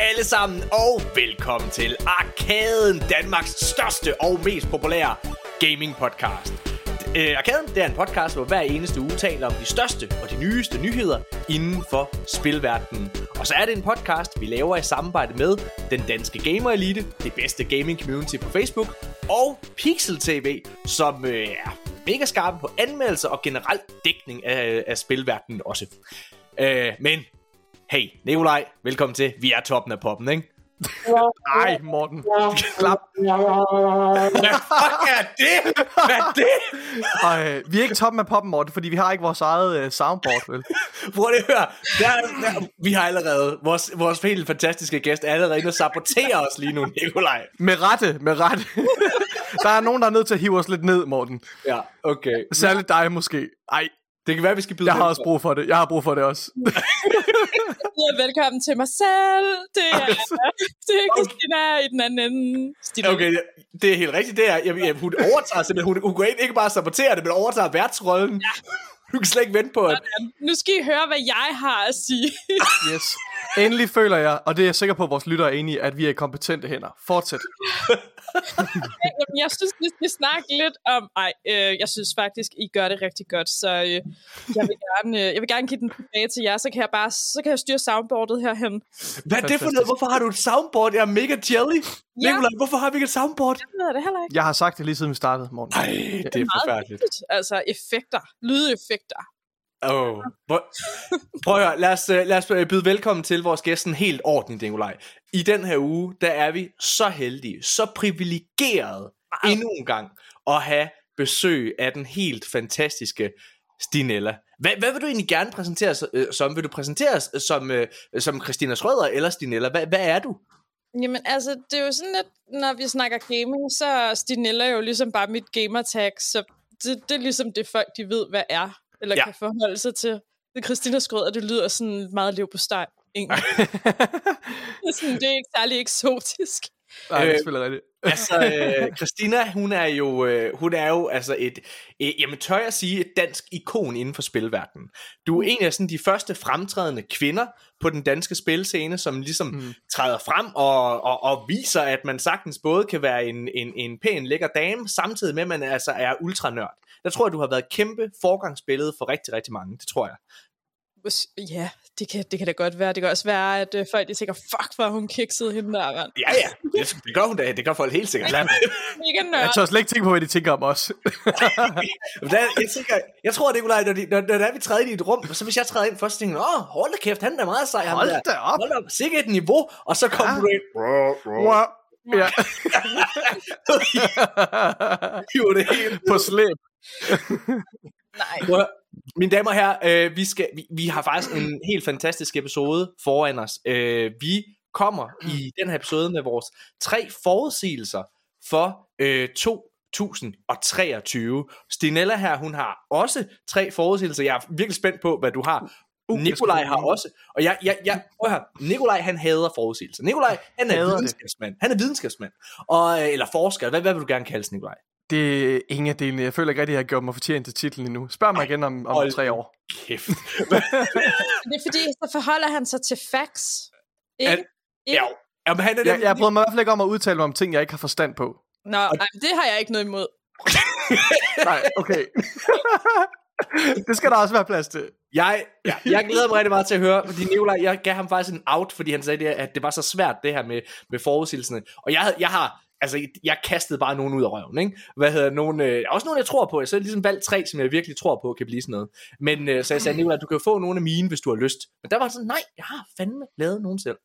alle sammen, og velkommen til Arkaden, Danmarks største og mest populære gaming podcast. Øh, Arkaden, det er en podcast, hvor hver eneste uge taler om de største og de nyeste nyheder inden for spilverdenen. Og så er det en podcast, vi laver i samarbejde med den danske gamer elite, det bedste gaming community på Facebook, og Pixel TV, som øh, er mega skarpe på anmeldelser og generelt dækning af, af spilverdenen også. Øh, men hey, Nikolaj, velkommen til. Vi er toppen af poppen, ikke? Ej, Morten. Klap. Hvad fuck er det? Hvad er det? Ej, vi er ikke toppen af poppen, Morten, fordi vi har ikke vores eget uh, soundboard, vel? Prøv at høre. Der, der, vi har allerede, vores, vores helt fantastiske gæst er allerede inde og saboterer os lige nu, Nikolaj. Med rette, med rette. der er nogen, der er nødt til at hive os lidt ned, Morten. Ja, okay. Særligt dig måske. Ej, Det kan være, vi skal byde jeg har også brug for det. Jeg har brug for det også. Velkommen til mig selv. Det er, det er Christina i den anden ende. Stine. Okay, det er helt rigtigt. Det er, jeg, jeg, hun overtager simpelthen, hun, hun går ind ikke bare saboterer det, men overtager værtsrollen. Ja. Du kan slet ikke vente på, at... Nu skal I høre, hvad jeg har at sige. Yes. Endelig føler jeg, og det er jeg sikker på, at vores lyttere er enige at vi er i kompetente hænder. Fortsæt. Jamen, jeg synes, vi skal snakke lidt om... Ej, øh, jeg synes faktisk, I gør det rigtig godt, så øh, jeg, vil gerne, øh, jeg vil gerne give den tilbage til jer, så kan jeg bare så kan jeg styre soundboardet herhen. Hvad er det for noget? Hvorfor har du et soundboard? Jeg er mega jelly. Ja. Nikolaj, hvorfor har vi ikke et soundboard? Jeg ved det heller ikke. Jeg har sagt det lige siden vi startede, Morten. Nej, det er Meget forfærdeligt. vigtigt. Altså, effekter. Lydeffekter. Oh. Hvor... Prøv at høre, lad os, øh, lad os øh, byde velkommen til vores gæst sådan helt ordentligt, Nikolaj. I den her uge, der er vi så heldige, så privilegerede endnu en gang at have besøg af den helt fantastiske Stinella. Hvad, hvad vil du egentlig gerne præsentere øh, som? Vil du præsenteres som, øh, som Christina Schrøder eller Stinella? Hvad, hvad er du? Jamen altså, det er jo sådan lidt, når vi snakker gaming, så er Stinella jo ligesom bare mit gamertag, så det, det er ligesom det folk, de ved, hvad er, eller Ja. kan forholde sig til. Det Christina Skrød, og det lyder sådan meget lev på steg. egentlig. Det er sådan, det er ikke særlig eksotisk. Nej, det Øh, er selvfølgelig rigtigt. altså, øh, Christina, hun er jo, øh, hun er jo altså et, øh, jamen tør jeg sige, et dansk ikon inden for spilverdenen. Du er en af sådan de første fremtrædende kvinder på den danske spilscene, som ligesom mm. træder frem og, og, og viser, at man sagtens både kan være en, en, en pæn, lækker dame, samtidig med, at man altså er ultranørd. Der tror jeg, du har været et kæmpe forgangsbillede for rigtig, rigtig mange. Det tror jeg. Ja, det kan, det kan da godt være. Det kan også være, at øh, folk de tænker, fuck, hvor er hun kiksede hende der, mand. Ja, ja. Det, det gør hun da. Det gør folk helt sikkert. Lad, Mega Jeg tør slet ikke tænke på, hvad de tænker om os. Der, jeg, tænker, jeg tror, Nikolaj, når, de, når, når der er, vi træder ind i et rum, så hvis jeg træder ind først, så tænker jeg, åh, hold da kæft, han er da meget sej. Hold der. da op. Hold da op, sikke et niveau. Og så kommer Ja. du ind. Wow. Ja, Hiver det hele. på slæb. Nej. Prøv. Mine damer og herrer, øh, vi, skal, vi, vi har faktisk en helt fantastisk episode foran os. Øh, vi kommer i den her episode med vores tre forudsigelser for øh, 2023. Stinella her, hun har også tre forudsigelser. Jeg er virkelig spændt på, hvad du har. Uh, Nikolaj har også. Og jeg, jeg, jeg, prøv her. Nikolaj, han hader forudsigelser. Nikolaj, han er Hader det. videnskabsmand. Han er videnskabsmand. Og, øh, eller forsker. Hvad, hvad vil du gerne kaldes, Nikolaj? Det er ingen af delene. Jeg føler ikke rigtig, at jeg har gjort mig fortjent til titlen endnu. Spørg mig igen om, om hold tre år. Kæft. Det er fordi, så forholder han sig til facts. Ikke? At- ikke? Ja, Jamen, han er Jeg, jeg bryder mig i hvert fald ikke om at udtale mig om ting, jeg ikke har forstand på. Nå, ej, det har jeg ikke noget imod. Nej, okay. det skal der også være plads til. Jeg, ja, jeg glæder mig rigtig meget til at høre, fordi Nikolaj, jeg gav ham faktisk en out, fordi han sagde, det, at det var så svært, det her med, med forudsigelserne. Og jeg, jeg har, altså, jeg kastede bare nogen ud af røven, ikke? Hvad hedder nogen, øh, også nogen, jeg tror på. Så har ligesom valgt tre, som jeg virkelig tror på, kan blive sådan noget. Men øh, så jeg sagde, Nikolaj, du kan få nogle af mine, hvis du har lyst. Men der var sådan, nej, jeg har fandme lavet nogen selv.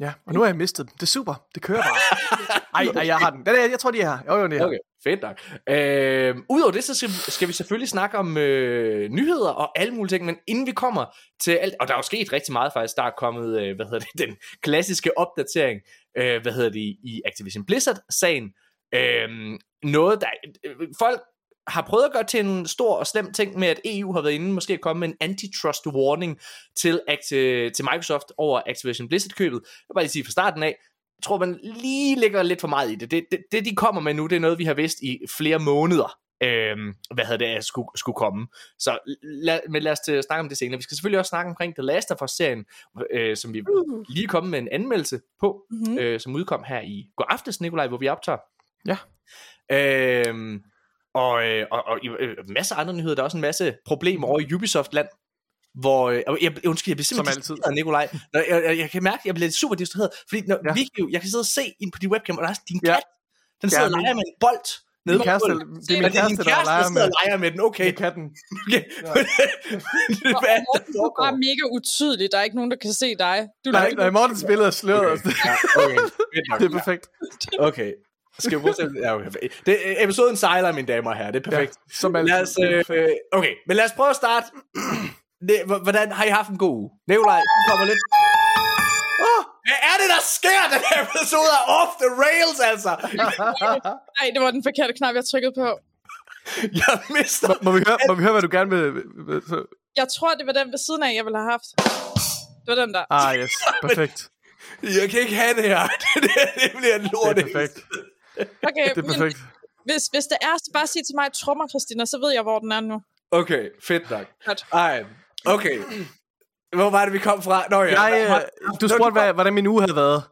Ja, og nu har jeg mistet dem. Det er super. Det kører bare. Ej, ej jeg har den. den er, jeg tror, de er her. Jo, jo, de er her. Okay, fedt nok. Øh, Udover det, så skal, skal vi selvfølgelig snakke om øh, nyheder og alle mulige ting, men inden vi kommer til alt, og der er jo sket rigtig meget faktisk, der er kommet, øh, hvad hedder det, den klassiske opdatering, øh, hvad hedder det, i Activision Blizzard-sagen. Øh, noget, der, øh, folk har prøvet at gøre til en stor og slem ting med, at EU har været inde, måske at komme med en antitrust warning til, Acti- til Microsoft over Activision Blizzard-købet. Jeg vil bare lige sige fra starten af, jeg tror, man lige lægger lidt for meget i det. Det, det. det, de kommer med nu, det er noget, vi har vidst i flere måneder øhm, hvad hedder det, skulle, skulle komme. Så lad, men lad os til, snakke om det senere. Vi skal selvfølgelig også snakke omkring The Last of Us-serien, øh, som vi Uh. lige kommet med en anmeldelse på, Mm-hmm. øh, som udkom her i går aftes, Nikolaj, hvor vi optager. Ja. Øhm, og, øh, og, og øh, masser af andre nyheder. Der er også en masse problemer over i Ubisoft-land. Hvor, øh, og jeg, undskyld, jeg bliver simpelthen distraheret, Nikolaj. Når, jeg, jeg, jeg, kan mærke, at jeg bliver super distraheret, fordi når Ja. ja. video, jeg kan sidde og se ind på din webcam, og der er din Ja. kat, den sidder Ja, og leger med en bold. Nede Min kæreste, det er min det er kæreste, der kæreste, der leger med, leger med den. Okay. katten. okay. Hvad er det, Du er bare mega utydelig. Der er ikke nogen, der kan se dig. Du Nej, lader nej, Mortens billede er sløret. Okay. Ja, okay. Det er perfekt. Okay. Skal vi bruge ja, okay. det, Episoden sejler, mine damer og herrer. Det er perfekt. Ja, som Lad altid. os, øh, øh, okay, men lad os prøve at starte. Det, hvordan har I haft en god uge? Nikolaj, du kommer lidt. Hvad er det, der sker? Den her episode er off the rails, altså. Nej, det var den forkerte knap, jeg trykkede på. Jeg mister... Må, må, vi høre, må vi høre, hvad du gerne vil... Jeg tror, det var den ved siden af, jeg ville have haft. Det var den der. Ah, yes. Perfekt. Jeg kan ikke have det her. Det, det, bliver en lort. Det er perfekt. Okay, Det er men perfekt. hvis, hvis det er, så bare sig til mig, trommer, Christina, så ved jeg, hvor den er nu. Okay, fedt nok. Ej, okay. Hvor var det, vi kom fra? Nå ja. Jeg, øh, du spurgte, hvad, hvordan min uge havde været.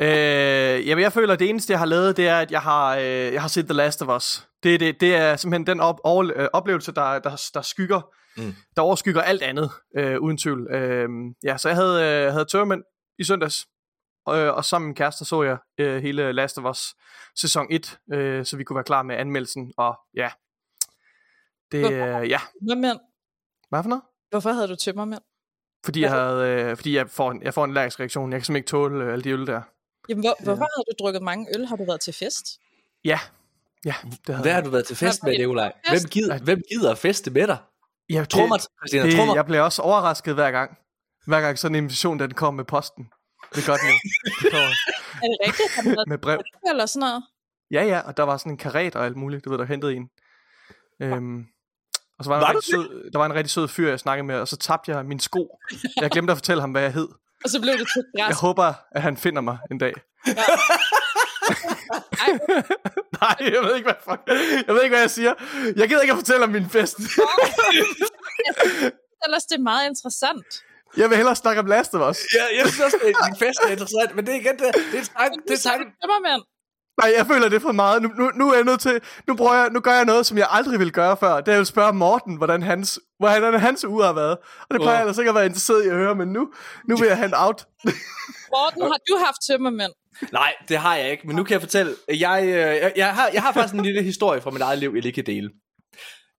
Øh, jamen, jeg føler, at det eneste, jeg har lavet, det er, at jeg har, øh, jeg har set The Last of Us. Det, det, det er simpelthen den op, over, øh, oplevelse, der, der, der skygger, Mm. der overskygger alt andet, øh, uden tvivl. Øh, ja, så jeg havde, øh, havde tørmænd i søndags, øh, og sammen med min kæreste så jeg øh, hele Last of Us sæson 1, øh, så vi kunne være klar med anmeldelsen, og ja, det, øh, ja, Tømmermænd. hvad for noget? Hvorfor havde du tømmermænd? Fordi jeg, havde, øh, fordi jeg får, en, jeg får en allergisk reaktion. Jeg kan simpelthen ikke tåle øh, alle de øl der. Jamen, hvor, hvorfor havde du drukket mange øl? Har du været til fest? Ja, ja, det havde Hvad har du været til fest med, Nikolaj? Hvem gider, hvem gider at feste med dig? Ja, det, Trummer, Christina, det, trummer. jeg bliver også overrasket hver gang. Hver gang sådan en invitation, den kommer med posten. Det er godt nu. Det kommer Er det rigtigt? Har du været med brev. eller sådan noget? Ja, ja, og der var sådan en karet og alt muligt, du ved, der hentede en. Øhm, og så var, der, Var en rigtig sød, der var en rigtig sød fyr, jeg snakkede med, og så tabte jeg min sko. Jeg glemte at fortælle ham, hvad jeg hed. Og så blev det til Jeg græs. håber, at han finder mig en dag. Ej. Nej, jeg ved ikke, hvad, fuck. jeg ved ikke, hvad jeg siger. Jeg gider ikke at fortælle om min fest. Ellers det er meget interessant. Jeg vil hellere snakke om Last of Us. Ja, jeg synes også, at din fest er interessant, men det er igen det, det er tank, det er tank. Nej, jeg føler det er for meget. Nu, nu, nu er jeg nødt til... Nu, prøver jeg, nu gør jeg noget, som jeg aldrig ville gøre før. Det er at spørge Morten, hvordan hans, hvordan hans uge har været. Og det plejer jeg ellers ikke at være interesseret i at høre, men nu, nu vil jeg en out. Morten, har du haft tømmermænd? Nej, det har jeg ikke, men nu kan jeg fortælle. Jeg, øh, jeg, jeg, har, jeg har faktisk en lille historie fra mit eget liv, jeg lige kan dele.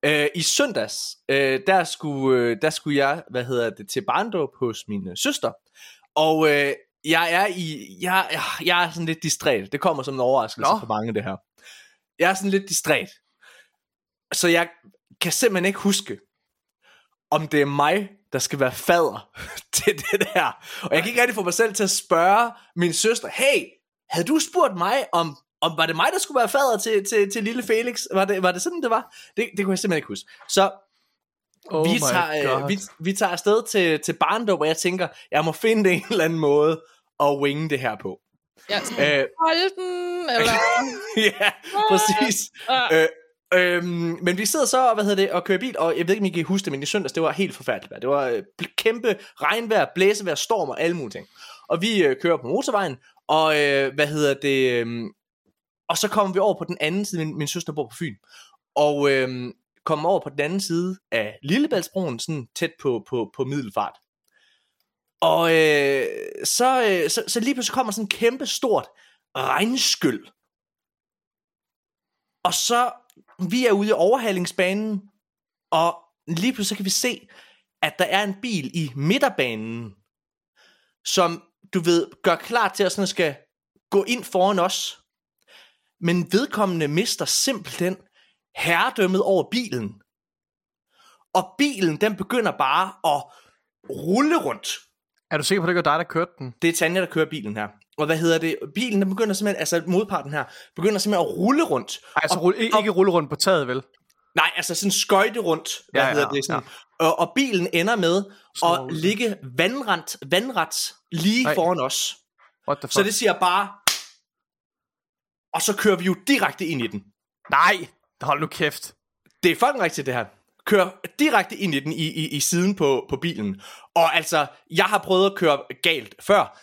Øh, I søndags, øh, der, skulle, øh, der skulle jeg, hvad hedder det, til barndåb hos min øh, søster. Og øh, jeg er i, jeg, jeg, jeg er sådan lidt distræt. Det kommer som en overraskelse Nå. for mange, det her. Jeg er sådan lidt distræt. Så jeg kan simpelthen ikke huske, om det er mig, der skal være fader til det der. Og jeg kan ikke rigtig få mig selv til at spørge min søster, hey, havde du spurgt mig om, om var det mig, der skulle være fader til, til, til lille Felix? Var det, var det sådan, det var? Det, det kunne jeg simpelthen ikke huske. Så Oh vi, my tager, God. øh, vi, vi tager afsted til, til barndåb, og jeg tænker, jeg må finde en eller anden måde at winge det her på. Ja, Øh, Hold den, eller... ja, præcis. Ah. Øh, øhm, men vi sidder så hvad hedder det, og kører bil, og jeg ved ikke, om I kan huske det, men i søndags, det var helt forfærdeligt vejr. Det var øh, kæmpe regnvejr, blæsevejr, storm og alle mulige ting. Og vi øh, kører på motorvejen, og øh, hvad hedder det, øh, og så kommer vi over på den anden side, min, min søster bor på Fyn, og øh, kommer over på den anden side af Lillebæltsbroen, sådan tæt på, på, på middelfart. Og øh, så, øh, så, så lige pludselig kommer sådan en kæmpe stort regnskyld. Og så, vi er ude i overhalingsbanen, og lige pludselig så kan vi se, at der er en bil i midterbanen, som, du ved, gør klar til at sådan skal gå ind foran os. Men vedkommende mister simpelthen herredømmet over bilen. Og bilen, den begynder bare at rulle rundt. Er du sikker på, at det ikke var dig, der kørte den? Det er Tanja, der kører bilen her. Og hvad hedder det? Bilen, den begynder simpelthen, altså modparten her, begynder simpelthen at rulle rundt. Ej, altså Og- rulle, ikke, ikke rulle rundt på taget, vel? Nej, altså sådan skøjte rundt, hvad Ja, ja, ja, hedder det sådan. Ja. Og, og bilen ender med at Snor ud. ligge vandret, vandret lige. Ej. foran os. What the fuck? Så det siger bare... Og så kører vi jo direkte ind i den. Nej, hold nu kæft. Det er fucking rigtigt, det her. Kør direkte ind i den i, i, i siden på, på bilen. Og altså, jeg har prøvet at køre galt før.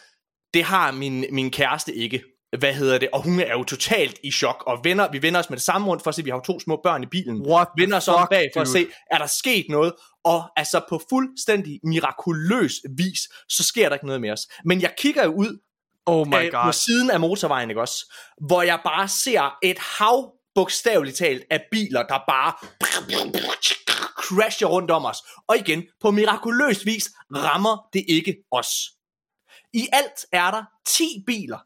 Det har min, min kæreste ikke. Hvad hedder det? Og hun er jo totalt i chok. Og vender, vi vender os med det samme rundt for at se, at vi har to små børn i bilen. What vender os om bag for at dude? se, er der sket noget? Og altså på fuldstændig mirakuløs vis, så sker der ikke noget med os. Men jeg kigger jo ud Oh my øh, på god. siden af motorvejen, ikke også? Hvor jeg bare ser et hav, bogstaveligt talt, af biler, der bare crasher rundt om os. Og igen, på mirakuløs vis rammer det ikke os. I alt er der 10 biler,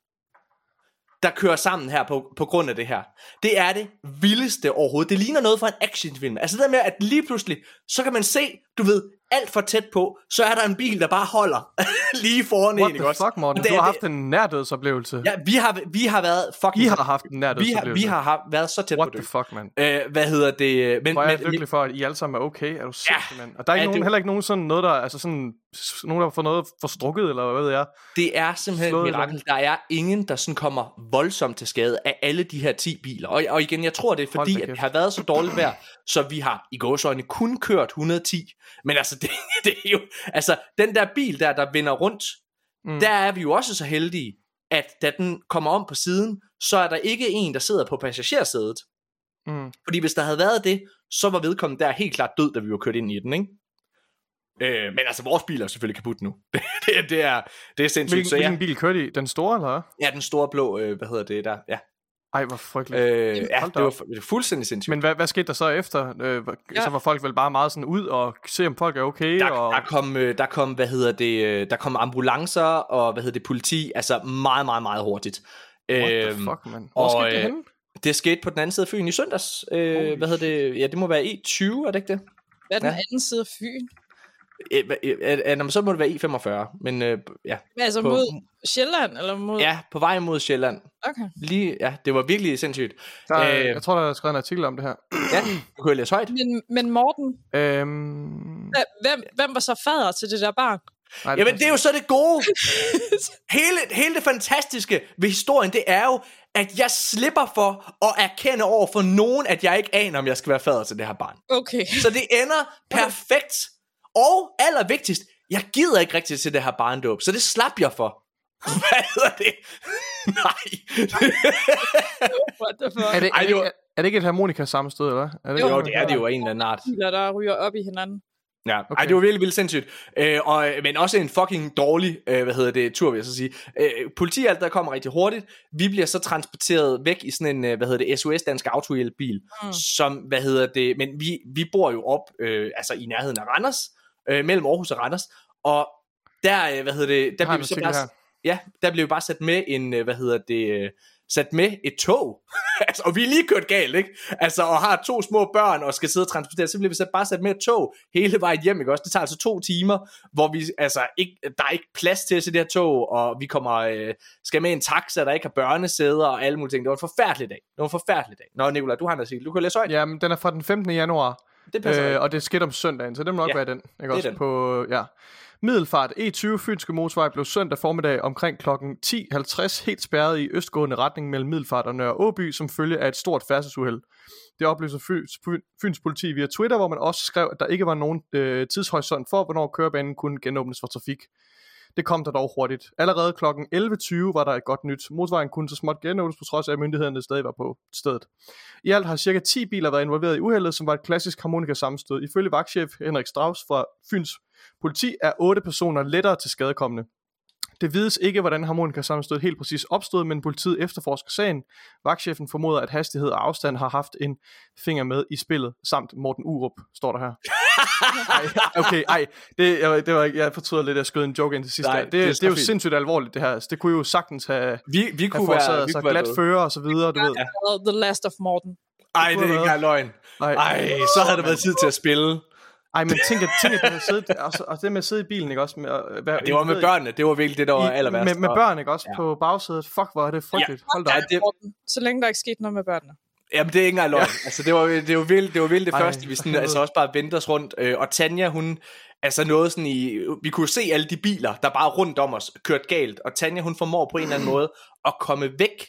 der kører sammen her på, på grund af det her. Det er det vildeste overhovedet. Det ligner noget fra en actionfilm. Altså det der med, at lige pludselig, så kan man se, du ved, alt for tæt på, så er der en bil, der bare holder lige foran en, What the også? fuck, Morten? Det Du er har haft en nærdødsoplevelse. Ja, vi har, vi har været fucking... I har haft en vi har, nærdødsoplevelse. vi har haft, været så tæt What på the det. fuck, man? Øh, hvad hedder det? Men, Hvor er jeg men, lykkelig for, at I alle sammen er okay. Er du sindssyg, mand? Og der er, Ja, ikke nogen, det- heller ikke nogen sådan noget, der, altså sådan, nogen, der har fået noget forstrukket, eller hvad ved jeg. det er simpelthen et mirakel. Der er ingen, der sådan kommer voldsomt til skade af alle de her 10 biler. Og, og igen, jeg tror, det er fordi, at det har været så dårligt vejr, så vi har i gåsøjne kun kørt 110. Men altså, det, det er jo... Altså, den der bil der, der vender rundt, Mm. der er vi jo også så heldige, at da den kommer om på siden, så er der ikke en, der sidder på passagersædet. Mm. Fordi hvis der havde været det, så var vedkommende der helt klart død, da vi var kørt ind i den, ikke? Øh, men altså, vores bil er selvfølgelig kaput nu. det, det, er, det er sindssygt. Hvilken, så ja, hvilken bil kørte I? Den store, eller ja, den store blå, øh, hvad hedder det der? Ja, Ej, hvor frygteligt. øh, ja det var det var fuldstændig sindssygt. Men hvad, hvad skete der så efter? Øh, Ja. Så var folk vel bare meget sådan ud og se, om folk er okay? der, og... der, kom, øh, der kom, hvad hedder det, øh, der kom ambulancer og, hvad hedder det, politi, altså meget, meget, meget hurtigt. What the Øhm, fuck, man? Hvor og, skete det øh, henne? Det skete på den anden side af Fyn i søndags. Øh, Holy hvad hedder det? Ja, det må være E20, er det ikke det? Hvad er den Ja. anden side af Fyn? Øh, hva- øh, nå, så må det være E45, men øh, ja. Altså På- mod Sjælland, eller mod... ja, på vej mod Sjælland. Okay. Lige, ja, det var virkelig sindssygt. Der, er- øh, jeg tror, der er skrevet en artikel om det her. Ja, du kan jo læse højt. Men, men Morten, Øhm, hvem, hvem var så fader til det der barn? nej, Jamen, det er jo så det gode. hele, hele det fantastiske ved historien, det er jo, at jeg slipper for at erkende over for nogen, at jeg ikke aner, om jeg skal være fader til det her barn. Okay. Så det ender perfekt. Og allervigtigst, jeg gider ikke rigtig til det her barndåb, så det slap jeg for. Hvad hedder det? Nej. What the fuck? Er det, Ej, er, det var- er det ikke et harmonika sammenstød, eller hvad? Er det, Jo, jo, det er det jo af en eller anden art. Biler, der ryger op i hinanden. Ja, okay. Ej, det var virkelig vildt sindssygt. Øh, og, men også en fucking dårlig, øh, hvad hedder det, tur, vil jeg så sige. Øh, politi alt der kommer rigtig hurtigt. Vi bliver så transporteret væk i sådan en, øh, hvad hedder det, SOS Dansk Autohjælp-bil, Mm. mm. som, hvad hedder det, men vi, vi bor jo op, øh, altså i nærheden af Randers, øh, mellem Aarhus og Randers, og der, øh, hvad hedder det, der blev vi så bare, her. ja, der blev vi bare sat med en, øh, hvad hedder det, øh, sat med et tog. altså, og vi er lige kørt galt, ikke? Altså, og har to små børn og skal sidde og transportere, så bliver vi så bare sat med et tog hele vejen hjem, ikke også? Det tager altså to timer, hvor vi, altså, ikke, der er ikke plads til at se det her tog, og vi kommer, øh, skal med en taxa, der ikke har børnesæder og alle mulige ting. Det var en forfærdelig dag. Det var en forfærdelig dag. Nå, Nicolaj, du har en artikel. Du kan læse højt. Ja, men den er fra den 15. januar, Det passer øh, og det skete om søndagen, så det må nok Ja, være den. Ikke er også den. på, ja. Middelfart E20 Fynske Motorvej blev søndag formiddag omkring kl. 10.50 helt spærret i østgående retning mellem Middelfart og Nørre Åby som følge af et stort færdselsuheld. Det oplyser Fyns, Fyn- Fyns politi via Twitter, hvor man også skrev, at der ikke var nogen øh, tidshorisont for, hvornår kørebanen kunne genåbnes for trafik. Det kom der dog hurtigt. Allerede kl. 11.20 var der et godt nyt. Motorvejen kunne så småt genåbnes, på trods af, at myndighederne stadig var på stedet. I alt har cirka 10 biler været involveret i uheldet, som var et klassisk harmonika sammenstød. Ifølge vagtchef Henrik Strauss fra Fyns politi er otte personer lettere til skadekommende. Det vides ikke, hvordan harmonika sammenstød helt præcis opstod, men politiet efterforsker sagen. Vagtchefen formoder, at hastighed og afstand har haft en finger med i spillet, samt Morten Urup, står der her. ej, okay, ej, det, jeg, det var, jeg fortryder lidt, at jeg skød en joke ind til sidst. Nej, der. det, det er det, det, er jo fint. sindssygt alvorligt, det her. Altså, Det kunne jo sagtens have, vi, vi have kunne være, vi kunne være glat døde. fører og så videre, du ved. The Last of Morten. Ej, det er have ikke engang løgn. Ej, Ej, så havde der været tid til at spille. Ej, men tænk, at, tænk, at du havde siddet, og, og det med at sidde i bilen, ikke også? Med, at være, Det var med børnene, det var virkelig det, der var aller værst. med, med børn, ikke også? Ja. Ja. På bagsædet. Fuck, hvor er det frygteligt. Hold da Ja, det. Så længe der ikke skete noget med børnene. Jamen, det er ikke engang løgn. Altså, det var, det var vildt det, var vildt det Ej, første, vi sådan, altså også bare vendte os rundt. Øh, og Tanja, hun, altså noget sådan i, vi kunne se alle de biler, der bare rundt om os, kørt galt. Og Tanja, hun formår på en eller anden måde at komme væk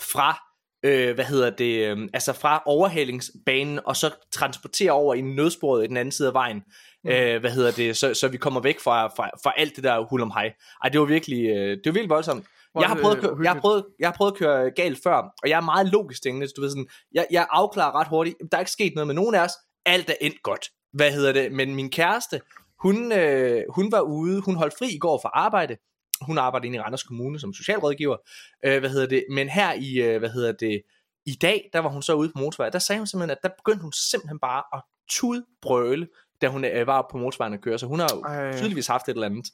fra øh, hvad hedder det, øh, altså fra overhalingsbanen, og så transportere over i nødsporet i den anden side af vejen. Mm. Øh, hvad hedder det, så, så vi kommer væk fra, fra, fra alt det der hul om hej. Ej, det var virkelig, øh, det var virkelig voldsomt. Jeg har, prøvet at køre, jeg, har prøvet, jeg har prøvet at køre galt før, og jeg er meget logisk tænkende, du ved sådan, jeg, jeg afklarer ret hurtigt, der er ikke sket noget med nogen af os, alt er endt godt. Hvad hedder det? Men min kæreste, hun, øh, hun var ude, hun holdt fri i går fra arbejde, hun arbejder inde i Randers Kommune som socialrådgiver, øh, hvad hedder det, men her i, øh, hvad hedder det, i dag, der var hun så ude på motorvejen, der sagde hun simpelthen, at der begyndte hun simpelthen bare at tudbrøle, da hun øh, var på motorvejen at køre, så hun har jo Ej. tydeligvis haft et eller andet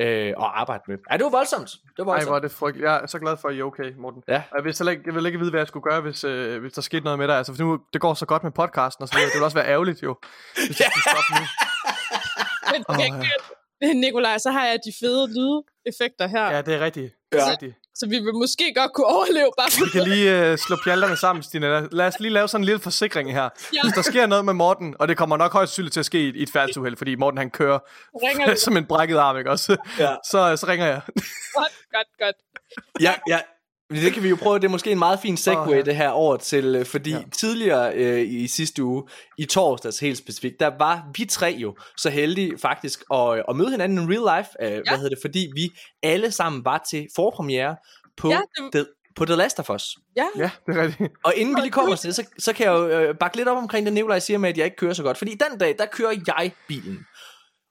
øh, at arbejde med. Ja, det var voldsomt. Det var Ej, voldsomt. hvor er det frygteligt. Jeg er så glad for, at I er okay, Morten. Ja. Og Jeg, heller ikke, jeg ville ikke vide, hvad jeg skulle gøre, hvis, øh, hvis der skete noget med dig. Altså, for nu, det går så godt med podcasten og sådan noget. Det ville også være ærgerligt, jo. Hvis jeg skulle stoppe nu. Men til gengæld, Nikolaj, så har jeg de fede lydeffekter her, Ja, det er rigtigt. Det er Ja. rigtigt. så vi vil måske godt kunne overleve bare for Vi kan lige øh, slå pjalterne sammen, Stine. Lad, os lige lave sådan en lille forsikring her. Ja. Hvis der sker noget med Morten, og det kommer nok højst sandsynligt til at ske i, et- et færdsuheld, fordi Morten han kører ringer som en brækket arm, ikke også? Ja. Så, så ringer jeg. Godt, godt, godt. Ja, ja. Men Det kan vi jo prøve, det er måske en meget fin segue, Åh, ja. det her over til, øh, fordi ja. Tidligere øh, i sidste uge, i torsdags helt specifikt, der var vi tre jo så heldige faktisk at, at møde hinanden in real life, øh, ja. hvad hedder det, fordi vi alle sammen var til forpremiere på, Ja, ja, det- the, på The Last of Us. Ja, Ja, det er rigtigt. Og inden vi lige kommer til det, så, så kan jeg jo øh, bakke lidt op omkring det, Nikolaj siger med, at jeg ikke kører så godt. Fordi den dag, der kører jeg bilen.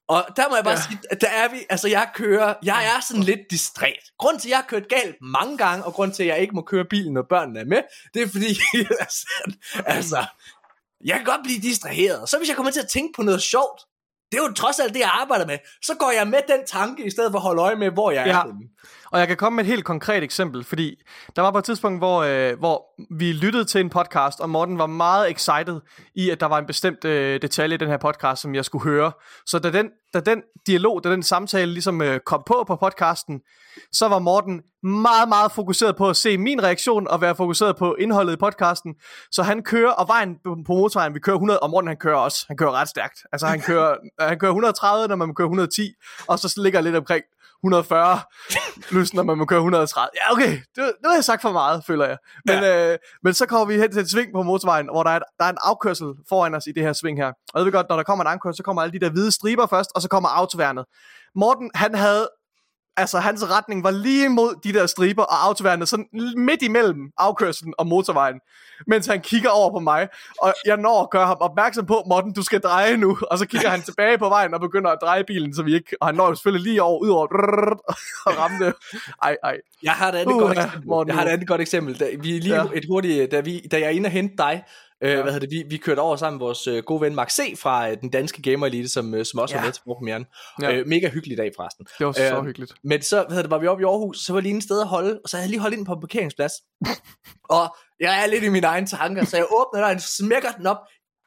Og der må jeg bare ja. Sige, der er vi, altså jeg kører, jeg er sådan lidt distræt. Grund til, at jeg har kørt galt mange gange, og grund til, at jeg ikke må køre bilen, når børnene er med, det er fordi, altså, altså, jeg kan godt blive distraheret. Så hvis jeg kommer til at tænke på noget sjovt, det er jo trods alt det, jeg arbejder med, så går jeg med den tanke, i stedet for at holde øje med, hvor jeg Ja. er henne. Og jeg kan komme med et helt konkret eksempel, fordi der var på et tidspunkt, hvor, øh, hvor vi lyttede til en podcast, og Morten var meget excited i, at der var en bestemt øh, detalje i den her podcast, som jeg skulle høre. Så da den, da den dialog, da den samtale ligesom øh, kom på på podcasten, så var Morten meget, meget fokuseret på at se min reaktion og være fokuseret på indholdet i podcasten. Så han kører, og vejen på på motorvejen, vi kører 100, og Morten han kører også, han kører ret stærkt. Altså han kører, han kører 130, når man kører 110, og så ligger lidt omkring 140 plus når man må køre 130. Ja, okay, det, det har jeg sagt for meget, føler jeg. Men, ja. øh, men så kommer vi hen til et sving på motorvejen, hvor der er, der er en afkørsel foran os i det her sving her. Og jeg ved godt, når der kommer en afkørsel, så kommer alle de der hvide striber først, og så kommer autoværnet. Morten, han havde altså hans retning var lige imod de der striber og autoværnet, sådan midt imellem afkørselen og motorvejen, mens han kigger over på mig, og jeg når at gøre ham opmærksom på, Morten, du skal dreje nu, og så kigger han tilbage på vejen og begynder at dreje bilen, så vi ikke, og han når jo selvfølgelig lige over, ud over, og ramte, ej, ej. Jeg har et andet Uh, godt eksempel. Morten, Jeg har et andet godt eksempel. Da, vi er lige ja. et hurtigt, da, vi, da jeg er inde og hente dig, øh, Ja. hvad hedder det, vi, vi kørte over sammen med vores øh, gode ven Max C. fra øh, den danske Gamer Elite, som, øh, som også Ja. var med til forpremieren. Ja. Øh, mega hyggelig dag forresten. Det var så Øh, hyggeligt. Men så hvad hedder det, var vi oppe i Aarhus, så var lige en sted at holde, og så havde jeg lige holdt ind på en parkeringsplads. og jeg er lidt i mine egne tanker, så jeg åbner døren, smækker den op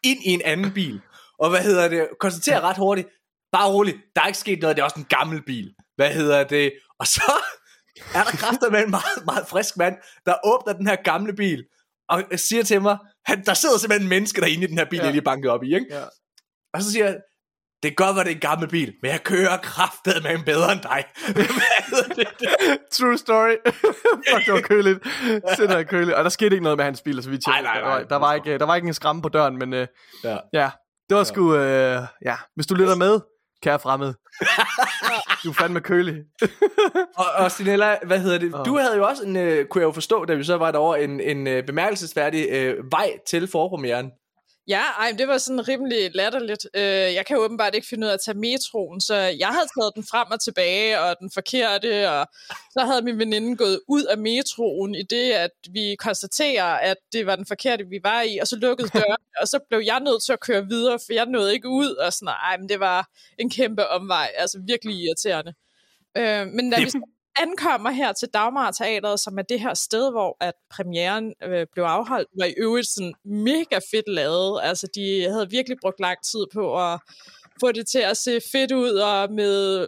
ind i en anden bil. Og hvad hedder det, konstaterer ret hurtigt, bare roligt, der er ikke sket noget, det er også en gammel bil. Hvad hedder det? Og så er der kræfter med en meget, meget frisk mand, der åbner den her gamle bil, og siger til mig, han, der sidder simpelthen en menneske derinde i den her bil, Ja. jeg lige banket op i, ikke? Ja. Og så siger jeg, det kan godt være, det er en gammel bil, men jeg kører kraftet med en bedre end dig. True story. Fuck, det var køligt. Sindssygt køligt. Og der skete ikke noget med hans bil, så vi tjekkede. Nej, nej, Der, nej. var, der, var ikke, der var ikke en skræmme på døren, men øh, Ja. ja, det var sgu, øh, ja, hvis du lytter med, kære fremmed. du er fandme kølig. Og, og Stinella, hvad hedder det? Du havde jo også en, øh, kunne jeg jo forstå, da vi så var derovre, en, en øh, bemærkelsesværdig øh, vej til forpremieren. Ja, ej, det var sådan rimelig latterligt. Øh, jeg kan åbenbart ikke finde ud af at tage metroen, så jeg havde taget den frem og tilbage, og den forkerte, og så havde min veninde gået ud af metroen i det, at vi konstaterer, at det var den forkerte, vi var i, og så lukkede døren, og så blev jeg nødt til at køre videre, for jeg nåede ikke ud, og sådan, ej, men det var en kæmpe omvej, altså virkelig irriterende. Øh, men da vi ankommer her til Dagmar Teateret, som er det her sted, hvor at premieren øh, blev afholdt, var i øvrigt sådan mega fedt lavet. Altså, de havde virkelig brugt lang tid på at få det til at se fedt ud, og med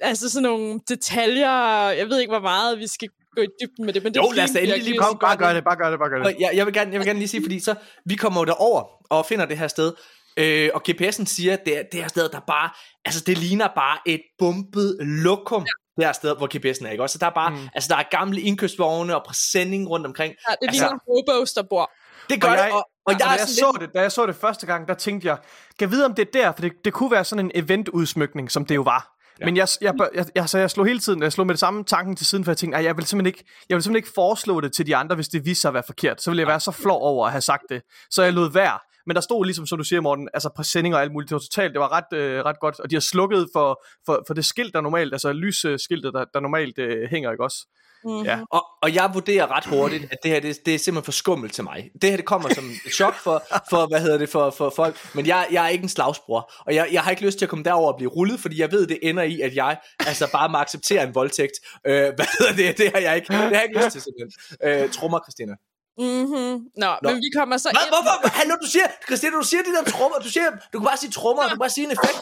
altså sådan nogle detaljer. Jeg ved ikke, hvor meget vi skal gå i dybden med det, men det Jo, lad os da endelig lige komme- Bare gør det, bare gør det, bare gør det. Jeg, jeg, vil gerne, jeg vil gerne lige sige, fordi så, vi kommer jo derover og finder det her sted, øh, og GPS'en siger, at det er det her sted, der bare, altså det ligner bare et bumpet lokum. Det er sted, hvor GPS'en er, ikke også? Så der er bare, mm. altså der er gamle indkøbsvogne og præsending rundt omkring. Ja, det altså, ligner hobos, der bor. Det gør Og det, jeg- og, og Og jeg da, er jeg sådan så lidt, det, da jeg så det første gang, der tænkte jeg, kan jeg vide, om det er der, for det, det kunne være sådan en eventudsmykning, som det jo var. Ja. Men jeg, jeg, jeg, jeg, så jeg slog hele tiden, jeg slog med det samme tanken til siden, for jeg tænkte, "Ej, jeg vil simpelthen ikke, jeg vil simpelthen ikke foreslå det til de andre, hvis det viser sig at være forkert. Så ville jeg være så flov over at have sagt det. Så jeg lod være. Men der stod ligesom, som du siger, Morten, altså præsending og alt muligt. Det var totalt, det var ret, øh, ret godt. Og de har slukket for, for, for det skilt, der normalt, altså lysskiltet, der, der normalt øh, hænger, ikke også? Mm-hmm. Ja. og, og jeg vurderer ret hurtigt, at det her, det, det er simpelthen for skummelt til mig. Det her, det kommer som et chok for, for hvad hedder det, for, for folk. Men jeg, jeg er ikke en slagsbror, og jeg, jeg har ikke lyst til at komme derover og blive rullet, fordi jeg ved, det ender i, at jeg altså bare må acceptere en voldtægt. Øh, hvad hedder det? Det har jeg ikke, det har jeg ikke lyst til simpelthen. Øh, trummer, Christina. Mm-hmm. Nå, Nå, men vi kommer så Hvad, ind... hvorfor? Hallo, du siger, Christina, du siger de der trommer, du siger, du kan bare sige trommer, du kan bare sige en effekt.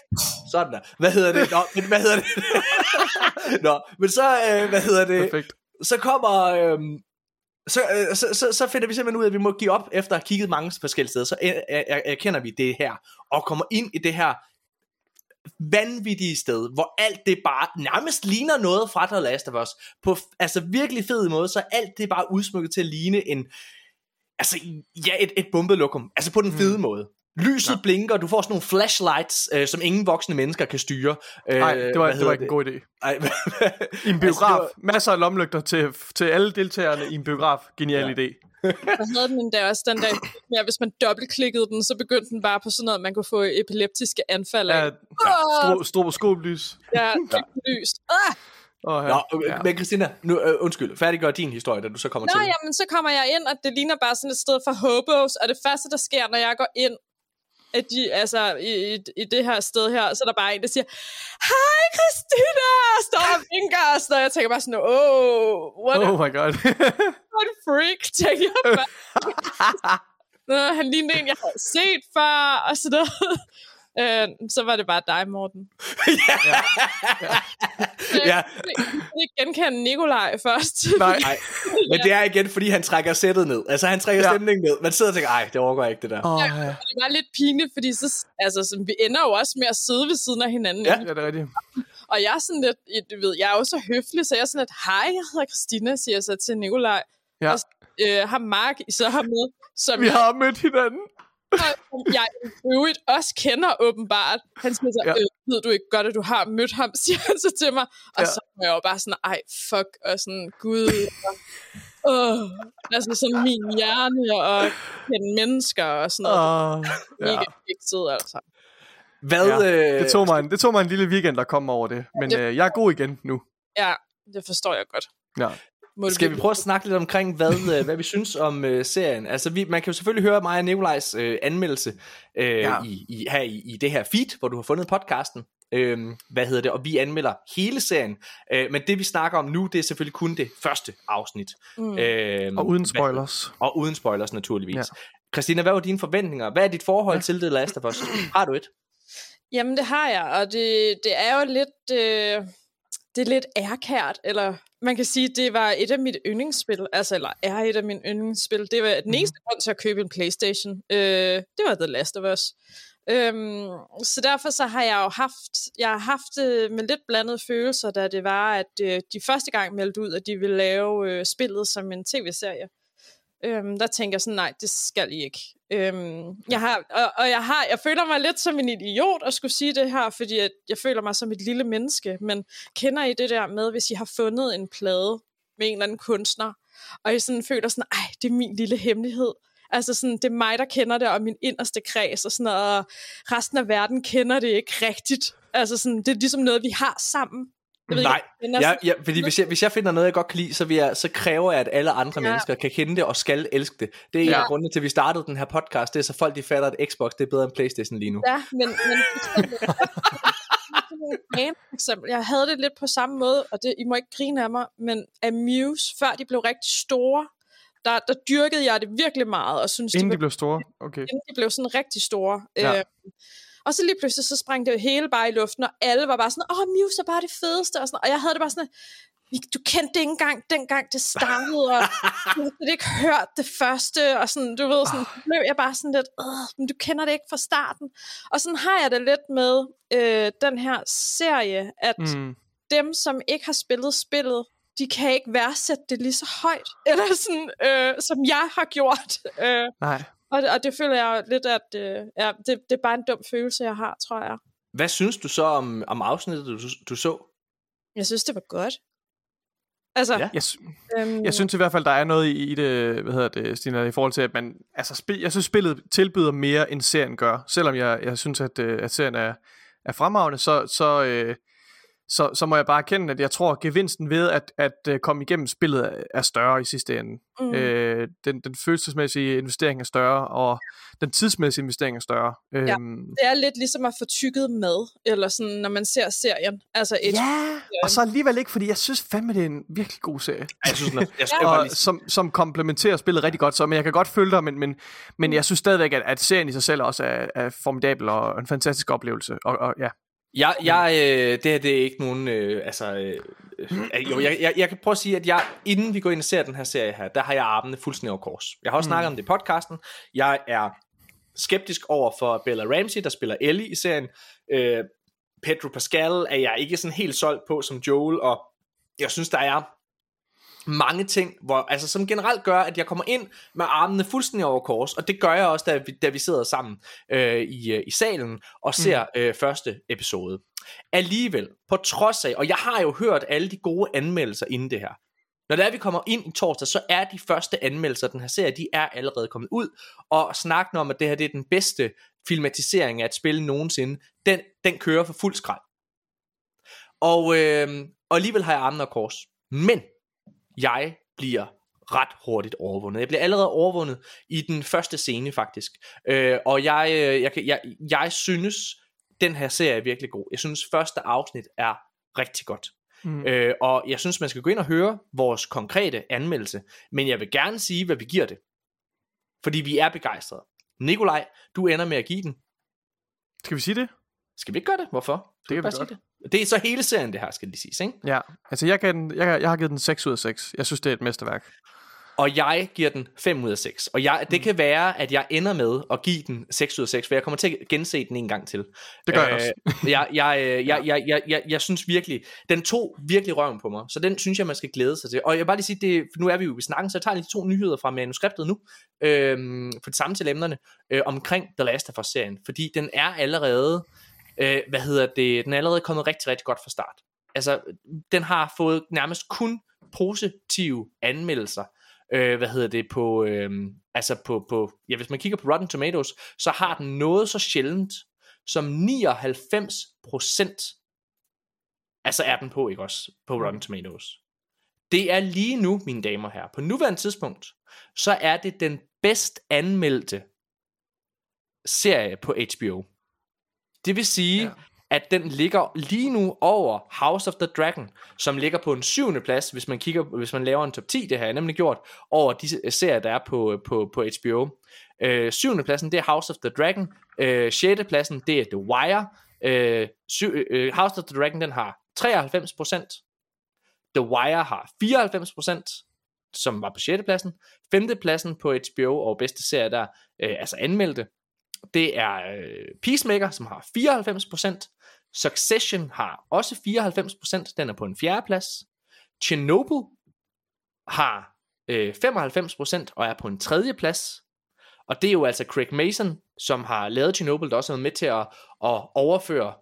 Sådan der. Hvad hedder det? Nå, men hvad hedder det? Nå, men så, øh, hvad hedder det? Perfekt. Så kommer, øh, så, øh, så, så, så finder vi simpelthen ud af, at vi må give op, efter at have kigget mange forskellige steder, så øh, øh, erkender vi det her, og kommer ind i det her vanvittige sted, hvor alt det bare nærmest ligner noget fra The Last of Us, på altså virkelig fed måde, så alt det er bare udsmykket til at ligne en, altså ja, et, et bombelokum, altså på den fede mm. måde. Lyset ja. blinker, du får sådan nogle flashlights, øh, som ingen voksne mennesker kan styre. Øh, Nej, det var, det var ikke en god idé. Ej, I en Altså, biograf. det var- Masser af lomlygter til, til alle deltagerne i en biograf. Genial Ja. idé. Jeg havde den endda også den der, ja, hvis man dobbeltklikkede den, så begyndte den bare på sådan noget, man kunne få epileptiske anfald af. Ja, stro, stroboskoplys. Ja, ja. lys. Ah! Oh, Nå, øh, men Christina, nu, øh, undskyld, færdiggør din historie, da du så kommer Nå, til. jamen, så kommer jeg ind, og det ligner bare sådan et sted for hobos, og det første, der sker, når jeg går ind, at de, altså, i, i, i det her sted her, så er der bare en, der siger, Hej Christina! Og står og vinker, og sådan noget. Jeg tænker bare sådan, oh, what, a, Oh my god. what a freak, tænker jeg bare. Nå, han lignede en, jeg havde set før, og sådan noget. Øh, så var det bare dig, Morten. ja, Jeg kunne ikke genkende Nikolaj først. Nej. nej, men det er igen, fordi han trækker sættet ned. Altså, han trækker Ja. ja. stemningen ned. Man sidder og tænker, ej, det overgår jeg ikke, det der. Oh, ja. det var lidt pinligt, fordi så, altså, så, vi ender jo også med at sidde ved siden af hinanden. Ja. ja, det er rigtigt. Og jeg er sådan lidt, du ved, jeg er jo så høflig, så jeg er sådan lidt, hej, jeg hedder Christina, siger jeg så til Nikolaj. Ja. Og øh, har Mark så har med, som Vi jeg, har mødt hinanden. Jeg øvrigt også kender åbenbart. Han siger så, Ja. øh, ved du ikke godt, at du har mødt ham, siger han så til mig. Og Ja. så er jeg jo bare sådan, ej, fuck, og sådan, gud. Åh, altså sådan min hjerne og kende mennesker og sådan noget. Oh, Ja. ja. Mega fikset, altså. Hvad, Ja, øh, det, tog mig en, det tog mig en lille weekend at komme over det. Men Det- øh, jeg er god igen nu. Ja, det forstår jeg godt. Ja. Må Skal vi prøve at snakke lidt omkring, hvad, øh, hvad vi synes om øh, serien? Altså, vi, man kan jo selvfølgelig høre mig og Nikolajs øh, anmeldelse øh, Ja. i, i, her i, i det her feed, hvor du har fundet podcasten. Øhm, hvad hedder det? Og vi anmelder hele serien. Øh, men det, vi snakker om nu, det er selvfølgelig kun det første afsnit. Mm. Øhm, Og uden hvad- spoilers. Og uden spoilers, naturligvis. Ja. Ja. Christina, hvad var dine forventninger? Hvad er dit forhold ja. til The Last of Us? Har du et? Jamen, det har jeg, og det, det er jo lidt, øh, det er lidt ærkært, eller man kan sige, det var et af mit yndlingsspil, altså, eller er et af mine yndlingsspil. Det var den Mhm. eneste grund til at købe en Playstation. Øh, det var The Last of Us. Øhm, så derfor så har jeg jo haft, jeg har haft øh, med lidt blandede følelser, da det var, at øh, de første gang meldte ud, at de ville lave øh, spillet som en tv-serie. Øhm, der tænker jeg sådan, nej, det skal I ikke. Øhm, jeg har, og, og jeg, har, jeg føler mig lidt som en idiot at skulle sige det her, fordi at jeg føler mig som et lille menneske, men kender I det der med, hvis I har fundet en plade med en eller anden kunstner, og I sådan føler sådan, ej, det er min lille hemmelighed. Altså sådan, det er mig, der kender det, og min inderste kreds, og sådan noget, og resten af verden kender det ikke rigtigt. Altså sådan, det er ligesom noget, vi har sammen. Jeg ved Nej, ikke, kender ja, fordi hvis jeg, hvis jeg finder noget, jeg godt kan lide, så, vil jeg, så kræver jeg, at alle andre Ja. mennesker kan kende det og skal elske det. Det er en Ja. af grundene til, at vi startede den her podcast. Det er så folk, de fatter, at Xbox det er bedre end Playstation lige nu. Ja, men, men eksempel, jeg havde det lidt på samme måde, og det, I må ikke grine af mig, men Amuse, før de blev rigtig store, der, der dyrkede jeg det virkelig meget, og synes, Inden de, de blev store. Okay. inden de blev sådan rigtig store. Ja. Øh, og så lige pludselig, så sprang det jo hele bare i luften, og alle var bare sådan, åh, Muse er bare det fedeste, og, sådan, og jeg havde det bare sådan, "Vi- du kendte det ikke engang, dengang det startede, og du havde ikke hørt det første, og sådan, du ved, sådan, så blev jeg bare sådan lidt, Åh, men du kender det ikke fra starten. Og sådan har jeg det lidt med øh, den her serie, at Mm. dem, som ikke har spillet spillet, de kan ikke værdsætte det lige så højt, eller sådan, øh, som jeg har gjort. Øh, Nej. Og, og det føler jeg lidt, at øh, ja, det, det er bare en dum følelse, jeg har, tror jeg. Hvad synes du så om, om afsnittet, du, du så? Jeg synes, det var godt. Altså, Ja. Jeg, sy- øhm, jeg synes i hvert fald, der er noget i, i det, hvad hedder det, Stina, i forhold til, at man, altså, spil, jeg synes, spillet tilbyder mere, end serien gør. Selvom jeg, jeg synes, at, øh, at serien er, er fremragende, så, så, øh, så, så må jeg bare erkende, at jeg tror, at gevinsten ved at, at øh, komme igennem spillet er- større i sidste ende. mm, Mm. Øh, den, den følelsesmæssige investering er større, og den tidsmæssige investering er større. Ja. Øhm, det er lidt ligesom at få tykket med, eller sådan, når man ser serien. Altså et, ja, og så alligevel ikke, fordi jeg synes fandme, det er en virkelig god serie. Jeg synes, den er, jeg, jeg, og som, som komplementerer spillet rigtig godt, så men jeg kan godt følge dig, men, men, men jeg synes stadigvæk, at, at serien i sig selv også er, er formidabel og en fantastisk oplevelse. Og, og ja, Jeg, jeg, øh, det her det er ikke nogen, øh, altså, øh, øh, jo, jeg, jeg, jeg kan prøve at sige, at jeg, inden vi går ind og ser den her serie her, der har jeg armene fuldstændig over kors. Jeg har også mm. snakket om det i podcasten. Jeg er skeptisk over for Bella Ramsey, der spiller Ellie i serien. Øh, Pedro Pascal er jeg ikke sådan helt solgt på som Joel, og jeg synes, der er mange ting, hvor, altså, som generelt gør, at jeg kommer ind med armene fuldstændig over kors, og det gør jeg også, da vi, da vi sidder sammen øh, i, øh, i salen og ser mm. øh, første episode. Alligevel, på trods af, og jeg har jo hørt alle de gode anmeldelser inden det her, når det er, vi kommer ind i torsdag, så er de første anmeldelser af den her serie, de er allerede kommet ud, og snakken om, at det her det er den bedste filmatisering af et spil nogensinde, den, den kører for fuld skrald. Og, øh, og alligevel har jeg armene og kors. Men jeg bliver ret hurtigt overvundet. Jeg bliver allerede overvundet i den første scene faktisk. Øh, og jeg, øh, jeg, jeg, jeg synes, den her serie er virkelig god. Jeg synes, første afsnit er rigtig godt. Mm. Øh, og jeg synes, man skal gå ind og høre vores konkrete anmeldelse. Men jeg vil gerne sige, hvad vi giver det. Fordi vi er begejstrede. Nikolaj, du ender med at give den. skal vi sige det? Skal vi ikke gøre det? Hvorfor? Skal Det kan vi sige godt. Det? Det er så hele serien, det her, skal lige siges, ikke? Ja, altså jeg, gav den, jeg, jeg har givet den 6 ud af 6. Jeg synes, det er et mesterværk. Og jeg giver den 5 ud af 6. Og jeg, det kan være, at jeg ender med at give den 6 ud af 6, for jeg kommer til at gense den en gang til. Det gør jeg også. jeg, jeg, øh, jeg, jeg, jeg, jeg, jeg synes virkelig, den tog virkelig røven på mig, så den synes jeg, man skal glæde sig til. Og jeg vil bare lige sige, det, nu er vi jo i snakken, så jeg tager lige to nyheder fra manuskriptet nu, øhm, for det samme til emnerne, øh, omkring The Last of Us-serien, fordi den er allerede, øh, hvad hedder det, den er allerede kommet rigtig, rigtig godt fra start. Altså, den har fået nærmest kun positive anmeldelser, øh, hvad hedder det, på, øh, altså på, på, ja, hvis man kigger på Rotten Tomatoes, så har den noget så sjældent, som 99% altså er den på, ikke også, på Rotten Tomatoes. Det er lige nu, mine damer og herrer, på nuværende tidspunkt, så er det den bedst anmeldte serie på HBO. Det vil sige, Ja. at den ligger lige nu over House of the Dragon, som ligger på en syvende plads, hvis man kigger, hvis man laver en top 10, det har jeg nemlig gjort, over de øh, serier, der er på, på, på HBO. Øh, syvende pladsen, det er House of the Dragon. Øh, sjette pladsen, det er The Wire. Øh, syv, øh, House of the Dragon, den har 93%. The Wire har 94%, som var på sjette pladsen. Femte pladsen på HBO og bedste serie der, øh, altså anmeldte, det er øh, Peacemaker, som har 94%. Succession har også 94%, den er på en fjerde plads. Chernobyl har øh, 95% og er på en tredje plads. Og det er jo altså Craig Mason, som har lavet Chernobyl, der også har været med til at, at overføre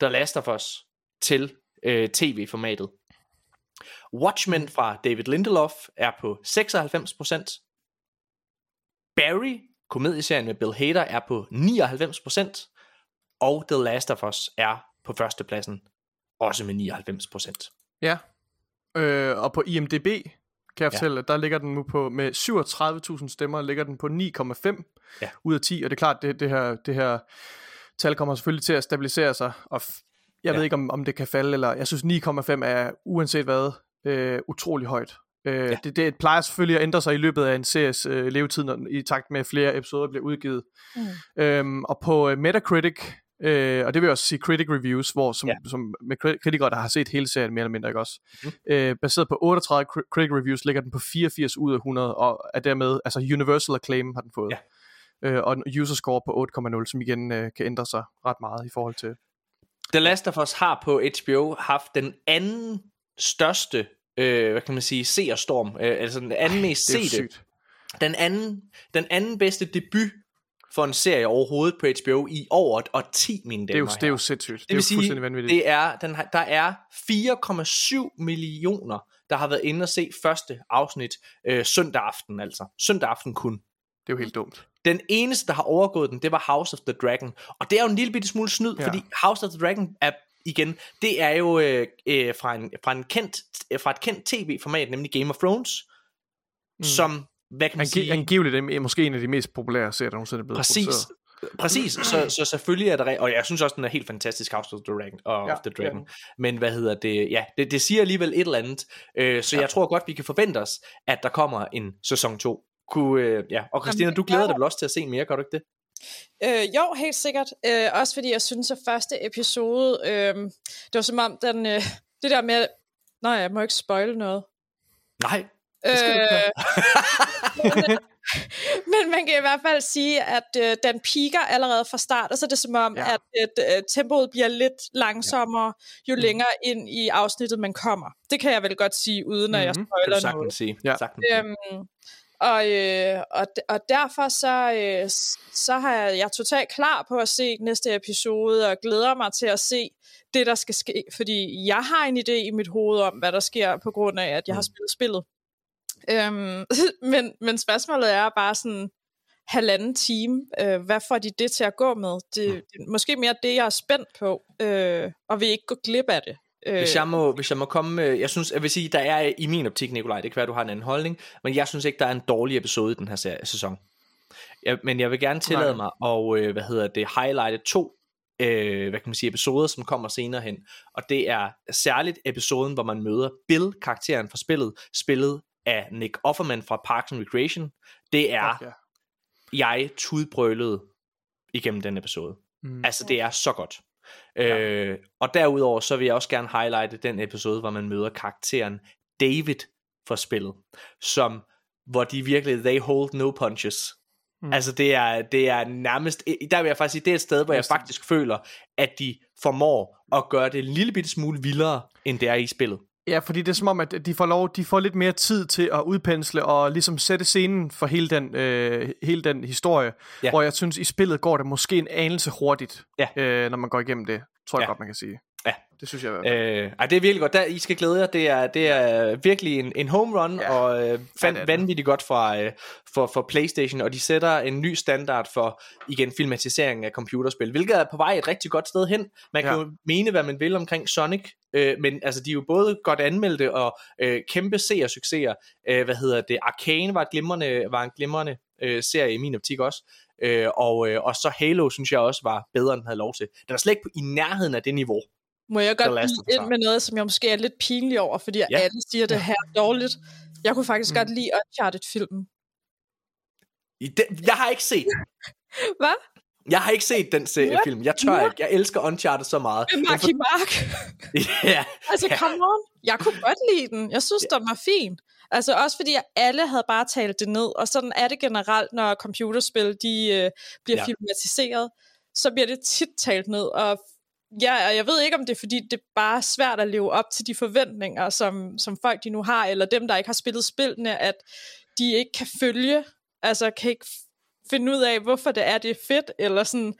The Last of Us til øh, tv-formatet. Watchmen fra David Lindelof er på 96%. Barry, komedieserien med Bill Hader, er på 99%. Og The Last of Us er på førstepladsen, også med 99%. Ja. Øh, og på IMDb, kan jeg Ja. fortælle, at der ligger den nu på, med 37.000 stemmer, ligger den på 9,5 Ja. ud af 10, og det er klart, det, det, her, det her tal kommer selvfølgelig til at stabilisere sig, og jeg Ja. ved ikke, om, om det kan falde, eller jeg synes 9,5 er uanset hvad, øh, utrolig højt. Øh, Ja. det, det plejer selvfølgelig at ændre sig i løbet af en series øh, levetid, når, i takt med at flere episoder bliver udgivet. Mm. Øhm, og på øh, Metacritic, øh, og det vil også sige critic reviews, hvor som, Ja. som med kri- kritikere, der har set hele serien mere eller mindre, ikke også? Mhm. Øh, baseret på 38 cri- critic reviews, ligger den på 84 ud af 100, og er dermed, altså universal acclaim har den fået. Ja. Øh, og en user score på 8,0, som igen øh, kan ændre sig ret meget i forhold til... The Last of Us har på HBO haft den anden største, øh, hvad kan man sige, seerstorm, øh, altså den anden mest er jo sete, den anden, den anden bedste debut for en serie overhovedet på HBO i over et årti, mine Det er jo, damer det er jo sindssygt. Det, det er jo sige, fuldstændig vanvittigt. det er, den der er 4,7 millioner, der har været inde og se første afsnit øh, søndag aften, altså. Søndag aften kun. det er jo helt dumt. Den eneste, der har overgået den, det var House of the Dragon. Og det er jo en lille bitte smule snyd, ja. fordi House of the Dragon er igen, det er jo øh, øh, fra, en, fra, en kendt, øh, fra et kendt tv-format, nemlig Game of Thrones, mm. som, hvad kan man Angi- sige... angiveligt er måske en af de mest populære serier, der nogensinde er blevet Præcis. produceret. Præcis, så, så selvfølgelig er der, og jeg synes også, den er helt fantastisk, House of the Dragon. Og Ja, of the Dragon. den. Men hvad hedder det, ja, det, det siger alligevel et eller andet, øh, så ja. jeg tror godt, vi kan forvente os, at der kommer en sæson 2. Kunne, øh, ja. Og Christina, Jamen, du glæder ja. dig vel også til at se mere, gør du ikke det? Øh, jo, helt sikkert. Øh, også fordi jeg synes, at første episode, øh, det var som om den, øh, det der med, nej, jeg må ikke spoile noget. Nej, Øh, skal du ikke men, men man kan i hvert fald sige, at øh, den piker allerede fra start, og så er det som om, Ja. at øh, tempoet bliver lidt langsommere, jo Mm. længere ind i afsnittet man kommer. Det kan jeg vel godt sige, uden at jeg Mhm. kan spoiler noget. sige. Ja. Sagtens. Øhm, og, øh, og, og derfor så, øh, så har jeg, jeg er totalt klar på at se næste episode, og glæder mig til at se det, der skal ske. Fordi jeg har en idé i mit hoved om, hvad der sker, på grund af, at jeg har Mm. spillet spillet. Øhm, men, men spørgsmålet er bare sådan, halvanden time. Øh, hvad får de det til at gå med? Det, Mm. det er måske mere det, jeg er spændt på, øh, og vil ikke gå glip af det. Øh, Hvis jeg, må, hvis jeg må komme jeg synes, jeg vil sige, der er i min optik, Nikolaj, det kan være, du har en anden holdning, men jeg synes ikke, der er en dårlig episode i den her serie, sæson. Jeg, men jeg vil gerne tillade Nej. mig at, øh, hvad hedder det, highlighte to, øh, hvad kan man sige, episoder, som kommer senere hen. Og det er særligt episoden, hvor man møder Bill, karakteren fra spillet, spillet af Nick Offerman fra Parks and Recreation. Det er, Okay. jeg tudbrølede igennem den episode. Mm. Altså, det er så godt. Øh, og derudover, så vil jeg også gerne highlighte den episode, hvor man møder karakteren David fra spillet, som, hvor de virkelig, they hold no punches. Mm. Altså, det er, det er nærmest, der vil jeg faktisk sige, det er et sted, hvor jeg faktisk føler, at de formår at gøre det en lille bitte smule vildere, end det er i spillet. Ja, fordi det er som om, at de får lov, de får lidt mere tid til at udpensle og ligesom sætte scenen for hele den, øh, hele den historie. Ja. Hvor jeg synes, i spillet går det måske en anelse hurtigt, Ja. øh, når man går igennem det. Tror jeg Ja. godt, man kan sige. Ja. Det synes jeg i hvert fald. Øh, ej, det er virkelig godt. Der, I skal glæde jer. Det er, det er virkelig en, en home run, Ja. og øh, Ja, fan, det det. vanvittigt godt fra, øh, for, for Playstation, og de sætter en ny standard for, igen, filmatisering af computerspil, hvilket er på vej et rigtig godt sted hen. Man kan Ja. jo mene, hvad man vil omkring Sonic, øh, men altså, de er jo både godt anmeldte og øh, kæmpe seersucceser. Øh, hvad hedder det? Arcane var, et glimrende, var en glimrende øh, serie i min optik også. Øh, og, øh, og så Halo, synes jeg også var bedre, end den havde lov til. Den er slet ikke på, i nærheden af det niveau. Må jeg godt Us. ind med noget, som jeg måske er lidt pinlig over, fordi ja. Alle siger, det her er dårligt. Jeg kunne faktisk Mm. godt lide Uncharted-filmen. I den, jeg har ikke set Hvad? Jeg har ikke set den serie What? film. Jeg tør What? ikke. Jeg elsker Uncharted så meget. Med Marky Mark. ja, altså, come on. Jeg kunne godt lide den. Jeg synes, den var fin. Altså også fordi alle havde bare talt det ned, og sådan er det generelt, når computerspil de, øh, bliver ja. filmatiseret, så bliver det tit talt ned, og ja, og jeg ved ikke, om det er fordi, det er bare svært at leve op til de forventninger, som, som folk de nu har, eller dem, der ikke har spillet spillene, at de ikke kan følge, altså kan ikke finde ud af, hvorfor det er, det er fedt, eller sådan.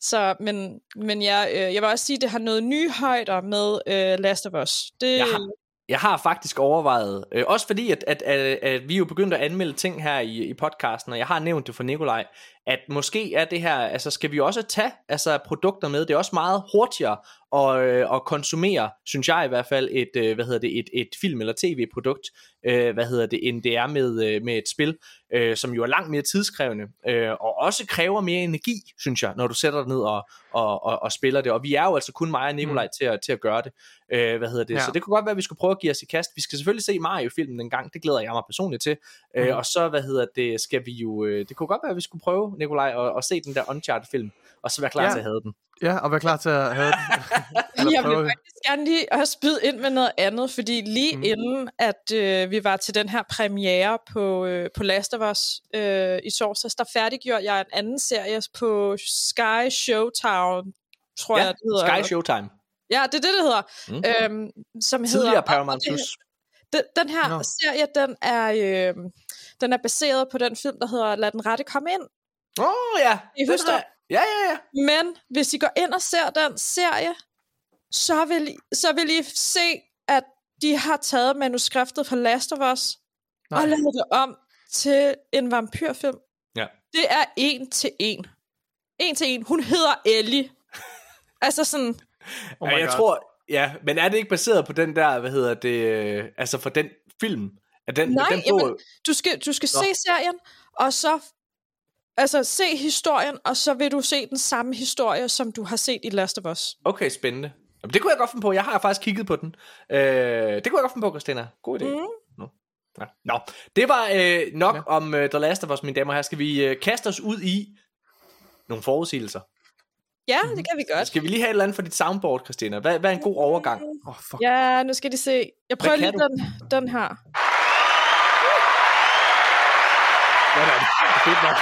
Så, men, men jeg, øh, jeg vil også sige, at det har noget nye højder med øh, Last of Us. Det, Jeg har- jeg har faktisk overvejet, øh, også fordi, at, at, at, at vi jo begyndt at anmelde ting her i, i podcasten, og jeg har nævnt det for Nikolaj, at måske er det her, altså skal vi også tage altså, produkter med, det er også meget hurtigere at, øh, at konsumere, synes jeg i hvert fald, et, øh, hvad hedder det, et, et film- eller tv-produkt, øh, hvad hedder det, end det er med, øh, med et spil, øh, som jo er langt mere tidskrævende, øh, og også kræver mere energi, synes jeg, når du sætter dig ned og, og, og, og spiller det, og vi er jo altså kun mig og Nikolaj mm. til, at, til at gøre det, øh, hvad hedder det, Ja. så det kunne godt være, at vi skulle prøve at give os i kast, vi skal selvfølgelig se Mario-filmen en gang, det glæder jeg mig personligt til, øh, Mhm. og så, hvad hedder det, skal vi jo, øh, det kunne godt være, at vi skulle prøve, Nikolaj, at, at se den der Uncharted-film, og så være klar Ja. til at have den. Ja, og vær klar til at have den. Jeg vil faktisk gerne lige også byde ind med noget andet, fordi lige Mm. inden, at øh, vi var til den her premiere på, øh, på Last of Us øh, i torsdags, der færdiggjorde jeg en anden serie på Sky Showtown, tror Ja, jeg, det hedder. Sky Showtime. Ja, det er det, det hedder. Mm. Øhm, som Tidligere hedder, Paramount Plus. Den, den her no. serie, den er, øh, den er baseret på den film, der hedder Lad den rette komme ind. Åh, oh, ja. I Den husker? er- Ja, ja, ja. Men hvis I går ind og ser den serie, så vil, I, så vil I se, at de har taget manuskriptet fra Last of Us Nej. og lavet det om til en vampyrfilm. Ja. Det er en til en. En til en. Hun hedder Ellie. altså sådan, Oh ja, jeg God. tror, ja, men er det ikke baseret på den der, hvad hedder det, øh, altså for den film? Er den, Nej, den bog, jamen, du skal, du skal Nå. se serien, og så altså se historien, og så vil du se den samme historie, som du har set i Last of Us. Okay, spændende. Jamen, det kunne jeg godt finde på. Jeg har faktisk kigget på den. Øh, det kunne jeg godt finde på, Christina. God idé. Mm. Nå. Ja. Nå, det var øh, nok ja. om øh, The Last of Us, mine damer og herrer. Skal vi øh, kaste os ud i nogle forudsigelser? Ja, det kan vi godt. Skal vi lige have et eller andet for dit soundboard, Christina? Hvad, hvad er en god overgang? Oh, fuck. Ja, nu skal de se. Jeg prøver lige den, den her. Hvad er det? Fedt nok.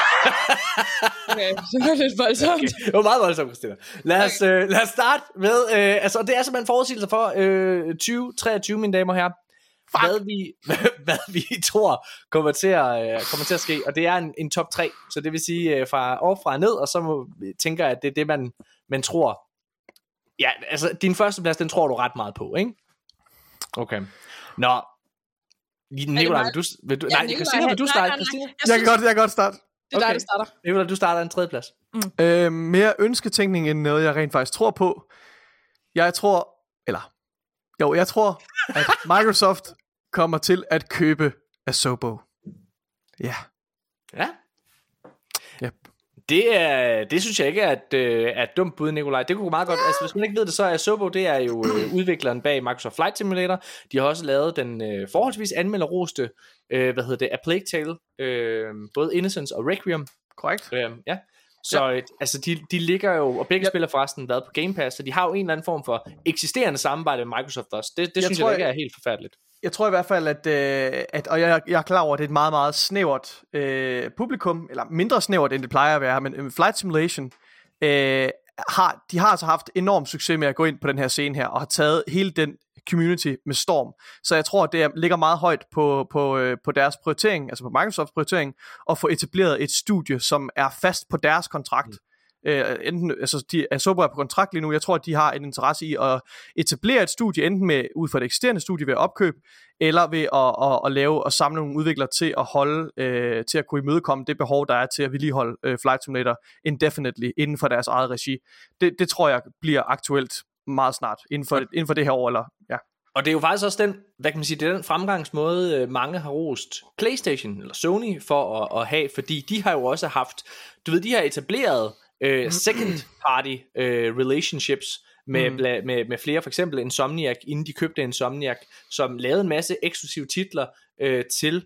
Okay, det var lidt voldsomt. Okay. Det var meget voldsomt, Christina. Lad os, øh, lad os starte med, øh, altså det er simpelthen forudsigelser for øh, 2023, mine damer og herrer. Hvad vi, hvad vi tror kommer til, at, øh, kommer til at ske, og det er en, en top 3, så det vil sige øh, fra op fra og ned, og så må, tænker jeg, at det er det, man, man tror. Ja, altså din første plads, den tror du ret meget på, ikke? Okay. Nå, Nikolaj, vil du, vil du, Ja, nej, Nikolaj, Christina, vil du nej, starte? nej, nej. Christina? Jeg Jeg synes, kan godt, jeg kan godt starte. det er dig, Okay. der starter. Nikolaj, du starter en tredje plads. Øh, mere ønsketænkning end noget, jeg rent faktisk tror på. Jeg tror, eller jo, jeg tror, at Microsoft kommer til at købe Asobo. Ja. Ja. Yep. Det, er, det synes jeg ikke er et, øh, er et dumt bud, Nikolaj. Det kunne meget godt... Altså, hvis man ikke ved det, så er Sobo, det er jo øh, udvikleren bag Microsoft Flight Simulator. De har også lavet den øh, forholdsvis anmelderoste, øh, hvad hedder det, A Plague Tale. Øh, både Innocence og Requiem. Korrekt. Øh, ja. Så ja. altså, de, de ligger jo, og begge Ja. spiller forresten været på Game Pass, så de har jo en eller anden form for eksisterende samarbejde med Microsoft også. Det, det Jeg synes tror, jeg ikke er helt forfærdeligt. Jeg tror i hvert fald, at, øh, at og jeg, jeg er klar over, at det er et meget, meget snævert øh, publikum, eller mindre snævert, end det plejer at være, men øh, Flight Simulation, øh, har, de har altså haft enorm succes med at gå ind på den her scene her, og har taget hele den community med storm. Så jeg tror, det ligger meget højt på, på, øh, på deres prioritering, altså på Microsofts prioritering, at få etableret et studie, som er fast på deres kontrakt. Mm. Øh, enten, altså de er Sobo er på kontrakt lige nu, jeg tror, at de har en interesse i at etablere et studie, enten med ud fra et eksisterende studie ved opkøb, eller ved at, at, at lave og samle nogle udviklere til at holde, øh, til at kunne imødekomme det behov, der er til at vedligeholde øh, Flight Simulator indefinitely inden for deres eget regi. Det, det tror jeg bliver aktuelt meget snart, inden for, inden for det her år, eller ja. Og det er jo faktisk også den, hvad kan man sige, det er den fremgangsmåde, øh, mange har rost PlayStation eller Sony for at, at have, fordi de har jo også haft, du ved, de har etableret øh, second party øh, relationships med, Mm. mm. med, med flere, for eksempel Insomniac, inden de købte Insomniac, som lavede en masse eksklusive titler øh, til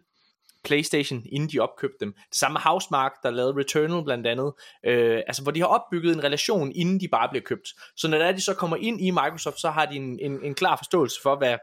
PlayStation, inden de opkøbte dem. Det samme med Housemark, der lavede Returnal blandt andet, øh, altså hvor de har opbygget en relation, inden de bare bliver købt. Så når det er, de så kommer ind i Microsoft, så har de en, en, en klar forståelse for, hvad,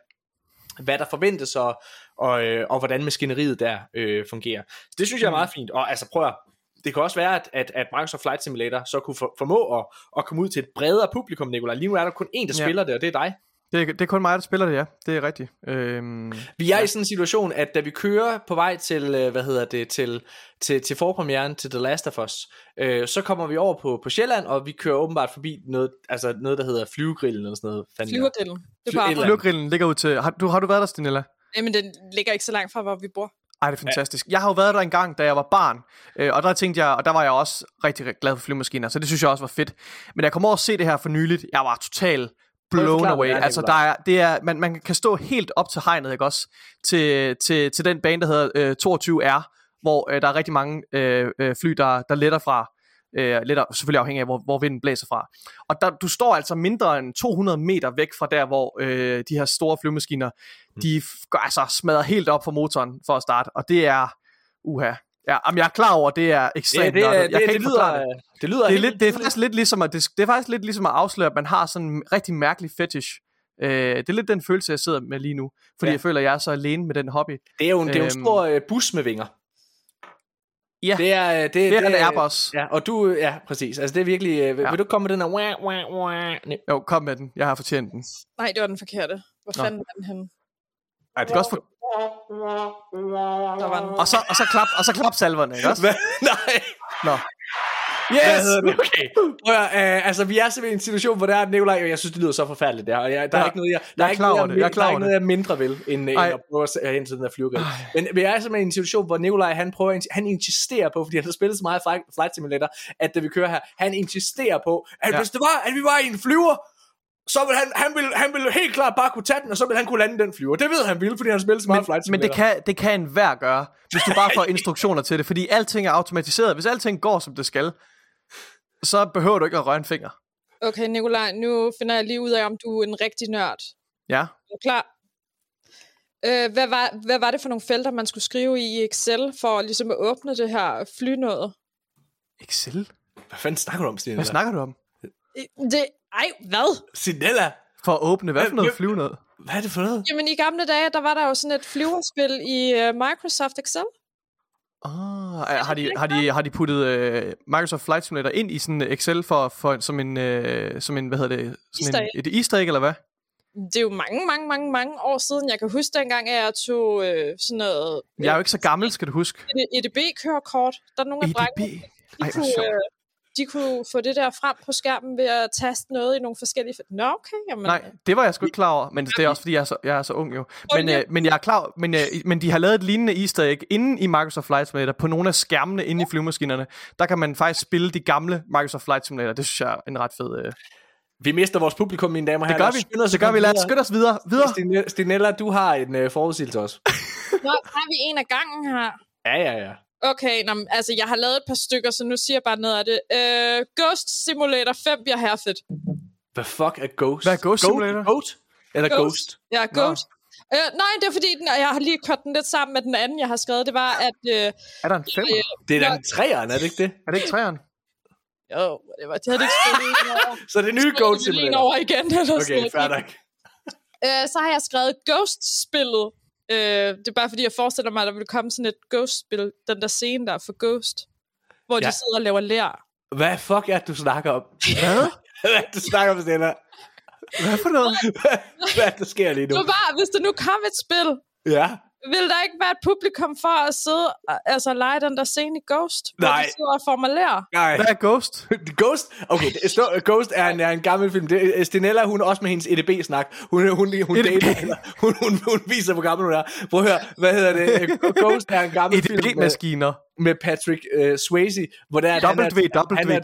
hvad der forventes, og, og, øh, og hvordan maskineriet der øh, fungerer. Så det synes jeg er meget fint, og altså prøv at, det kan også være, at, at, at Microsoft Flight Simulator så kunne for, formå at, at komme ud til et bredere publikum, Nicolaj. Lige nu er der kun én, der Ja. spiller det, og det er dig. Det, er- det er kun mig, der spiller det, ja. Det er rigtigt. Øhm, Vi er ja. i sådan en situation, at da vi kører på vej til, øh, hvad hedder det, til, til, til forpremieren til The Last of Us, øh, så kommer vi over på, på Sjælland, og vi kører åbenbart forbi noget, altså noget der hedder flyvegrillen eller sådan noget. Flyvergrillen. Det er Fly-. Flyvergrillen ligger ud til... Har du, har du været der, Stinella? Jamen, den ligger ikke så langt fra, hvor vi bor. Ej, det er fantastisk. Jeg har jo været der en gang, da jeg var barn, øh, og der tænkte jeg, og der var jeg også rigtig, glad for flymaskiner, så det synes jeg også var fedt. Men jeg kom over at se det her for nyligt, jeg var totalt blown forklare, away. det er, Altså, der er, det er, man, man kan stå helt op til hegnet, ikke også? Til, til, til den bane, der hedder øh, 22R, hvor øh, der er rigtig mange øh, øh, fly, der, der letter fra. Øh, letter selvfølgelig afhængig af, hvor, hvor vinden blæser fra. Og der, du står altså mindre end 200 meter væk fra der, hvor øh, de her store flymaskiner, Mm. de gør, altså, smadrer helt op for motoren for at starte. Og det er, uha, ja, jamen, jeg er klar over, at det er ekstremt Ja, det, nørdet. det, jeg det, kan det, ikke lyder, forklare det. det lyder Det er, lidt, det, er faktisk lidt ligesom at, det, det er faktisk lidt ligesom at afsløre, at man har sådan en rigtig mærkelig fetish. Øh, det er lidt den følelse, jeg sidder med lige nu. Fordi Ja. jeg føler, at jeg er så alene med den hobby. det er jo en, det er jo en Øhm. stor øh, bus med vinger. Ja, Det er, øh, det, det er han Airbus. Ja, og du, ja, præcis. Altså, det er virkelig... Øh, vil, Ja. vil du komme med den her... Wah, wah, wah? Nej. Jo, kom med den. Jeg har fortjent den. Nej, det var den forkerte. Hvor Nå. fanden er den henne? Ej, Det kan også få... Der var den. Og så, og så klap, og så klap salverne, ikke også? Hvad? Nej. Nå. Yes! Okay. At, øh, altså, vi er simpelthen i en situation, hvor der er Nikolaj, og jeg synes, det lyder så forfærdeligt, det her. Og jeg, der er Ja. ikke noget, jeg, der Jeg er er ikke klar noget. Jeg er klar der er ikke noget, jeg mindre vil, end, end Ej. at prøve at se hen til den der flyvergrill. Men vi er simpelthen i en situation, hvor Nikolaj, han prøver, han insisterer på, fordi han har spillet så meget Flight, flight Simulator, at det vi kører her, han insisterer på, at Ja. hvis det var, at vi var i en flyver, så vil han, han, vil, han vil helt klart bare kunne tage den, og så vil han kunne lande den flyver. Det ved han vil, fordi han har spillet så meget Flight Men, men Simulator. det kan, det kan en hver gøre, hvis du bare får instruktioner til det, fordi alting er automatiseret. Hvis alting går, som det skal, så behøver du ikke at røre en finger. Okay, Nikolaj, nu finder jeg lige ud af, om du er en rigtig nørd. Ja. Er du klar? Øh, hvad, var, hvad var det for nogle felter, man skulle skrive i i Excel, for ligesom at åbne det her flynåde? Excel? Hvad fanden snakker du om, Stine? Hvad snakker du om? Det, ej, hvad? Sinella, For at åbne, hvad for noget Hvem- flyve noget? hvad er det for noget? Jamen, i gamle dage, der var der jo sådan et flyverspil i uh, Microsoft Excel. Ah, har, de, har, de, har de puttet uh, Microsoft Flight Simulator ind i sådan Excel for, for som en, uh, som en, hvad hedder det? Sådan en, et easter egg, eller hvad? Det er jo mange, mange, mange, mange år siden. Jeg kan huske dengang, at jeg tog øh, sådan noget Jeg er jo ikke så gammel, skal du huske. EDB-kørekort. Der er nogle af EDB? drengene, de, Ej, kunne, øh, de kunne få det der frem på skærmen ved at taste noget i nogle forskellige... Nå, okay. Jamen, Nej, det var jeg sgu ikke klar over, men det er også fordi, jeg er så, jeg er så ung jo. Men, øh, men jeg er klar, men, øh, men de har lavet et lignende easter egg inde i Microsoft Flight Simulator, på nogle af skærmene inde i flyvemaskinerne. Der kan man faktisk spille de gamle Microsoft Flight Simulator. Det synes jeg er en ret fed... Øh. Vi mister vores publikum, mine damer og Det herrer. gør Lad os vi. skynde os Det gør vi. Lad os videre. skynde os videre. videre. Stine- Stinella, du har en øh, forudsigelse også. Nå, har vi en af gangen her? Ja, ja, ja. Okay, nå, altså, jeg har lavet et par stykker, så nu siger jeg bare noget af det. Øh, Ghost Simulator 5 bliver her fedt. Hvad fuck er Ghost? Hvad er Ghost? Simulator? Goat? Eller Ghost? Ghost. Ja, Ghost. Øh, nej, det er fordi, den, jeg har lige kørt den lidt sammen med den anden, jeg har skrevet. Det var, at... Øh, Er der en femmer? Det er da en træeren, er det ikke det? Er det ikke træeren? jo, det var, det havde ikke over. Så det er nye Lige Simulator. over igen, eller Okay, fair nok. Øh, så har jeg skrevet Ghost-spillet. Øh, det er bare fordi, jeg forestiller mig, at der vil komme sådan et Ghost-spil, den der scene der for Ghost, hvor ja. De sidder og laver lær. Hvad fuck er det, du snakker om? Hvad? Hvad er det, du snakker om, Stine? Hvad for noget? Hvad det, der sker lige nu? Nu bare, hvis der nu kom et spil, Ja. Vil der ikke være et publikum for at sidde altså lege den der scene i Ghost, hvor Nej. de sidder og formulerer? Nej. Hvad er Ghost? Ghost? Okay, Ghost er en, er en gammel film. Det, Stinella, hun er også med hendes EDB-snak. Hun, hun, hun, EDB. dater, hun, hun, hun, viser, hvor gammel hun er. Prøv at høre, hvad hedder det? Ghost er en gammel film med, EDB-maskiner. med Patrick uh, Swayze, hvor der er, han er, W, han er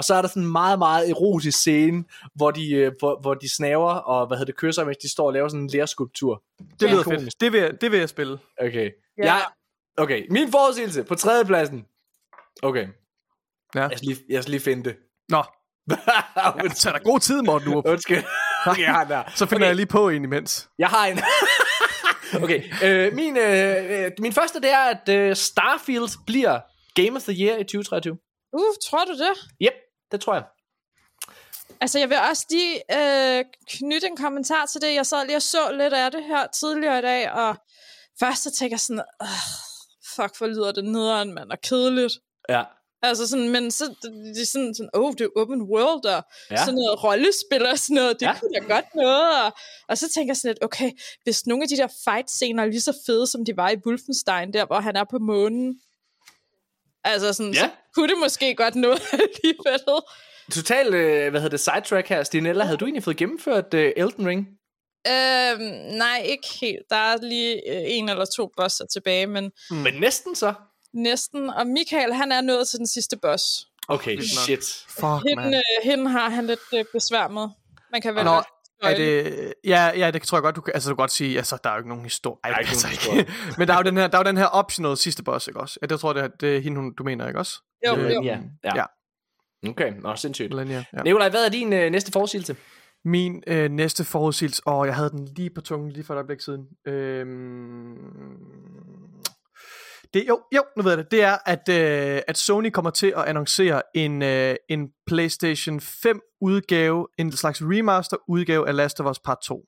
Og så er der sådan en meget, meget erotisk scene, hvor de, øh, hvor, hvor de snaver og hvad hedder det, kysser, mens de står og laver sådan en lærerskulptur. Det lyder Ikonisk. fedt. Det vil, jeg, det vil jeg spille. Okay. Ja. Ja. Jeg, okay, min forudsigelse på tredjepladsen. Okay. Ja. Jeg skal lige, jeg skal lige finde det. Nå, så er der god tid, Morten Urup. Undskyld. Okay, jeg har den her. Så finder okay. jeg lige på en imens. Jeg har en. okay, øh, min, øh, øh, min første det er, at øh, Starfield bliver Game of the Year i 2023. Uh, tror du det? Yep, det tror jeg. Altså, jeg vil også lige øh, knytte en kommentar til det. Jeg sad lige og så lidt af det her tidligere i dag, og først så tænker jeg sådan, "Ugh, fuck, hvor lyder det nederen, mand, og kedeligt. Ja. Altså sådan, men så er sådan, sådan, oh, det er open world, og Ja. sådan noget rollespil og sådan noget, det ja. kunne da godt noget. Og, og så tænker jeg sådan lidt, okay, hvis nogle af de der fight-scener er lige så fede, som de var i Wolfenstein, der hvor han er på månen, altså sådan, Ja. så kunne det måske godt noget alligevel. Total, øh, hvad hedder det, sidetrack her. Stinella, havde du egentlig fået gennemført øh, Elden Ring? Øhm, nej, ikke helt. Der er lige øh, en eller to bosser tilbage, men Mm. Men næsten så. næsten. Og Michael, han er nået til den sidste boss. Okay, shit. Fuck, Hende, man. øh, hende har han lidt øh, besvær med. Man kan vel Nå, Er det, ja, ja, det tror jeg godt, du kan, altså du kan godt sige, altså der er jo ikke nogen historie. Ej, ikke nogen ikke. Men der er jo den her, der er jo den her optional sidste boss, ikke også? Ja, det tror jeg, det er, det er hende, hun, du mener, ikke også? Jo, Øh, jo. Ja. ja. Ja. Okay, nå, sindssygt. Melania, ja. Nikolaj, hvad er din øh, næste forudsigelse? Min øh, næste forudsigelse, åh, jeg havde den lige på tungen lige for et øjeblik siden. Øhm, det, jo, jo, nu ved jeg det. Det er, at, øh, at Sony kommer til at annoncere en, øh, en PlayStation 5 udgave, en slags remaster udgave af Last of Us Part 2.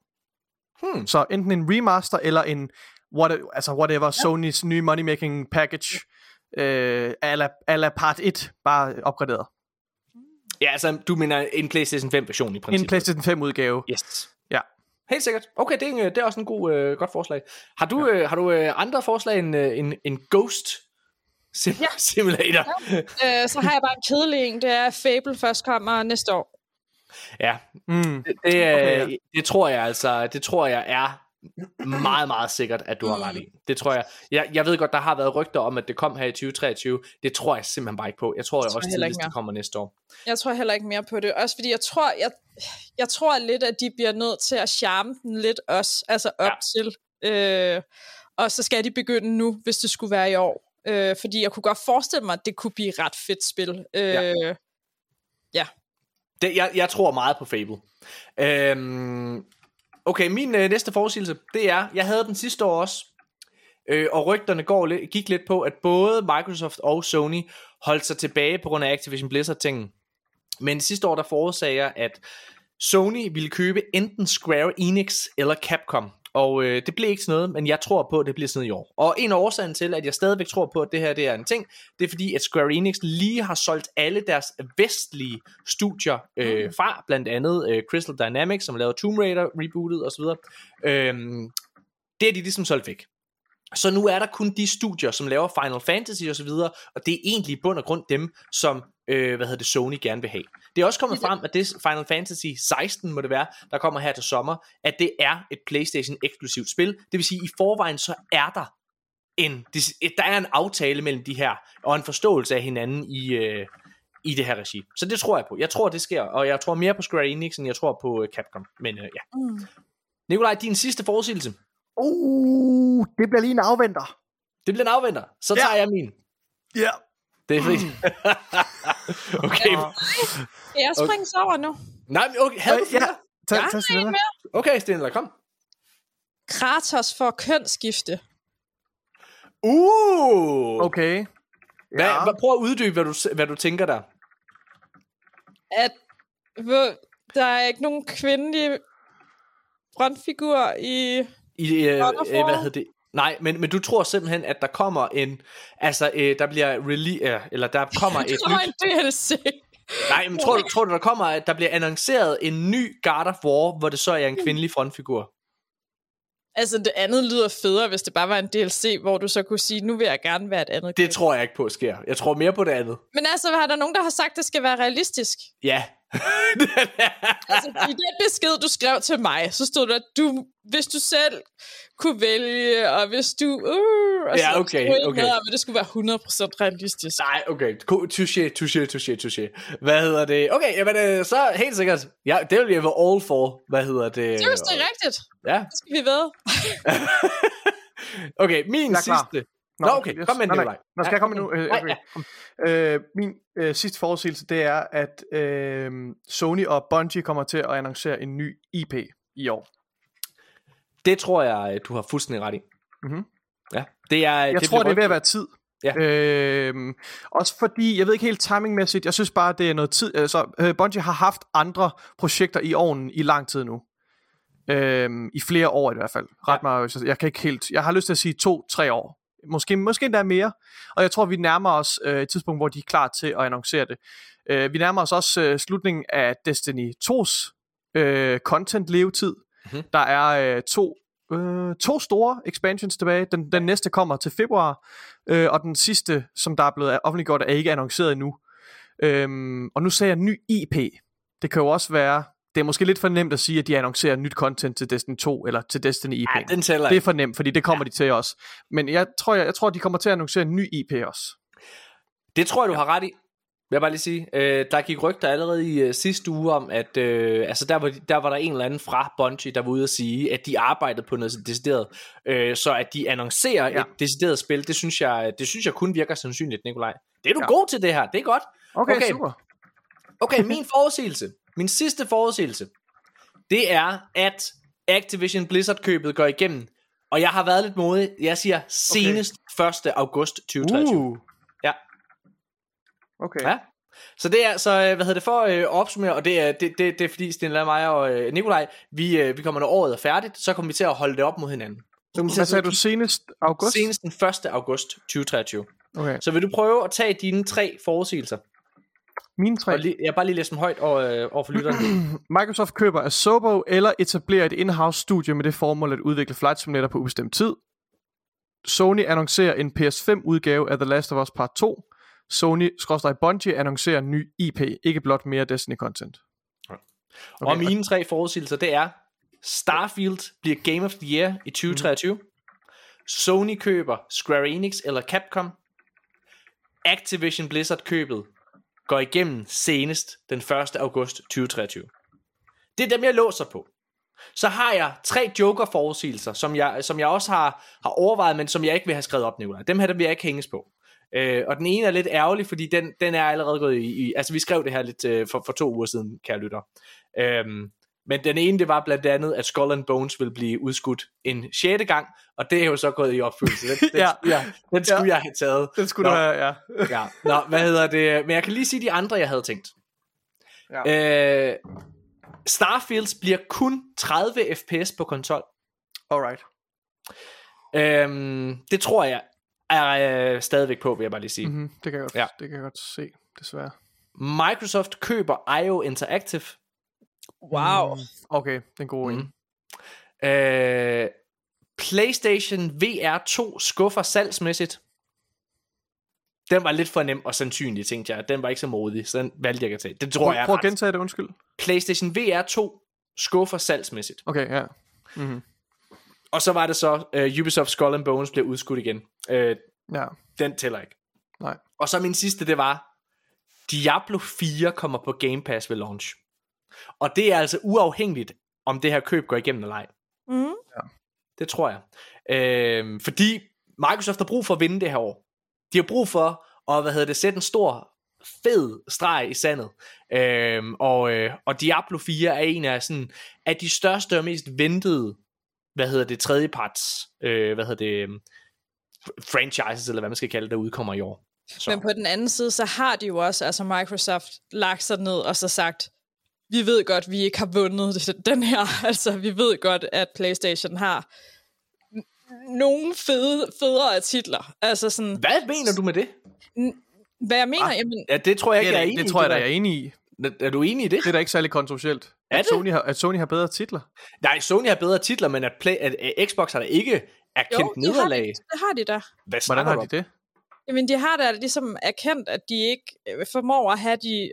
Hmm. Så enten en remaster eller en what, altså whatever, ja. Sonys nye money-making package. øh, ala, ala part 1, bare opgraderet. Ja, altså, du mener en PlayStation 5 version i En princippet. PlayStation 5 udgave. Yes. Ja. Helt sikkert. Okay, det er, en, øh, det er også en god, øh, godt forslag. Har du, øh, har du øh, andre forslag end øh, en, en Ghost sim- Ja. Simulator? Øh, så har jeg bare en kedelig en. Det er, Fable først kommer næste år. Ja, Mm. det, det, øh, Okay, okay, det tror jeg altså, det tror jeg er meget, meget sikkert, at du har ret i. Det tror jeg. jeg. Jeg ved godt, der har været rygter om, at det kom her i 2023. Det tror jeg simpelthen bare ikke på. Jeg tror, Det jeg tror også jeg tidligst, det kommer næste år. Jeg tror heller ikke mere på det. Også fordi jeg tror, jeg, jeg tror lidt, at de bliver nødt til at charme den lidt også. Altså op ja. til. Øh, og så skal de begynde nu, hvis det skulle være i år. Øh, fordi jeg kunne godt forestille mig, at det kunne blive et ret fedt spil. Øh, Ja. ja. Det, jeg, jeg tror meget på Fable. Øhm, okay, min øh, næste forudsigelse, det er, jeg havde den sidste år også, øh, og rygterne går, gik lidt på, at både Microsoft og Sony holdt sig tilbage på grund af Activision Blizzard-tingen. Men sidste år, der forudsagde jeg, at Sony ville købe enten Square Enix eller Capcom. Og øh, det blev ikke sådan noget, men jeg tror på, at det bliver sådan noget i år. Og en af årsagen til, at jeg stadigvæk tror på, at det her det er en ting, det er fordi, at Square Enix lige har solgt alle deres vestlige studier øh, fra, blandt andet øh, Crystal Dynamics, som lavede Tomb Raider rebootet osv. Øhm, det er de ligesom solgt væk. Så nu er der kun de studier, som laver Final Fantasy og så videre, og det er egentlig i bund og grund dem, som øh, hvad hedder det, Sony gerne vil have. Det er også kommet frem, at det Final Fantasy 16 må det være, der kommer her til sommer, at det er et PlayStation eksklusivt spil. Det vil sige, at i forvejen så er der en, der er en aftale mellem de her, og en forståelse af hinanden i, øh, i det her regi. Så det tror jeg på. Jeg tror, det sker, og jeg tror mere på Square Enix, end jeg tror på øh, Capcom. Men øh, ja. Mm. Nikolaj, din sidste forudsigelse. Uh, det bliver lige en afventer. Det bliver en afventer. Så Ja. tager jeg min. Ja. Det er fint. okay. Skal jeg springe okay. over nu? Nej, men okay. Havde du Ja. flere? Tag, Jeg tag en Stella. mere. Okay, Stenler, kom. Kratos får kønsskifte. Uh! Okay. Hvad, Ja. hvad, prøv at uddybe, hvad du, hvad du tænker der. At der er ikke nogen kvindelige frontfigur i... I, øh, øh, hvad hedder det? Nej, men, men du tror simpelthen, at der kommer en, altså, øh, der bliver rele- øh, eller der kommer et nyt, en DLC. nej, men tror du, tror du, der kommer, at der bliver annonceret en ny God of War, hvor det så er en kvindelig frontfigur? Altså, det andet lyder federe, hvis det bare var en DLC, hvor du så kunne sige, nu vil jeg gerne være et andet. Det tror jeg ikke på sker. Jeg tror mere på det andet. Men altså, har der nogen, der har sagt, at det skal være realistisk? Ja. Altså, i den besked, du skrev til mig, så stod der, at du, hvis du selv kunne vælge, og hvis du... Uh, og Ja, så okay, ikke okay. noget at det skulle være 100% realistisk. Nej, okay. Touché, touché, touché, touché. Hvad hedder det? Okay, jamen, øh, så helt sikkert. Ja, det vil jeg være all for. Hvad hedder det? Seriøst, det er rigtigt. Ja. Det skal vi ved. Okay, min sidste. Nå, okay. Kom med, nej, nej. Nå, skal jeg komme nu? Øh, Nej, okay. ja. Øh, min øh, sidste forudsigelse, det er, at øh, Sony og Bungie kommer til at annoncere en ny IP i år. Det tror jeg, du har fuldstændig ret i. Mhm. Ja, det er... Jeg det tror, det er ved at være tid. Ja. Øhm, også fordi, jeg ved ikke helt timingmæssigt, jeg synes bare, det er noget tid. Altså, øh, Bungie har haft andre projekter i ovnen i lang tid nu. Øhm, I flere år i hvert fald. Ret mig, hvis jeg- jeg kan ikke helt, jeg har lyst til at sige to-tre år. Måske, måske endda mere. Og jeg tror, vi nærmer os øh, et tidspunkt, hvor de er klar til at annoncere det. Øh, vi nærmer os også øh, slutningen af Destiny 2's øh, content levetid. Mhm. Der er øh, to, øh, to store expansions tilbage. Den, den næste kommer til februar, øh, og den sidste, som der er blevet offentliggjort, er ikke annonceret endnu. Øhm, og nu sagde jeg ny IP. Det kan jo også være, det er måske lidt for nemt at sige, at de annoncerer nyt content til Destiny 2 eller til Destiny IP. Ja, den tæller det er for nemt, fordi det kommer ja. de til også. Men jeg tror, jeg, jeg tror, de kommer til at annoncere en ny IP også. Det tror jeg, du har ret i. Vil jeg bare lige sige. Øh, der gik rygter allerede i øh, sidste uge om, at øh, altså der, var, der var der en eller anden fra Bungie, der var ude at sige, at de arbejdede på noget decideret. Øh, så at de annoncerer ja. Ja. et decideret spil, det synes, jeg, det synes jeg kun virker sandsynligt, Nikolaj. Det er du ja. Ja. god til det her, det er godt. Okay. okay. super. Okay, min forudsigelse, min sidste forudsigelse, det er, at Activision Blizzard-købet går igennem. Og jeg har været lidt modig. Jeg siger senest 1. august 2023. Uh. Ja. Okay. Ja. Så det er, så øh, hvad hedder det for øh, at opsummere, og det er, det, det, det er fordi Sten Lad, mig og øh, Nikolaj, vi, øh, vi kommer når året er færdigt, så kommer vi til at holde det op mod hinanden. Så kommer Hvad sagde du senest august? senest den 1. august 2023. Okay. Så vil du prøve at tage dine tre forudsigelser? Mine tre. Og lige, jeg har bare lige læst dem højt over, øh, over for lytterne. Microsoft køber Asobo eller etablerer et in-house studie med det formål at udvikle Flight Simulator på ubestemt tid. Sony annoncerer en PS5-udgave af The Last of Us Part 2. Sony-Bungie annoncerer en ny IP, ikke blot mere Destiny-content. Okay. Og mine tre forudsigelser, det er, Starfield bliver Game of the Year i 2023. Mm. Sony køber Square Enix eller Capcom. Activision Blizzard købet går igennem senest den 1. august 2023. Det er dem, jeg låser på. Så har jeg tre joker forudsigelser, som jeg, som jeg også har, har overvejet, men som jeg ikke vil have skrevet op Nicolaj. Dem her, dem vil jeg ikke hænges på. Øh, og den ene er lidt ærgerlig, fordi den, den er allerede gået i, i... Altså, vi skrev det her lidt øh, for, for to uger siden, kære lytter. Øhm, men den ene, det var blandt andet, at Skull and Bones vil blive udskudt en sjette gang, og det er jo så gået i opfyldelse. Den, den, Ja. jeg, den skulle Ja. jeg have taget. Den skulle Nå. du have, ja. Ja. Nå, hvad hedder det? Men jeg kan lige sige de andre, jeg havde tænkt. ja. Øh, Starfields bliver kun 30 fps på konsol. Alright. Øhm, det tror jeg er øh, stadigvæk på, vil jeg bare lige sige. Mm-hmm. Det, kan jeg godt, Ja. ja. det kan jeg godt se, desværre. Microsoft køber IO Interactive. Wow. Okay, den gode Mm. en. Øh, PlayStation VR 2 skuffer salgsmæssigt. Den var lidt for nem og sandsynlig, tænkte jeg. Den var ikke så modig, så den valgte jeg at tage. Det tror Prøv, jeg prøv at gentage det, undskyld. PlayStation VR 2 skuffer salgsmæssigt. Okay, ja. Mm-hmm. Og så var det så, uh, Ubisoft Skull and Bones blev udskudt igen. Uh, Ja, den tæller ikke. nej. Og så min sidste, det var, Diablo 4 kommer på Game Pass ved launch. Og det er altså uafhængigt, om det her køb går igennem eller ej. Mm. Det tror jeg. Øh, fordi Microsoft har brug for at vinde det her år. De har brug for at hvad hedder det, sætte en stor, fed streg i sandet. Øh, og, øh, og Diablo 4 er en af, sådan, af de største og mest ventede hvad hedder det, tredjeparts, øh, hvad hedder det, franchises, eller hvad man skal kalde det, der udkommer i år. Så. Men på den anden side, så har de jo også, altså Microsoft, lagt sig ned og så sagt, vi ved godt, vi ikke har vundet det- den her. Altså, vi ved godt, at PlayStation har nogle fede, federe titler. Altså sådan, Hvad mener du med det? hvad jeg mener, ah, jamen, Ja, det tror jeg Det, ikke, er, jeg er da- enig det i. tror jeg der. jeg er enig i. Er du enig i det? Det er da ikke særlig kontroversielt. Er at, det? Sony har, at Sony har bedre titler. Nej, Sony har bedre titler, men at, play, at, at Xbox har da ikke erkendt jo, de har, nederlag. det, det har de da. Hvad Hvordan har de det? Jamen, de har da ligesom erkendt, at de ikke øh, formår at have de...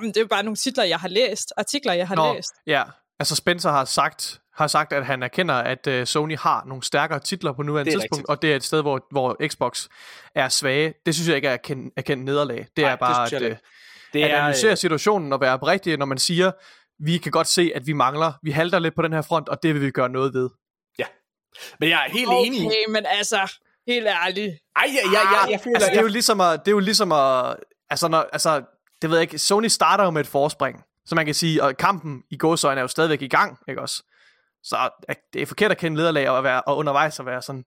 Men det er jo bare nogle titler, jeg har læst. Artikler, jeg har Nå, læst. ja. Altså Spencer har sagt, har sagt, at han erkender, at uh, Sony har nogle stærkere titler på nuværende Det tidspunkt, rigtigt. og det er et sted, hvor, hvor Xbox er svage. Det synes jeg ikke er at erkende, erkende nederlag. Det Nej, er det bare synes jeg at, øh, Det at er, analysere situationen og være oprigtig, når man siger, vi kan godt se, at vi mangler, vi halter lidt på den her front, og det vil vi gøre noget ved. men jeg er helt enig. i- Okay, men altså, helt ærligt. Ej, ja, ja, ja, jeg føler, Altså, det er jeg, jo ligesom at, det er jo ligesom at altså, når, altså, det ved jeg ikke, Sony starter jo med et forspring, så man kan sige, og kampen i gåsøjne er jo stadigvæk i gang, ikke også? Så at det er forkert at kende lederlag og, være, og undervejs at være sådan,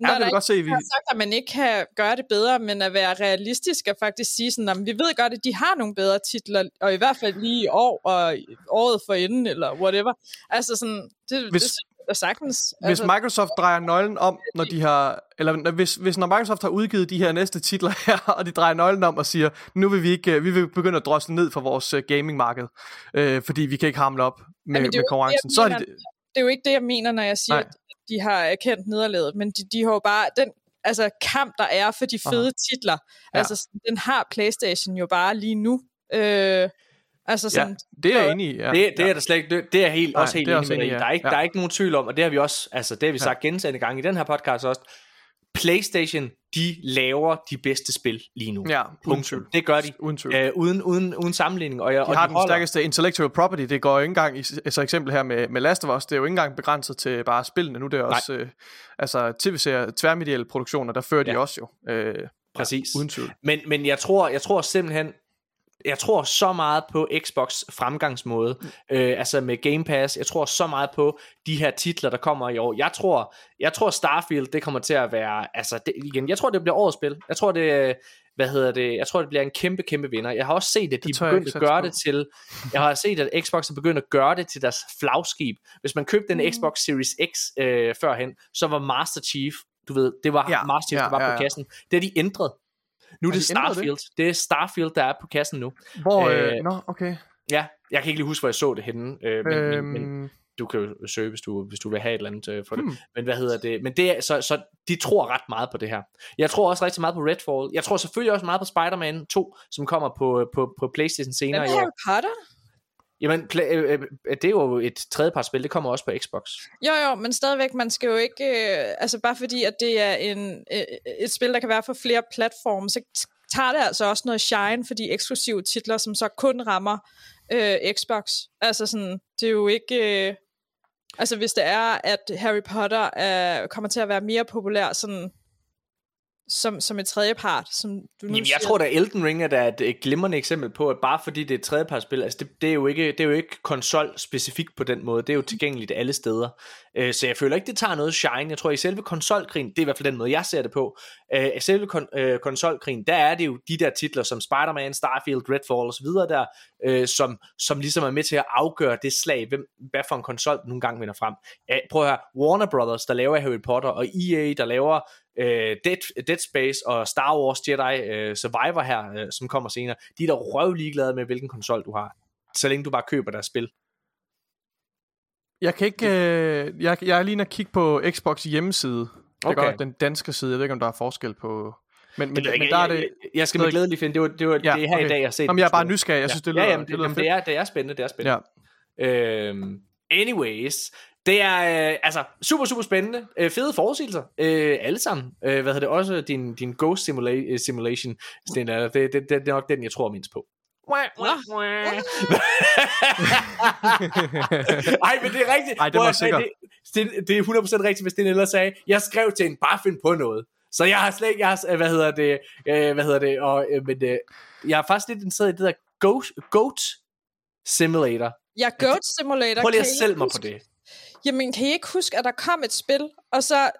ja, der vi godt se, at vi, Jeg har sagt, at man ikke kan gøre det bedre, men at være realistisk og faktisk sige sådan, at vi ved godt, at de har nogle bedre titler, og i hvert fald lige i år, og året for inden, eller whatever. Altså sådan, det, Hvis- det sagtens. hvis altså, Microsoft drejer nøglen om, når de har, eller hvis, hvis når Microsoft har udgivet de her næste titler her, og de drejer nøglen om og siger, nu vil vi ikke, øh, vi vil begynde at drosle ned for vores uh, gamingmarked, øh, fordi vi kan ikke hamle op med, Jamen, med konkurrencen, det, så er de, det er jo ikke det, jeg mener, når jeg siger, Nej. at de har erkendt nederlaget, men de, de har jo bare, den altså, kamp, der er for de fede titler, Ja. altså den har Playstation jo bare lige nu. Øh, altså sådan, ja, det er jeg enig i, ja. det, det er der slet ikke, det, det er helt, Nej, også helt det er enig også med dig enig i. i, Der er, ja. ikke, Ja. der er ikke nogen tvivl om, og det har vi også, altså det har vi sagt gentagende gange i den her podcast også, Playstation, de laver de bedste spil lige nu. Ja, uden tvivl. Det gør de. Uden tvivl. Øh, uden, uden, uden sammenligning. Og, jeg, De og har den holder. stærkeste intellectual property. Det går jo ikke engang, i, altså eksempel her med, med Last of Us, det er jo ikke engang begrænset til bare spillene. Nu det er det også øh, altså tv-serier, tværmedielle produktioner, der fører de Ja. også jo. Øh, Præcis. uden tvivl. Men, men jeg, tror, jeg tror simpelthen, jeg tror så meget på Xbox fremgangsmåde, øh, altså med Game Pass, jeg tror så meget på de her titler, der kommer i år. Jeg tror, jeg tror Starfield, det kommer til at være, altså det, igen, jeg tror det bliver årets spil. Jeg tror det, hvad hedder det, jeg tror det bliver en kæmpe, kæmpe vinder. Jeg har også set, at de er begyndt at gøre det til, jeg har set, at Xbox er begyndt at gøre det til deres flagskib. Hvis man købte den Xbox Series X øh, førhen, så var Master Chief, du ved, det var Ja, Master Chief, ja, der var ja, på ja. kassen. Det har de ændret. Nu er det det? Starfield. Det? det er Starfield, der er på kassen nu. Hvor, Øh, øh, nå, okay. Ja, jeg kan ikke lige huske, hvor jeg så det henne, øh, men, Øhm, men, men du kan jo søge, hvis du, hvis du vil have et eller andet øh, for det. Hmm. Men hvad hedder det? Men det er, så, så de tror ret meget på det her. Jeg tror også rigtig meget på Redfall. Jeg tror selvfølgelig også meget på Spider-Man 2, som kommer på, på, på Playstation senere er år. Harry Potter? Jamen, øh, øh, øh, det er jo et tredjepartsspil, det kommer også på Xbox. Jo, jo, men stadigvæk, man skal jo ikke... Øh, altså bare fordi, at det er en, øh, et spil, der kan være for flere platforme, så tager det altså også noget shine for de eksklusive titler, som så kun rammer øh, Xbox. Altså sådan, det er jo ikke... Øh, altså hvis det er, at Harry Potter øh, kommer til at være mere populær sådan, som, som et tredjepart, som du nu Jamen, siger. jeg tror, at Elden Ring er da et, glimrende eksempel på, at bare fordi det er et tredjepartsspil, altså det, det, er jo ikke, det er jo ikke konsol-specifikt på den måde, det er jo tilgængeligt alle steder. Øh, så jeg føler ikke, det tager noget shine. Jeg tror, i selve konsolkrigen, det er i hvert fald den måde, jeg ser det på, øh, i selve kon- øh, konsolkrigen, der er det jo de der titler som Spider-Man, Starfield, Redfall osv., der, øh, som, som ligesom er med til at afgøre det slag, hvem, hvad for en konsol nogle gange vinder frem. Øh, prøv at høre, Warner Brothers, der laver Harry Potter, og EA, der laver øh, Dead, Dead Space og Star Wars Jedi øh, Survivor her, øh, som kommer senere, de er da røv ligeglade med, hvilken konsol du har, så længe du bare køber deres spil. Jeg kan ikke... Øh, jeg, jeg er lige at kigge på Xbox hjemmeside. Det Okay. godt, den danske side. Jeg ved ikke, om der er forskel på... Men, men, Det men ikke. der er det... jeg, jeg skal med glæde lige finde, det var, det var Ja, det er her okay. i dag, jeg har set. Jamen, jeg er bare nysgerrig. Jeg synes, det lyder, ja, jamen, det lyder jamen, det, er, det er spændende, det er spændende. Ja. Øhm, anyways, det er øh, altså super, super spændende. Øh, fede forudsigelser. Øh, alle sammen. Øh, hvad hedder det? Også din, din Ghost simula- Simulation. Det, det, det, det er nok den, jeg tror mindst på. Ej, men det er rigtigt. Ej, det var sikkert. Det, det, det er 100% rigtigt, hvis den ellers sagde, jeg skrev til en, bare find på noget. Så jeg har slet ikke, jeg har, hvad hedder det, øh, hvad hedder det, og, øh, men øh, jeg er faktisk lidt interesseret i det der Goat, Goat Simulator. Ja, Goat Simulator. Prøv lige kan at sælge mig på det. Jamen, kan I ikke huske, at der kom et spil, og så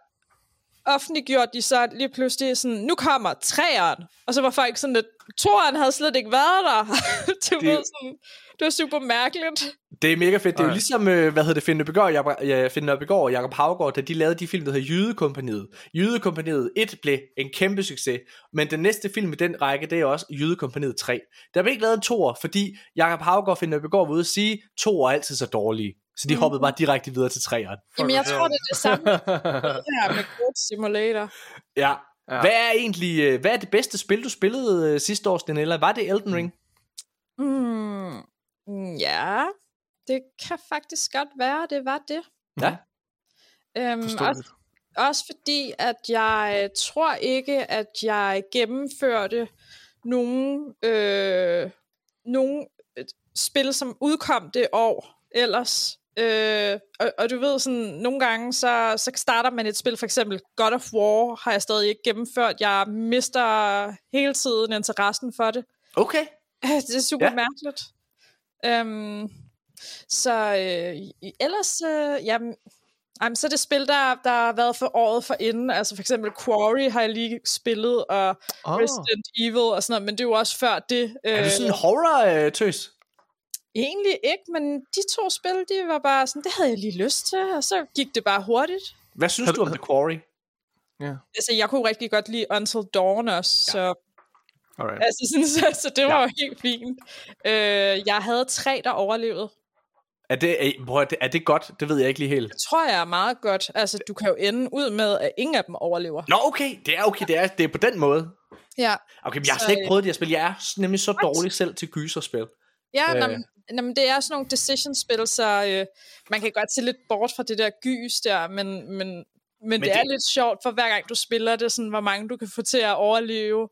offentliggjorde de så lige pludselig sådan, nu kommer træeren. Og så var folk sådan lidt, toeren havde slet ikke været der. du Det- ved sådan, det var super mærkeligt. Det er mega fedt. Det er jo ligesom, øh, hvad hedder det, Finn Nørbegaard, Jacob, ja, Finn Nørbegaard og Jacob Havgård, da de lavede de film, der hedder Jydekompaniet. Jydekompaniet 1 blev en kæmpe succes, men den næste film i den række, det er også Jydekompaniet 3. Der blev ikke lavet en toer, fordi Jacob Havgård og Finn Nørbegaard var ude at sige, toer er altid så dårlige. Så de Mhm. hoppede bare direkte videre til træeren. Jamen, jeg tror, det er det samme her med Goat Simulator. Ja. Ja. Hvad er egentlig, øh, hvad er det bedste spil, du spillede øh, sidste år, Stenella? Var det Elden Ring? Mm, mm, ja, det kan faktisk godt være, det var det. Ja. Øhm, også, også fordi, at jeg tror ikke, at jeg gennemførte nogen, øh, nogen øh, spil, som udkom det år ellers. Øh, og, og du ved sådan, nogle gange, så, så starter man et spil, for eksempel God of War har jeg stadig ikke gennemført. Jeg mister hele tiden interessen for det. Okay. Det er super Ja. mærkeligt. Øhm, så øh, ellers, øh, jamen, jamen, så er det spil, der, der har været for året for inden. Altså for eksempel Quarry har jeg lige spillet, og oh. Resident Evil og sådan noget, men det er jo også før det. Er Øh, du sådan en horror-tøs? Egentlig ikke, men de to spil, de var bare sådan, det havde jeg lige lyst til, og så gik det bare hurtigt. Hvad synes du om The Quarry? Ja. Altså, jeg kunne rigtig godt lide Until Dawn også, ja. så Alright. Altså, sådan, så, så det var jo helt fint. Øh, jeg havde tre, der overlevede. Er det, er, prøv, at- er det godt? Det ved jeg ikke lige helt. Det tror jeg er meget godt. Altså, du kan jo ende ud med, at ingen af dem overlever. Nå, okay. Det er okay. Det er, det er på den måde. Ja, Okay, men jeg har slet ikke øh, prøvet de her spil. Jeg er nemlig så dårlig selv til gyserspil. ja Øh. Øh. jamen, det er sådan nogle decision-spil, så øh, man kan godt se lidt bort fra det der gys der, men, men, men, men det, det- er lidt sjovt, for hver gang du spiller det, sådan, hvor mange du kan få til at overleve.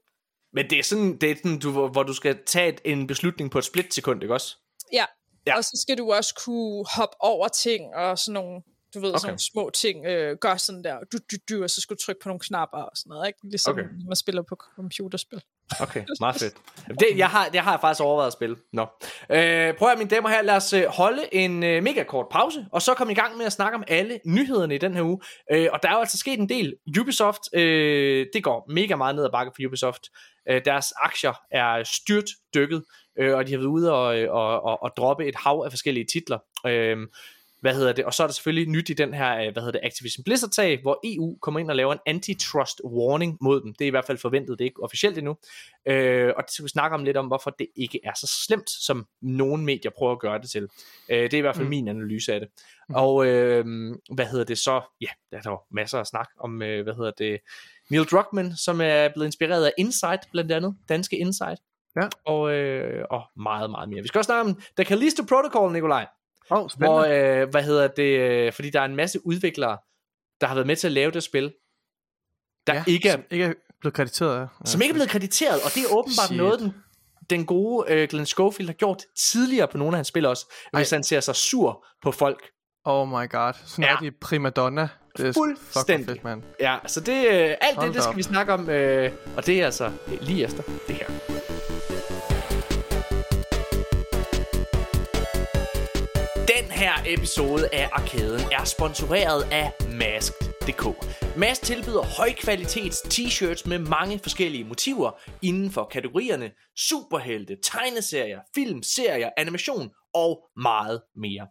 Men det er sådan, det er sådan du, hvor hvor du skal tage en beslutning på et splitsekund, ikke også? Ja. Ja. og så skal du også kunne hoppe over ting, og sådan nogle, du ved, okay. Sådan nogle små ting, øh, gør sådan der, du, du, du, og så skal du trykke på nogle knapper og sådan noget, ikke? Ligesom Okay. man spiller på computerspil. Okay, meget fedt. Det, jeg, har, det har jeg faktisk overvejet at spille. Nå. Øh, prøv at mine damer her, lad os øh, holde en øh, mega kort pause, og så komme i gang med at snakke om alle nyhederne i den her uge. Øh, og der er jo altså sket en del. Ubisoft, øh, det går mega meget ned ad bakke for Ubisoft. Øh, deres aktier er styrt dykket, øh, og de har været ude og, og, og, og droppe et hav af forskellige titler. Øh, hvad hedder det, og så er der selvfølgelig nyt i den her, øh, hvad hedder det, Activision Blizzard-sag, hvor EU kommer ind og laver en antitrust warning mod dem. Det er i hvert fald forventet, det er ikke officielt endnu. Øh, og det skal vi snakke om lidt om, hvorfor det ikke er så slemt, som nogle medier prøver at gøre det til. Øh, det er i hvert fald mm. min analyse af det. Mm. Og øh, hvad hedder det så? Ja, der er der masser af snak om, øh, hvad hedder det, Neil Druckmann, som er blevet inspireret af Insight, blandt andet, danske Insight. Ja. Og, øh, og meget, meget mere. Vi skal også snakke om The Callisto Protocol, Nikolaj. Oh, Hvor, øh, hvad hedder det, øh, fordi der er en masse udviklere, der har været med til at lave det spil, der ja, ikke er, ikke er blevet krediteret. Ja. som ikke er blevet krediteret, og det er åbenbart Shit. noget, den, den gode øh, Glenn Schofield har gjort tidligere på nogle af hans spil også, hvis Ej. han ser sig sur på folk. Oh my god. Sådan Ja. ja. rigtig primadonna. Det er Fuldstændig. fedt, mand. Ja, så det, øh, alt Hold det, det skal op. vi snakke om, øh, og det er altså lige efter det her. Episode af Arkaden er sponsoreret af Mask.dk. Mask tilbyder højkvalitets t-shirts med mange forskellige motiver inden for kategorierne superhelte, tegneserier, film, serier, animation og meget mere.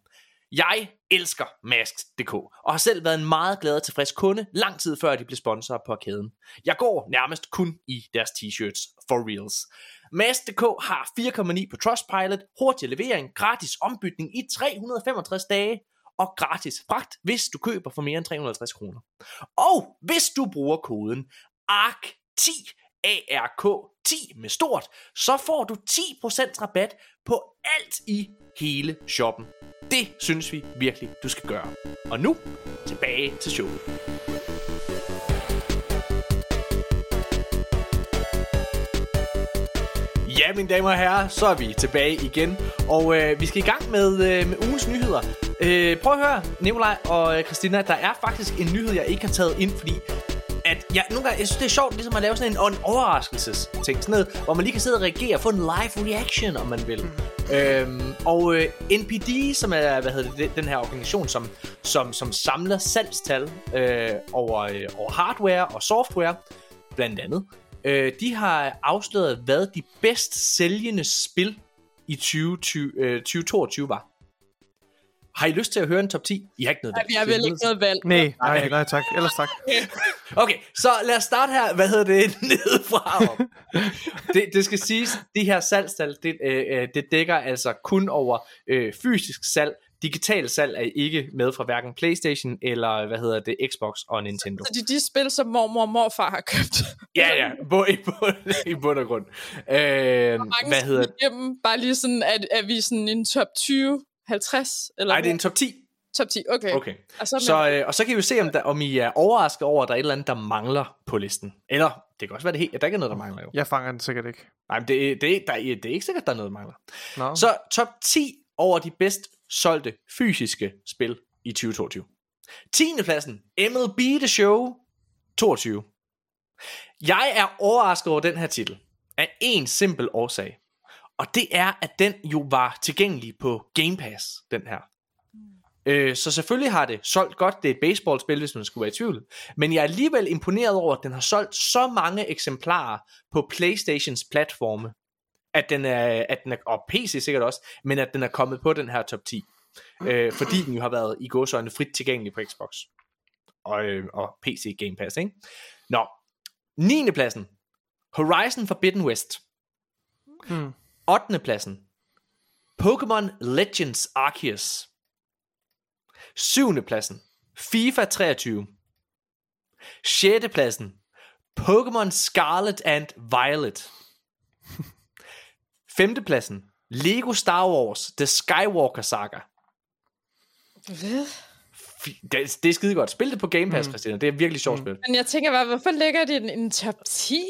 Jeg elsker Mask.dk og har selv været en meget glad og tilfreds kunde lang tid før de blev sponsor på arkaden. Jeg går nærmest kun i deres t-shirts for reals. Mask.dk har 4,9 på Trustpilot, hurtig levering, gratis ombytning i 365 dage og gratis fragt, hvis du køber for mere end 350 kroner. Og hvis du bruger koden ARK10, ARK10 med stort, så får du 10% rabat på alt i hele shoppen. Det synes vi virkelig, du skal gøre. Og nu, tilbage til showet. Ja, mine damer og herrer, så er vi tilbage igen, og øh, vi skal i gang med, øh, med ugens nyheder. Øh, prøv at høre, Nikolaj og øh, Christina, der er faktisk en nyhed, jeg ikke har taget ind, fordi at jeg, nogle gange, jeg synes, det er sjovt ligesom at lave sådan en, en overraskelsesting, sådan noget, hvor man lige kan sidde og reagere, få en live reaction, om man vil. Mm. Øhm, og øh, NPD, som er hvad hedder det, den her organisation, som, som, som samler salgstal øh, over, øh, over hardware og software, blandt andet, øh, de har afsløret, hvad de bedst sælgende spil i 2020, øh, 2022 var. Har I lyst til at høre en top 10? I har ikke noget Ej, vi har vel ikke noget valg. Nej, nej, nej tak. Ellers tak. Okay, så lad os starte her, hvad hedder det, nedefra op. det, det skal siges, de her salgstal, det, øh, øh, det dækker altså kun over øh, fysisk salg. Digital salg er ikke med fra hverken Playstation eller, hvad hedder det, Xbox og Nintendo. Så det er de spil, som mormor og morfar har købt. Ja, ja, bo, i, bund, i bund og grund. Øh, Mange hvad hedder det? Igennem, bare lige sådan, at, er vi sådan en top 20, 50? Eller Nej, det er en top 10. top 10, okay. Okay. Og så, Så, øh, og så kan vi se, om, der, om I er overrasket over, at der er et eller andet, der mangler på listen. Eller, det kan også være det helt, at der ikke er noget, der mangler jo. Jeg fanger den sikkert ikke. Nej, men det, er- det, er- der, er- det er ikke sikkert, at der er noget, der mangler. Nå. Så top 10 over de bedst solgte fysiske spil i 2022. 10. pladsen, MLB The Show 22. Jeg er overrasket over den her titel af en simpel årsag. Og det er, at den jo var tilgængelig på Game Pass, den her. Øh, så selvfølgelig har det solgt godt. Det er et baseballspil, hvis man skulle være i tvivl. Men jeg er alligevel imponeret over, at den har solgt så mange eksemplarer på Playstations platforme, at den er, at den er, og PC sikkert også, men at den er kommet på den her top 10. Øh, fordi den jo har været i gåsøjne frit tilgængelig på Xbox og, øh, og PC Game Pass, ikke? Nå, 9. pladsen, Horizon Forbidden West. Hmm. 8. pladsen, Pokémon Legends Arceus. 7. pladsen, FIFA 23. 6. pladsen, Pokémon Scarlet and Violet. 5. pladsen, Lego Star Wars The Skywalker Saga. Hvad? Det, det er skide godt. Spil det på Game Pass, mm. Christina. Det er virkelig sjovt mm. spil. Men jeg tænker bare, hvorfor ligger det i en, en top 10?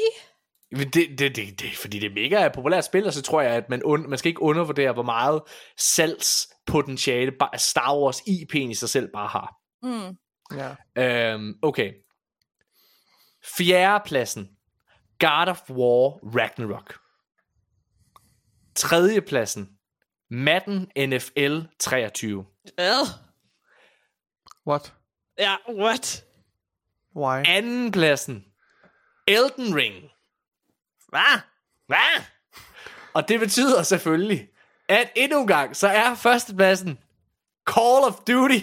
Men Det, det, det, det, fordi det er mega populært spil, og så tror jeg, at man, un, man skal ikke undervurdere, hvor meget salgspotentiale bare Star Wars IP'en i sig selv bare har. Mm. Ja. Øhm, okay. Fjerde pladsen. God of War Ragnarok. Tredje pladsen. Madden NFL 23. Hvad? What? Ja, what? Why? Anden pladsen. Elden Ring. Hvad? Hvad? Og det betyder selvfølgelig, at endnu en gang, så er førstepladsen Call of Duty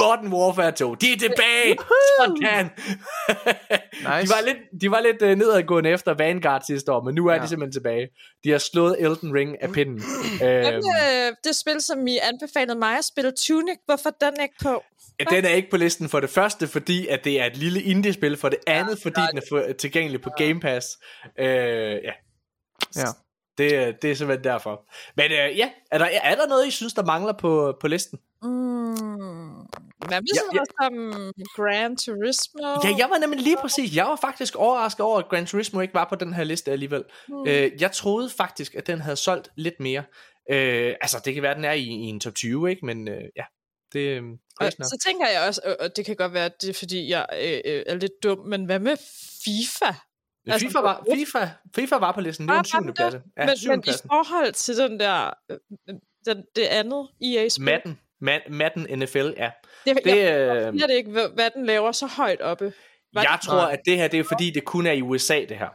Modern Warfare 2. De er tilbage! Sådan! de var lidt, de var lidt uh, nedadgående efter Vanguard sidste år, men nu er ja. de simpelthen tilbage. De har slået Elden Ring af pinden. Hvem, øhm. øh, det spil, som I anbefalede mig at spille, Tunic, hvorfor den ikke på? Den er ikke på listen for det første, fordi at det er et lille indie-spil. For det andet, ja, fordi den er for, tilgængelig på Game Pass. Øh, ja. Ja. Det, det er simpelthen derfor. Men øh, ja, er der, er der noget, I synes, der mangler på, på listen? Mm. Hvad med sådan ja, ja. som Gran Turismo? Ja, jeg var nemlig lige præcis. Jeg var faktisk overrasket over, at Gran Turismo ikke var på den her liste alligevel. Mm. Øh, jeg troede faktisk, at den havde solgt lidt mere. Øh, altså, det kan være, at den er i, i en top 20, ikke? Men øh, ja, det, øh, og så tænker jeg også, og det kan godt være, at det er fordi, jeg øh, øh, er lidt dum, men hvad med FIFA? Altså, FIFA, var, FIFA, FIFA var på listen, det var en syvende plads. Ja, men, men i forhold til den der, øh, den, det andet EA-spil. Madden, Madden NFL, ja. Det, det, jeg, øh, jeg det ikke, hvad den laver så højt oppe. Var jeg tror, at det her, det er fordi, det kun er i USA, det her.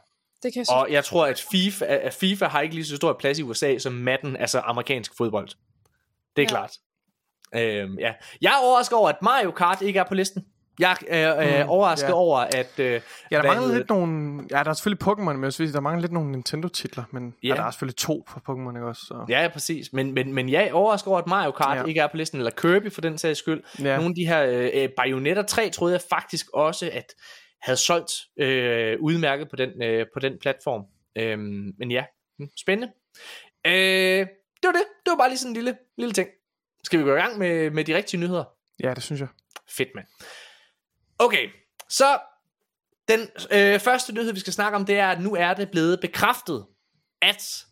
Det kan jeg og jeg tror, at FIFA, at FIFA har ikke lige så stor plads i USA som Madden, altså amerikansk fodbold. Det er ja. klart. Øhm, ja. Jeg er overrasket over, at Mario Kart ikke er på listen. Jeg er øh, mm, overrasket ja. over, at... Øh, ja, der mangler lidt nogle... Ja, der er selvfølgelig Pokémon, men jeg der mangler lidt nogle Nintendo-titler, men ja. ja, der er selvfølgelig to for Pokémon, ikke også? Så. Ja, præcis. Men, men, men jeg er overrasket over, at Mario Kart ja. ikke er på listen, eller Kirby for den sags skyld. Ja. Nogle af de her... Øh, øh Bayonetta 3 troede jeg faktisk også, at havde solgt øh, udmærket på den, øh, på den platform. Øh, men ja, hm, spændende. Øh, det var det. Det var bare lige sådan en lille, lille ting. Skal vi gå i gang med, med de rigtige nyheder? Ja, det synes jeg. Fedt, mand. Okay, så den øh, første nyhed, vi skal snakke om, det er, at nu er det blevet bekræftet, at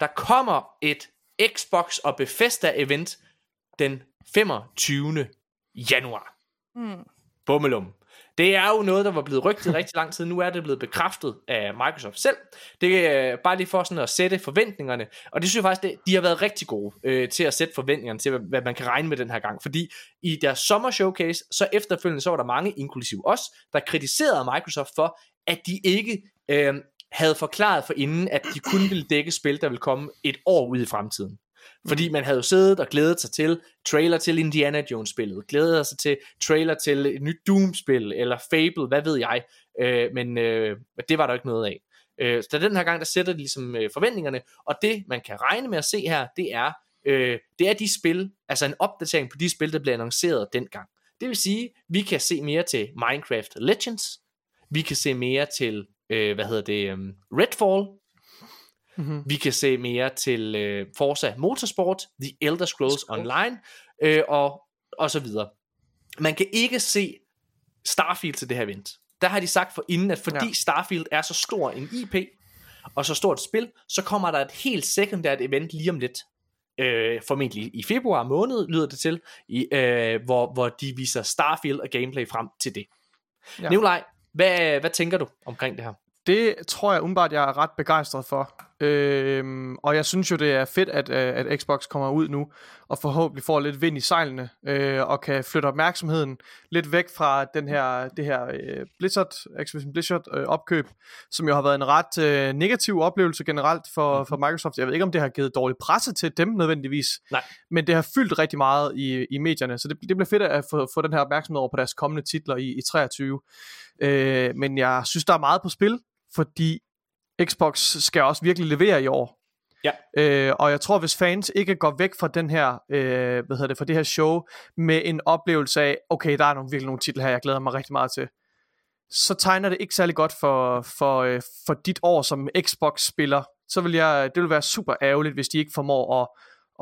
der kommer et Xbox og Bethesda event den 25. januar. Mm. Bummelum. Det er jo noget, der var blevet rygtet rigtig lang tid. Nu er det blevet bekræftet af Microsoft selv. Det er bare lige for sådan at sætte forventningerne. Og det synes jeg faktisk, det, de har været rigtig gode øh, til at sætte forventningerne til, hvad, hvad man kan regne med den her gang. Fordi i deres sommer showcase, så efterfølgende, så var der mange, inklusiv os, der kritiserede Microsoft for, at de ikke øh, havde forklaret for inden, at de kun ville dække spil, der vil komme et år ud i fremtiden. Fordi man havde jo siddet og glædet sig til trailer til Indiana Jones-spillet, glædet sig til trailer til et nyt Doom-spil, eller Fable, hvad ved jeg. Øh, men øh, det var der ikke noget af. Øh, så den her gang, der sætter de ligesom øh, forventningerne, og det man kan regne med at se her, det er, øh, det er de spil, altså en opdatering på de spil, der blev annonceret dengang. Det vil sige, vi kan se mere til Minecraft Legends, vi kan se mere til, øh, hvad hedder det, um, Redfall, Mm-hmm. Vi kan se mere til øh, Forza Motorsport, The Elder Scrolls Online øh, og, og så videre. Man kan ikke se Starfield til det her event. Der har de sagt for inden, at fordi ja. Starfield er så stor en IP, og så stort et spil, så kommer der et helt sekundært event lige om lidt. Øh, formentlig i februar måned, lyder det til, i, øh, hvor, hvor de viser Starfield og gameplay frem til det. Ja. Nikolaj, hvad, hvad tænker du omkring det her? Det tror jeg umiddelbart, jeg er ret begejstret for. Øhm, og jeg synes jo, det er fedt, at, øh, at Xbox kommer ud nu, og forhåbentlig får lidt vind i sejlene, øh, og kan flytte opmærksomheden lidt væk fra den her, det her øh, Blizzard, Activision Blizzard øh, opkøb, som jo har været en ret øh, negativ oplevelse generelt for, mm-hmm. for Microsoft. Jeg ved ikke, om det har givet dårlig presse til dem nødvendigvis, Nej. men det har fyldt rigtig meget i, i medierne, så det, det bliver fedt at få, få den her opmærksomhed over på deres kommende titler i, i 23. Øh, men jeg synes, der er meget på spil, fordi Xbox skal også virkelig levere i år. Ja. Øh, og jeg tror, hvis fans ikke går væk fra den her, øh, hvad hedder det, fra det her show, med en oplevelse af, okay, der er nogle, virkelig nogle titler her, jeg glæder mig rigtig meget til, så tegner det ikke særlig godt for, for, øh, for dit år som Xbox-spiller. Så vil jeg, det vil være super ærgerligt, hvis de ikke formår at,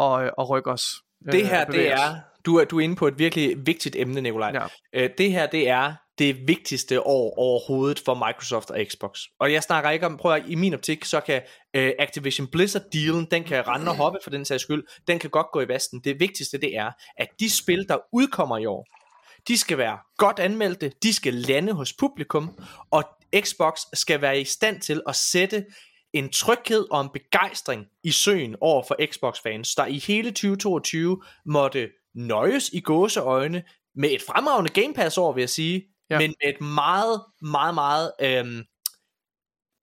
at, at rykke os. Øh, det her, det er, du er, du er inde på et virkelig vigtigt emne, Nikolaj. Ja. Øh, det her, det er det vigtigste år overhovedet for Microsoft og Xbox. Og jeg snakker ikke om, prøv at, i min optik, så kan øh, Activision Blizzard dealen, den kan rende og hoppe for den sags skyld, den kan godt gå i vasten. Det vigtigste det er, at de spil, der udkommer i år, de skal være godt anmeldte, de skal lande hos publikum, og Xbox skal være i stand til at sætte en tryghed og en begejstring i søen over for Xbox-fans, der i hele 2022 måtte nøjes i gåseøjne med et fremragende Game Pass år, vil jeg sige, ja. men med et meget, meget, meget øhm,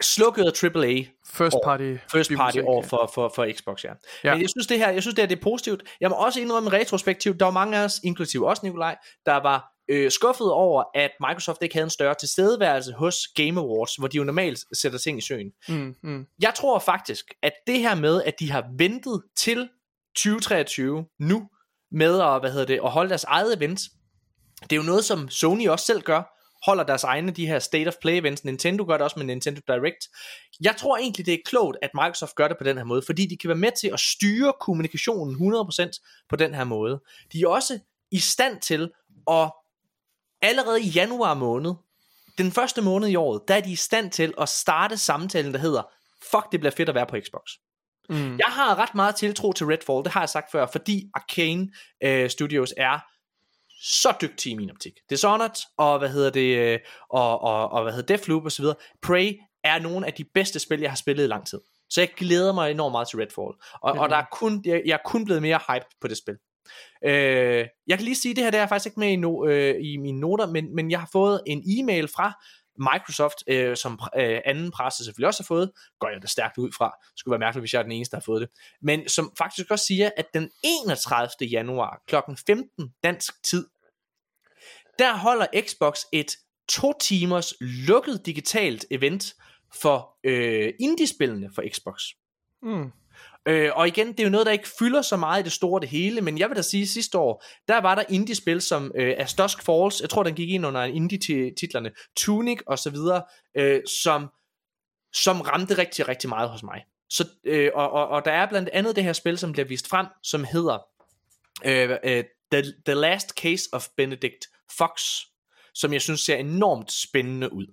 slukkede AAA First party. first party over ja. for, for, for Xbox, ja. Ja. ja. Men jeg synes det her, jeg synes det her, det er positivt. Jeg må også indrømme retrospektivt, der var mange af os, inklusive også Nikolaj, der var øh, skuffet over, at Microsoft ikke havde en større tilstedeværelse hos Game Awards, hvor de jo normalt sætter ting i søen. Mm, mm. Jeg tror faktisk, at det her med, at de har ventet til 2023 nu, med at, hvad hedder det, at holde deres eget event, det er jo noget, som Sony også selv gør, holder deres egne de her State of Play events. Nintendo gør det også med Nintendo Direct. Jeg tror egentlig, det er klogt, at Microsoft gør det på den her måde, fordi de kan være med til at styre kommunikationen 100% på den her måde. De er også i stand til at allerede i januar måned, den første måned i året, der er de i stand til at starte samtalen, der hedder, fuck, det bliver fedt at være på Xbox. Mm. Jeg har ret meget tiltro til Redfall, det har jeg sagt før, fordi Arcane øh, Studios er så dygtige i min optik. Dishonored og hvad hedder det øh, og, og, og hvad hedder Deathloop og så videre. Prey er nogle af de bedste spil jeg har spillet i lang tid. Så jeg glæder mig enormt meget til Redfall. Og, og der er kun, jeg, jeg er kun blevet mere hyped på det spil. Øh, jeg kan lige sige, det her det er faktisk ikke med i, no, øh, i mine noter, men, men jeg har fået en e-mail fra Microsoft, øh, som øh, anden presse selvfølgelig også har fået, går jeg da stærkt ud fra, det skulle være mærkeligt, hvis jeg er den eneste, der har fået det, men som faktisk også siger, at den 31. januar kl. 15 dansk tid, der holder Xbox et to timers lukket digitalt event for øh, indie-spillene for Xbox. Mm. Øh, og igen, det er jo noget, der ikke fylder så meget i det store det hele, men jeg vil da sige, at sidste år, der var der indie-spil som øh, As Dusk Falls, jeg tror, den gik ind under indie-titlerne, Tunic og så videre, øh, som, som ramte rigtig, rigtig meget hos mig. Så, øh, og, og, og der er blandt andet det her spil, som bliver vist frem, som hedder øh, øh, The, The Last Case of Benedict Fox, som jeg synes ser enormt spændende ud.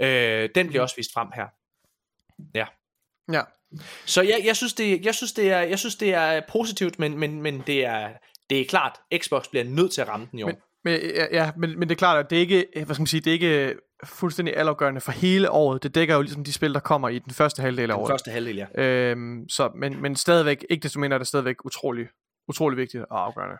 Øh, den bliver også vist frem her. Ja. Ja. Så jeg, jeg, synes, det, jeg, synes, det er, jeg synes, det er positivt, men, men, men det, er, det er klart, Xbox bliver nødt til at ramme den i år. Men, men, ja, ja men, men det er klart, at det er ikke, hvad skal man sige, det er ikke fuldstændig altafgørende for hele året. Det dækker jo ligesom de spil, der kommer i den første halvdel af den året. første halvdel, ja. Øhm, så, men, men stadigvæk, ikke desto mindre er det stadigvæk utrolig, utrolig vigtigt og afgørende.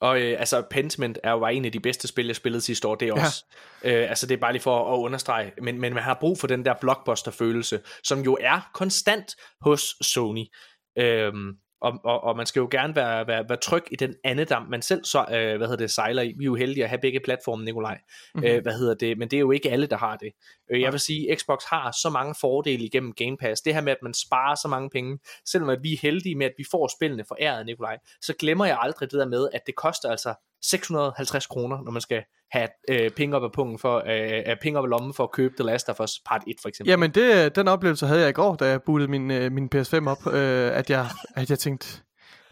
Og øh, altså, Pentiment er jo en af de bedste spil, jeg spillede sidste år, det er Ja. også. Øh, altså, det er bare lige for at understrege. Men, men man har brug for den der blockbuster-følelse, som jo er konstant hos Sony. Øhm, og, og, og man skal jo gerne være, være, være tryg i den andedam, man selv så, øh, hvad hedder det, sejler i. Vi er jo heldige at have begge platforme, Nikolaj. Mhm. Mm-hmm. Øh, hvad hedder det? Men det er jo ikke alle, der har det. Øh, jeg vil sige, Xbox har så mange fordele igennem Game Pass. Det her med, at man sparer så mange penge, selvom at vi er heldige med, at vi får spillene foræret, Nikolaj, så glemmer jeg aldrig det der med, at det koster altså 650 kroner, når man skal have øh, penge op af pungen for, øh, penge op af lommen for at købe The Last of Us Part 1 for eksempel. Jamen, det, den oplevelse havde jeg i går, da jeg bootede min, øh, min PS5 op, øh, at, jeg, at jeg tænkte,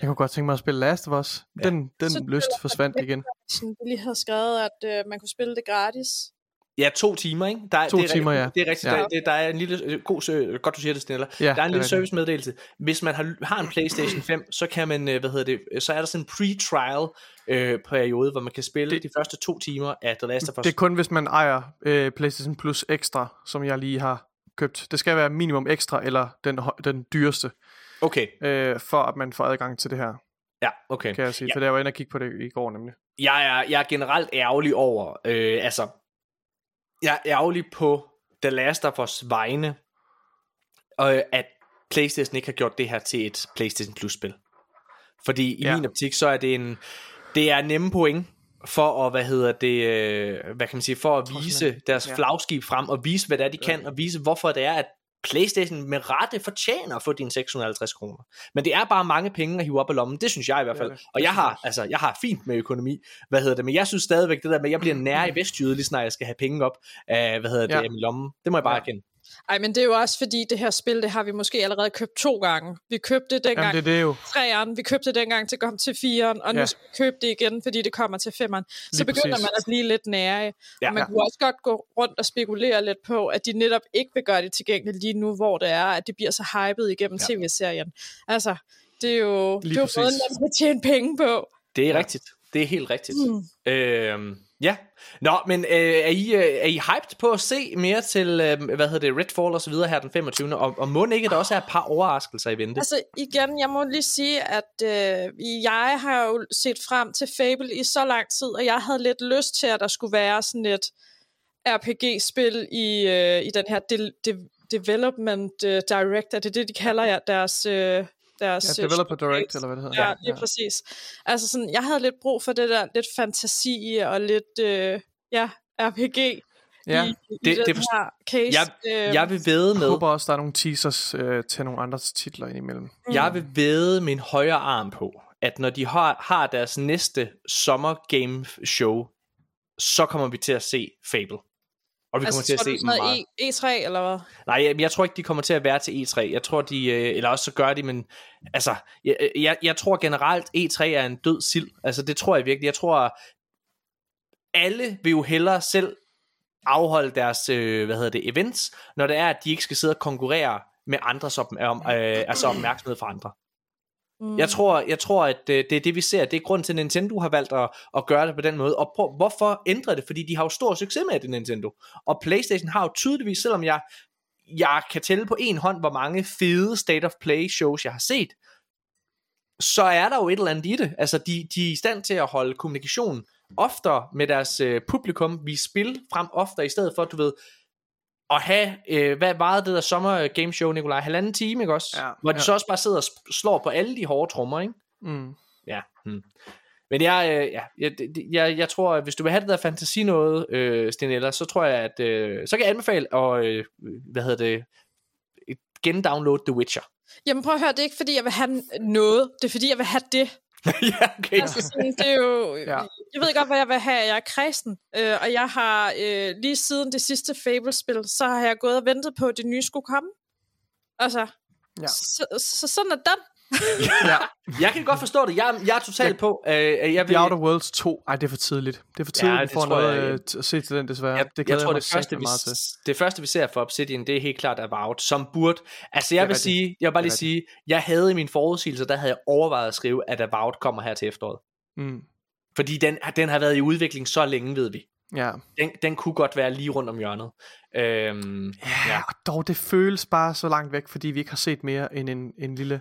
jeg kunne godt tænke mig at spille Last of Us. Ja. Den, den Så lyst forsvandt igen. Sådan, vi lige havde skrevet, at øh, man kunne spille det gratis. Ja, to timer, ikke? Der er, To det er, timer, ja. Det er rigtigt. Ja. Der, det, der er en lille, øh, god, øh, godt du siger det, Sniller. Ja, der er en lille servicemeddelelse. Hvis man har, har en Playstation 5, så kan man, øh, hvad hedder det, så er der sådan en pre-trial øh, periode, hvor man kan spille Det- de første to timer af The Last of Us. Det er kun, hvis man ejer øh, PlayStation Plus Extra, som jeg lige har købt. Det skal være minimum ekstra, eller den, den dyreste, Okay, øh, for at man får adgang til det her, ja, okay. kan jeg sige. Ja. For der var inde og kigge på det i går nemlig. jeg er, jeg er generelt ærgerlig over, øh, altså, jeg er ærgerlig på The Last of Us vegne, og at Playstation ikke har gjort det her til et Playstation Plus spil. Fordi i Ja. min optik, så er det en, det er nemme point for at, hvad hedder det, øh, hvad kan man sige, for at vise deres ja. flagskib frem, og vise, hvad det er, de kan, og vise, hvorfor det er, at Playstation med rette fortjener at få dine 650 kroner. Men det er bare mange penge at hive op af lommen, det synes jeg i hvert er fald. det. Og jeg har, altså, jeg har fint med økonomi, hvad hedder det, men jeg synes stadigvæk det der med, at jeg bliver nær i vestjyde, lige snart jeg skal have penge op af, hvad hedder det, Ja. min lomme. Det må jeg bare Ja. erkende. Ej, men det er jo også fordi, det her spil, det har vi måske allerede købt to gange. Vi købte det dengang Jamen, det er det jo. træeren, vi købte det dengang til komme til firen, og nu Ja. skal vi købe det igen, fordi det kommer til femeren. Så Lige begynder præcis. man at blive lidt nære. Ja. Og man Ja. kunne også godt gå rundt og spekulere lidt på, at de netop ikke vil gøre det tilgængeligt lige nu, hvor det er, at det bliver så hypet igennem Ja. tv-serien. Altså, det er jo, Lige det er jo måden, man skal tjene penge på. Det er Ja. rigtigt. Det er helt rigtigt. Mm. Øhm, ja. Nå, men øh, er, I, øh, er I hyped på at se mere til, øh, hvad hedder det, Redfall og så videre her den 25. Og, og må ikke, der også er et par overraskelser i vente? Altså igen, jeg må lige sige, at øh, jeg har jo set frem til Fable i så lang tid, og jeg havde lidt lyst til, at der skulle være sådan et, RPG-spil i, øh, i den her de, de, Development øh, uh, Direct, er det det, de kalder jer, deres... Øh, deres ja, Developer Direct, eller hvad det hedder. Ja, lige ja. præcis. Altså sådan, jeg havde lidt brug for det der lidt fantasi og lidt, øh, ja, RPG Ja, i, i det, den det, her case. Jeg, øh, jeg vil væde med... Jeg håber også, der er nogle teasers øh, til nogle andre titler indimellem. Mm. Jeg vil væde min højre arm på, at når de har, har deres næste sommer game show, så kommer vi til at se Fable. Og vi altså, kommer til at se dem meget. E, E3, eller hvad? Nej, jeg, jeg tror ikke, de kommer til at være til E3. Jeg tror, de... Øh, eller også så gør de, men... Altså, jeg, jeg, jeg tror generelt, E3 er en død sild. Altså, det tror jeg virkelig. Jeg tror, alle vil jo hellere selv afholde deres, øh, hvad hedder det, events, når det er, at de ikke skal sidde og konkurrere med andres op, om, øh, altså opmærksomhed for andre. Mm. Jeg tror, jeg tror at øh, det er det, vi ser. Det er grund til, at Nintendo har valgt at, at gøre det på den måde. Og på, hvorfor ændre det? Fordi de har jo stor succes med det, Nintendo. Og PlayStation har jo tydeligvis, selvom jeg, jeg kan tælle på en hånd, hvor mange fede State of Play shows, jeg har set, så er der jo et eller andet i det. Altså, de, de er i stand til at holde kommunikation oftere med deres øh, publikum, vi spil frem oftere, i stedet for, du ved, at have, øh, hvad var det der sommer game show, Nikolaj? Halvanden time, ikke også? Ja, Hvor de ja. så også bare sidder og slår på alle de hårde trommer, ikke? Mm. Ja. Hmm. Men jeg, øh, ja, jeg, jeg, jeg tror, at hvis du vil have det der fantasi noget, øh, Stenella, så tror jeg, at øh, så kan jeg anbefale at, øh, hvad hedder det, gendownload The Witcher. Jamen prøv at høre, det er ikke fordi, jeg vil have noget, det er fordi, jeg vil have det. ja, okay. Altså, sådan, det er jo, ja. Jeg ved godt, hvad jeg vil have. Jeg er kristen, øh, og jeg har øh, lige siden det sidste Fable-spil, så har jeg gået og ventet på, at det nye skulle komme. Altså, ja. så, så sådan er den ja. Jeg kan godt forstå det. Jeg, jeg er totalt jeg, på. Øh, jeg vil... The Outer Worlds 2, ej, det er for tidligt. Det er for tidligt, ja, det for noget jeg, at se til den, desværre. Jeg, det jeg tror, det første, vi, til. det første, vi ser for Obsidian, det er helt klart Avowed, som burde... Altså, jeg vil rigtigt. sige, jeg vil bare lige sige, jeg havde i min forudsigelse, der havde jeg overvejet at skrive, at Avowed kommer her til efteråret. Mm. Fordi den, den har været i udvikling så længe, ved vi. Ja. Den, den kunne godt være lige rundt om hjørnet. Øhm, ja, ja, og dog, det føles bare så langt væk, fordi vi ikke har set mere end en, en lille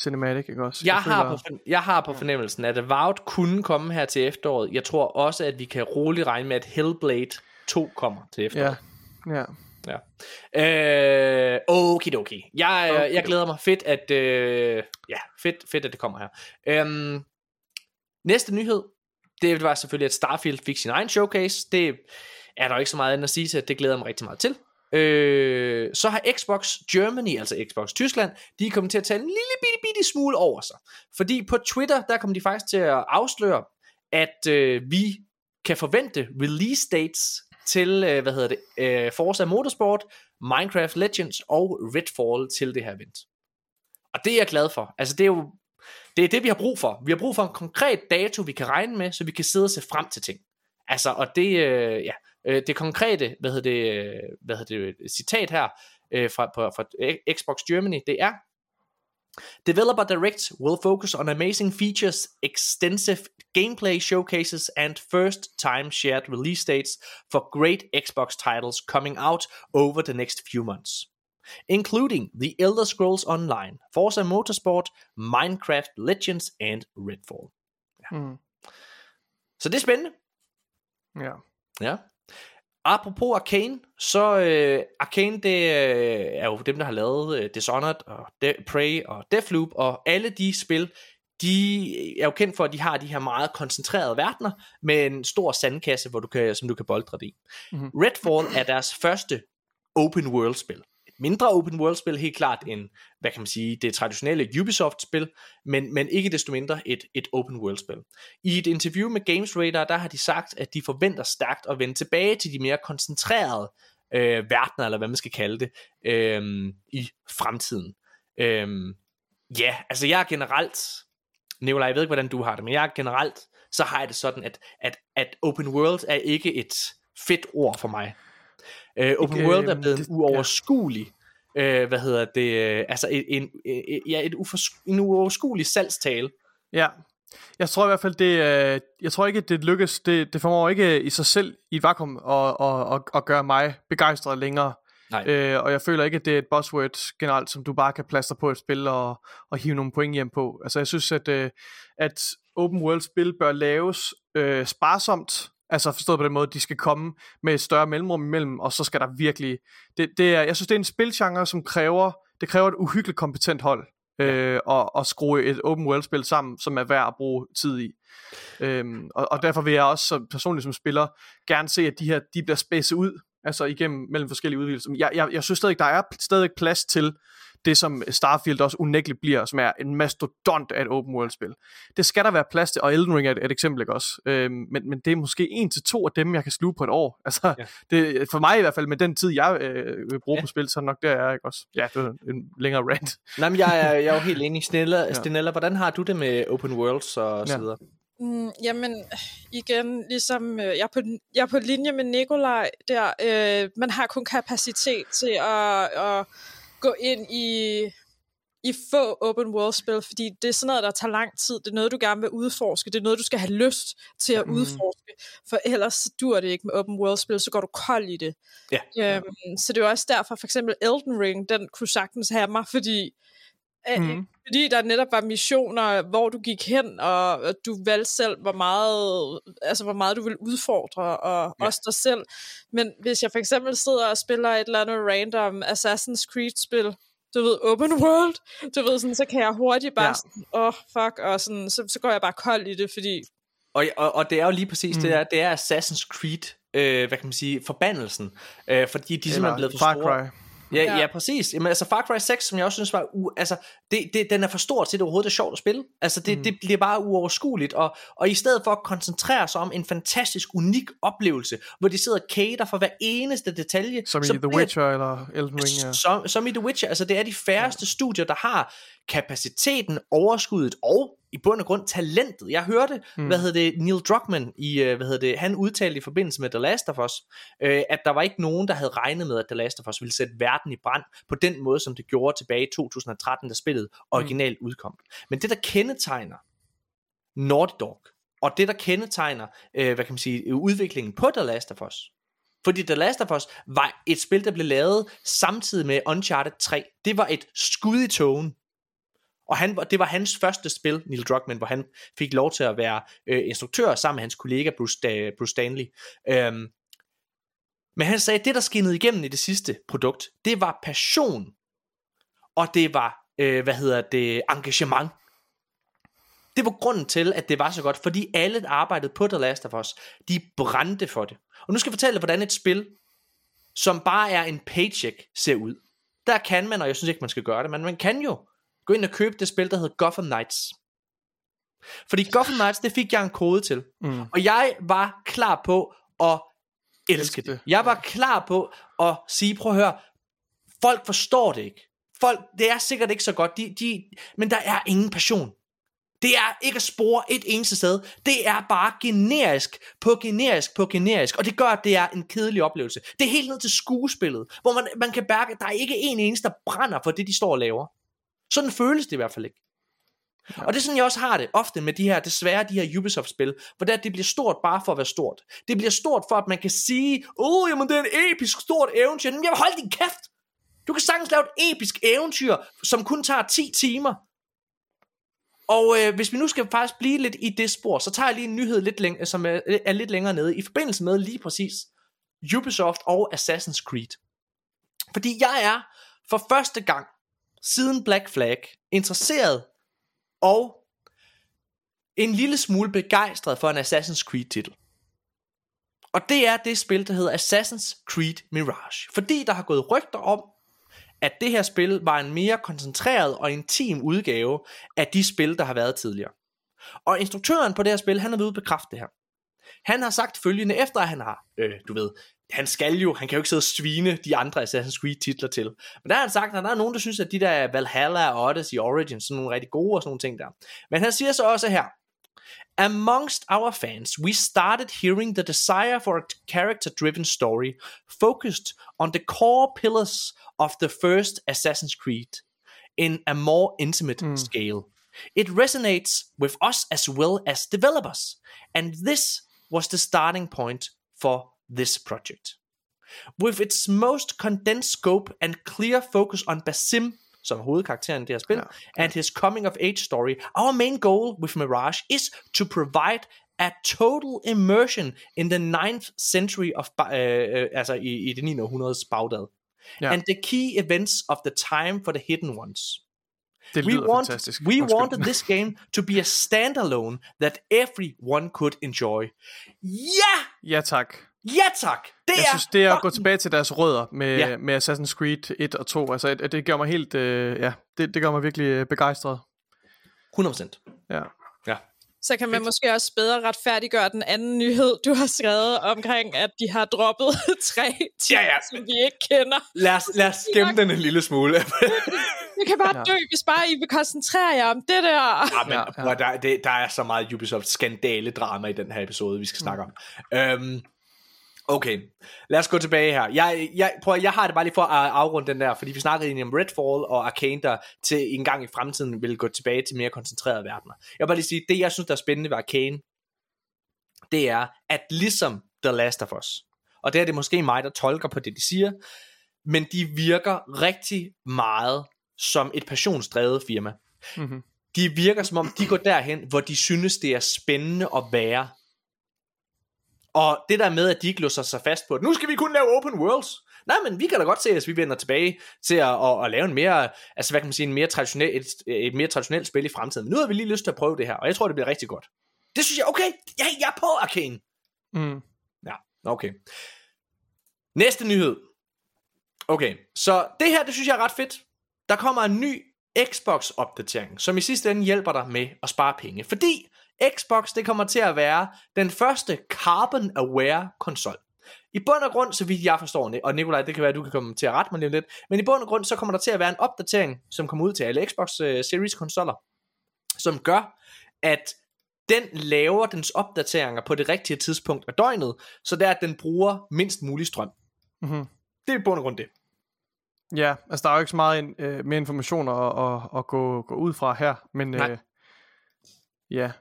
cinematic, ikke også? Jeg, jeg, har, føler... på, jeg har på fornemmelsen, at Avowed kunne komme her til efteråret. Jeg tror også, at vi kan roligt regne med, at Hellblade 2 kommer til efteråret. Ja, ja. Ja. Øh, okidoki. Jeg, okay. jeg glæder mig. Fedt, at, øh, ja, fedt, fedt, at det kommer her. Øhm, næste nyhed, det var selvfølgelig, at Starfield fik sin egen showcase. Det er der ikke så meget andet at sige til, det glæder jeg mig rigtig meget til. Øh, så har Xbox Germany, altså Xbox Tyskland, de er kommet til at tage en lille bitte, bitte smule over sig. Fordi på Twitter, der kommer de faktisk til at afsløre, at øh, vi kan forvente release dates til, øh, hvad hedder det, øh, Forza Motorsport, Minecraft Legends og Redfall til det her event. Og det er jeg glad for. Altså det er jo, det er det vi har brug for. Vi har brug for en konkret dato, vi kan regne med, så vi kan sidde og se frem til ting. Altså, og det, øh, ja, Øh, det konkrete, hvad hedder det, øh, hvad hedder det citat her øh, fra, på, fra Xbox Germany, det er, Developer Direct will focus on amazing features, extensive gameplay showcases, and first time shared release dates for great Xbox titles coming out over the next few months, including The Elder Scrolls Online, Forza Motorsport, Minecraft Legends, and Redfall. Ja. Mm. Så det er spændende. Ja. Ja. Apropos Arcane, så øh, Arcane det øh, er jo dem, der har lavet øh, Dishonored og De- Prey og Deathloop, og alle de spil, de er jo kendt for, at de har de her meget koncentrerede verdener med en stor sandkasse, hvor du kan, som du kan boldre i. Mm-hmm. Redfall er deres første open world spil mindre open world spil, helt klart end, hvad kan man sige, det traditionelle Ubisoft spil, men, men ikke desto mindre et, et open world spil. I et interview med Games Radar, der har de sagt, at de forventer stærkt at vende tilbage til de mere koncentrerede øh, verdener, eller hvad man skal kalde det, øh, i fremtiden. Øh, ja, altså jeg er generelt, Nicolaj, jeg ved ikke, hvordan du har det, men jeg er generelt, så har jeg det sådan, at, at, at open world er ikke et fedt ord for mig. Uh, open ikke, world er blevet en uoverskuelig, ja. uh, hvad hedder det, uh, altså en, en, en, ja, et ufors- en uoverskuelig salgstale. Ja, jeg tror i hvert fald, det, uh, jeg tror ikke, det lykkes, det, det formår ikke i sig selv i et vakuum at, at, at, at gøre mig begejstret længere. Nej. Øh, og jeg føler ikke, at det er et buzzword generelt, som du bare kan plaster på et spil og, og hive nogle point hjem på. Altså jeg synes, at, øh, at open world spil bør laves øh, sparsomt Altså forstået på den måde, de skal komme med et større mellemrum imellem, og så skal der virkelig... Det, det er, jeg synes, det er en spilgenre, som kræver, det kræver et uhyggeligt kompetent hold, øh, og, og skrue et open world spil sammen, som er værd at bruge tid i. Øhm, og, og derfor vil jeg også som, personligt som spiller gerne se, at de her de bliver spacet ud, altså igennem mellem forskellige udvidelser. Jeg, jeg, jeg synes stadig, der er stadig plads til det, som Starfield også unægteligt bliver, som er en mastodont af et open world spil. Det skal der være plads til, og Elden Ring er et, et eksempel ikke også. Øhm, men, men det er måske en til to af dem, jeg kan sluge på et år. Altså, ja. det, for mig i hvert fald, med den tid, jeg øh, vil bruge ja. på spil, så nok der er ikke også. Ja, det er en længere rant. Nej, men jeg er, jeg er jo helt enig. Snella, ja. Stenella, hvordan har du det med open worlds og ja. så videre? Mm, jamen, igen, ligesom øh, jeg, er på, jeg er på linje med Nikolaj der. Øh, man har kun kapacitet til at, at gå ind i, i få open world spil, fordi det er sådan noget, der tager lang tid. Det er noget, du gerne vil udforske. Det er noget, du skal have lyst til at mm. udforske. For ellers dur det ikke med open world spil, så går du kold i det. Ja. Øhm, så det er også derfor, for eksempel Elden Ring, den kunne sagtens have mig, fordi Mm. Fordi der netop var missioner, hvor du gik hen, og du valgte selv, hvor meget, altså, hvor meget du vil udfordre, og ja. også dig selv. Men hvis jeg for eksempel sidder og spiller et eller andet random Assassin's Creed-spil, du ved, open world, du ved, sådan, så kan jeg hurtigt bare ja. sådan, åh, oh, fuck, og sådan, så, så går jeg bare kold i det, fordi... Og, og, og det er jo lige præcis mm. det der, det er Assassin's Creed, øh, hvad kan man sige, forbandelsen, øh, fordi de er simpelthen blevet for store. Cry. Ja, ja. ja præcis. Jamen, altså Far Cry 6, som jeg også synes var, u- altså, det, det, den er for stor til, at det overhovedet er sjovt at spille. Altså, det, mm. det bliver bare uoverskueligt, og, og i stedet for at koncentrere sig om en fantastisk, unik oplevelse, hvor de sidder og cater for hver eneste detalje. Som i The bliver, Witcher eller Elden Ring, ja. Som, som i The Witcher, altså det er de færreste ja. studier, der har kapaciteten, overskuddet og i bund og grund talentet. Jeg hørte, mm. hvad hedder det, Neil Druckmann, i, øh, hvad hedder det, han udtalte i forbindelse med The Last of Us, øh, at der var ikke nogen, der havde regnet med, at The Last of Us ville sætte verden i brand på den måde, som det gjorde tilbage i 2013, da spillet originalt mm. udkom. Men det, der kendetegner Naughty Dog, og det, der kendetegner, øh, hvad kan man sige, udviklingen på The Last of Us, fordi The Last of Us var et spil, der blev lavet samtidig med Uncharted 3. Det var et skud i togen. Og han, det var hans første spil, Neil Druckmann, hvor han fik lov til at være øh, instruktør sammen med hans kollega Bruce, da, Bruce Stanley. Øhm, men han sagde, at det der skinnede igennem i det sidste produkt, det var passion, og det var, øh, hvad hedder det, engagement. Det var grunden til, at det var så godt, fordi alle, der arbejdede på The Last of Us, de brændte for det. Og nu skal jeg fortælle dig, hvordan et spil, som bare er en paycheck, ser ud. Der kan man, og jeg synes ikke, man skal gøre det, men man kan jo gå ind og købe det spil, der hedder Gotham Knights. Fordi Gotham Knights, det fik jeg en kode til. Mm. Og jeg var klar på at elske det. Jeg var klar på at sige, prøv at høre, folk forstår det ikke. Folk, det er sikkert ikke så godt, de, de, men der er ingen passion. Det er ikke at spore et eneste sted. Det er bare generisk på generisk på generisk. Og det gør, at det er en kedelig oplevelse. Det er helt ned til skuespillet, hvor man, man kan mærke, at der er ikke en eneste, der brænder for det, de står og laver. Sådan føles det i hvert fald ikke. Ja. Og det er sådan, jeg også har det ofte med de her, desværre de her Ubisoft-spil, hvor det, det bliver stort bare for at være stort. Det bliver stort for, at man kan sige, åh, oh, jamen det er en episk stort eventyr. Men jeg vil holde din kæft! Du kan sagtens lave et episk eventyr, som kun tager 10 timer. Og øh, hvis vi nu skal faktisk blive lidt i det spor, så tager jeg lige en nyhed, lidt læng- som er, er lidt længere nede, i forbindelse med lige præcis Ubisoft og Assassin's Creed. Fordi jeg er for første gang siden Black Flag interesseret og en lille smule begejstret for en Assassin's Creed titel. Og det er det spil, der hedder Assassin's Creed Mirage. Fordi der har gået rygter om, at det her spil var en mere koncentreret og intim udgave af de spil, der har været tidligere. Og instruktøren på det her spil, han har været ude bekræfte det her. Han har sagt følgende, efter at han har, øh, du ved, han skal jo, han kan jo ikke sidde og svine de andre Assassin's Creed titler til. Men der har han sagt, at der er nogen, der synes, at de der Valhalla og Odyssey Origins, sådan nogle rigtig gode og sådan nogle ting der. Men han siger så også her, Amongst our fans, we started hearing the desire for a character-driven story focused on the core pillars of the first Assassin's Creed in a more intimate mm. scale. It resonates with us as well as developers, and this was the starting point for this project. With its most condensed scope and clear focus on Basim, som hovedkarakteren i det her spil, yeah. and his coming of age story, our main goal with Mirage is to provide a total immersion in the 9th century of, øh, øh, altså i, i det 9. århundredes Bagdad. Ja. And the key events of the time for the hidden ones. Det We, want, fantastisk. we Undskyld. wanted this game to be a standalone that everyone could enjoy. Ja! Ja tak. Ja tak! Det Jeg er synes, det er at gå tilbage til deres rødder med, Ja. med Assassin's Creed 1 og 2. Altså, det, det gør mig helt, øh, ja, det, det gør mig virkelig øh, begejstret. 100%. Ja. Ja. Så kan man måske også bedre retfærdiggøre den anden nyhed, du har skrevet omkring, at de har droppet tre ting, Ja, ja. som vi ikke kender. Lad os, lad os gemme den en lille smule. Jeg kan bare Ja. dø, hvis bare I vil koncentrere jer om det der. Ja, men Ja, ja. Der, det, der er så meget Ubisoft skandale-drama i den her episode, vi skal snakke om. Øhm, okay, lad os gå tilbage her. Jeg, jeg, prøv, jeg har det bare lige for at afrunde den der, fordi vi snakkede egentlig om Redfall og Arcane, der til en gang i fremtiden vil gå tilbage til mere koncentrerede verdener. Jeg vil bare lige sige, det jeg synes, der er spændende ved Arcane, det er, at ligesom The Last of Us, og det er det måske mig, der tolker på det, de siger, men de virker rigtig meget som et passionsdrevet firma Mm-hmm. de virker som om, de går derhen, hvor de synes, det er spændende at være. Og det der med, at de ikke låser sig fast på, at nu skal vi kun lave open worlds. Nej, men vi kan da godt se, at vi vender tilbage til at, at, at lave en mere, altså hvad kan man sige, en mere traditionel, et, et mere traditionelt spil i fremtiden. Men nu har vi lige lyst til at prøve det her, og jeg tror, det bliver rigtig godt. Det synes jeg, okay, jeg, jeg er på Arcane. Mm. Ja, okay. Næste nyhed. Okay, så det her, det synes jeg er ret fedt. Der kommer en ny Xbox-opdatering, som i sidste ende hjælper dig med at spare penge. Fordi Xbox, det kommer til at være den første carbon-aware konsol. I bund og grund, så vidt jeg forstår, og Nikolaj, det kan være, at du kan komme til at rette mig lige lidt, men i bund og grund, så kommer der til at være en opdatering, som kommer ud til alle Xbox uh, Series konsoller, som gør, at den laver dens opdateringer på det rigtige tidspunkt af døgnet, så det er, at den bruger mindst mulig strøm. Mm-hmm. Det er i bund og grund det. Ja, altså der er jo ikke så meget in, øh, mere information at, at, at gå, gå ud fra her, men Nej. øh, ja.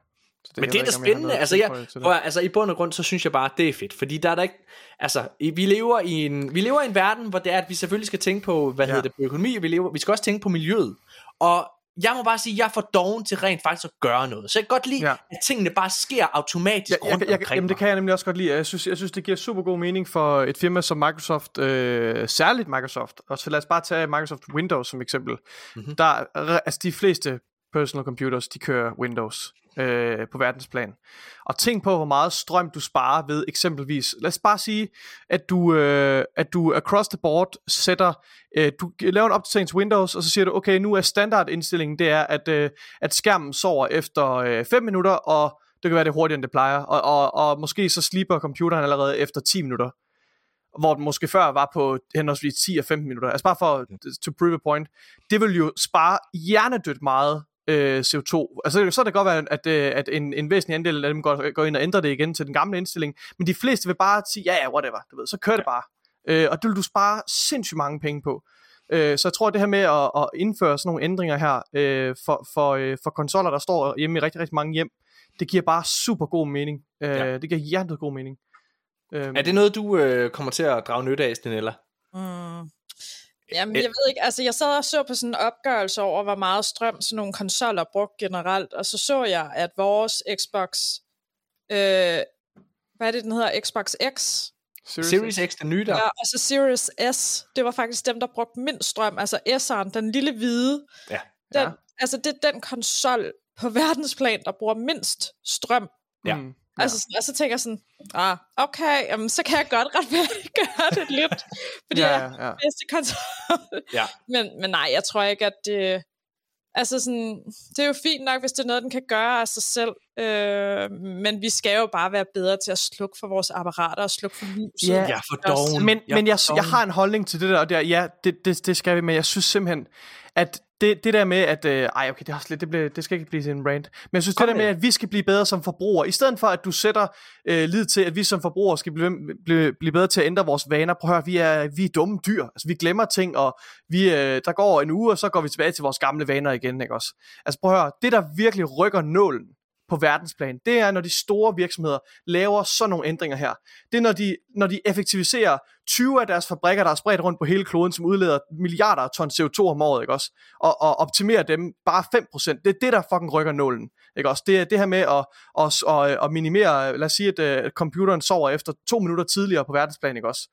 Så Men jeg det er da spændende. Altså, jeg, det. prøv, altså, i bund og grund, så synes jeg bare, det er fedt. Fordi der er der ikke... Altså, vi lever i en, vi lever i en verden, hvor det er, at vi selvfølgelig skal tænke på, hvad Ja. ja. hedder det, på økonomi, vi, lever, vi skal også tænke på miljøet. Og jeg må bare sige, at jeg er for doven til rent faktisk at gøre noget. Så jeg kan godt lide, Ja. ja. at tingene bare sker automatisk jeg, rundt jeg, jeg, omkring jamen, det kan jeg nemlig også godt lide. Jeg synes, jeg synes, det giver super god mening for et firma som Microsoft, øh, særligt Microsoft. Og så lad os bare tage Microsoft Windows som eksempel. Mhm. Mm-hmm. Der, er- altså de fleste personal computers, de kører Windows øh, på verdensplan. Og tænk på, hvor meget strøm du sparer ved eksempelvis, lad os bare sige, at du, øh, at du across the board sætter, øh, du laver en opdatering til Windows, og så siger du, okay, nu er standardindstillingen, det er, at, øh, at skærmen sover efter 5 minutter, og det kan være, det er hurtigere, end det plejer, og, og, og måske så slipper computeren allerede efter 10 minutter, hvor den måske før var på henholdsvis 10 og 15 minutter. Altså bare for to prove a point. Det vil jo spare hjernedødt meget øh, CO2. Altså så kan det godt være, at, øh, at en, en væsentlig andel af dem går, går ind og ændrer det igen til den gamle indstilling, men de fleste vil bare sige, ja ja, whatever, du ved, så kører det bare. Øh, og det vil du spare sindssygt mange penge på. Øh, så jeg tror, at det her med at, at indføre sådan nogle ændringer her øh, for, for, øh, for konsoller, der står hjemme i rigtig, rigtig mange hjem, det giver bare super god mening. Øh, Ja. Det giver hjernedødt god mening. Øh, Er det noget, du øh, kommer til at drage nytte af, Stenella? Mm. Jamen, jeg ved ikke, altså jeg sad og så på sådan en opgørelse over, hvor meget strøm sådan nogle konsoller brugt generelt, og så så jeg, at vores Xbox, øh, hvad er det, den hedder, Xbox X, Series X, den nye der? ja, og så Series S, det var faktisk dem, der brugte mindst strøm, altså S'eren, den lille hvide, Ja. den, Ja. altså det er den konsol på verdensplan, der bruger mindst strøm. Ja. Mm, Ja. Altså, og så tænker jeg sådan, ah, okay, jamen, så kan jeg godt retfærdiggøre det lidt, fordi ja, jeg ja, ja. bedste konsol. Ja. men, men nej, jeg tror ikke, at det... Altså sådan, det er jo fint nok, hvis det er noget, den kan gøre af sig selv, øh, men vi skal jo bare være bedre til at slukke for vores apparater og slukke for lyset. Ja. Jeg er for doven. Men, Jeg er men jeg, jeg har en holdning til det der, og det er, ja, det, det, det skal vi, men jeg synes simpelthen, at det, det der med, at, øh, ej okay, det, er også lidt, det, bliver, det skal ikke blive til en rant, men jeg synes Kom det der med, med at vi skal blive bedre som forbrugere, i stedet for at du sætter øh, lid til, at vi som forbrugere skal blive, blive, blive bedre til at ændre vores vaner, prøv at høre, vi er, vi er dumme dyr, altså vi glemmer ting, og vi, øh, der går en uge, og så går vi tilbage til vores gamle vaner igen, ikke også? Altså prøv at høre, det der virkelig rykker nålen, på verdensplan, det er, når de store virksomheder laver sådan nogle ændringer her. Det er, når de, når de effektiviserer 20 af deres fabrikker, der er spredt rundt på hele kloden, som udleder milliarder af ton CO2 om året, ikke også? Og, og optimerer dem bare 5%. Det er det, der fucking rykker nålen, ikke også? Det er det her med at, at, at, at minimere, lad os sige, at uh, computeren sover efter to minutter tidligere på verdensplan, ikke også?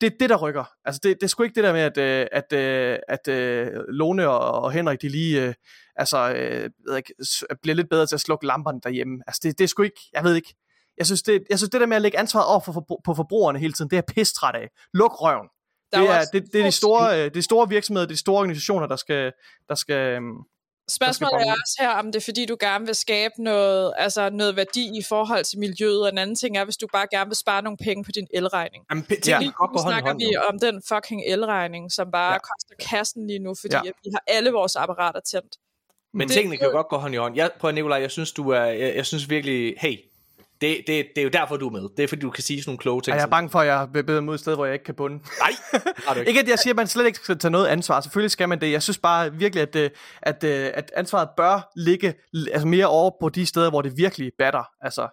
det er det, der rykker. Altså, det, det er sgu ikke det der med, at, øh, at, øh, at, at, at Lone og, og Henrik, de lige uh, altså, øh, ved ikke, bliver lidt bedre til at slukke lamperne derhjemme. Altså, det, det er sgu ikke, jeg ved ikke, jeg synes, det, jeg synes, det der med at lægge ansvaret over for, for, på forbrugerne hele tiden, det er pistræt af. Luk røven. det er, det, det, er de store, de store virksomheder, de store organisationer, der skal, der skal, øhm, Spørgsmålet er også her, om det er fordi, du gerne vil skabe noget, altså noget værdi i forhold til miljøet, og en anden ting er, hvis du bare gerne vil spare nogle penge på din elregning. Jamen, p- ja. Lige nu snakker hånd, vi om den fucking elregning, som bare ja. koster kassen lige nu, fordi ja. vi har alle vores apparater tændt. Men det, tingene kan jo godt gå hånd i hånd. Jeg, prøver Nikolaj, jeg synes, du er, jeg, jeg synes virkelig, hey, det, det, det er jo derfor, du er med. Det er fordi, du kan sige sådan nogle kloge ting. Er jeg er bange for, at jeg bevæger mig ud et sted, hvor jeg ikke kan bunde. Nej, har du ikke. ikke at jeg siger, at man slet ikke skal tage noget ansvar. Selvfølgelig skal man det. Jeg synes bare virkelig, at, øh, at, at, øh, at ansvaret bør ligge altså mere over på de steder, hvor det virkelig batter. Altså,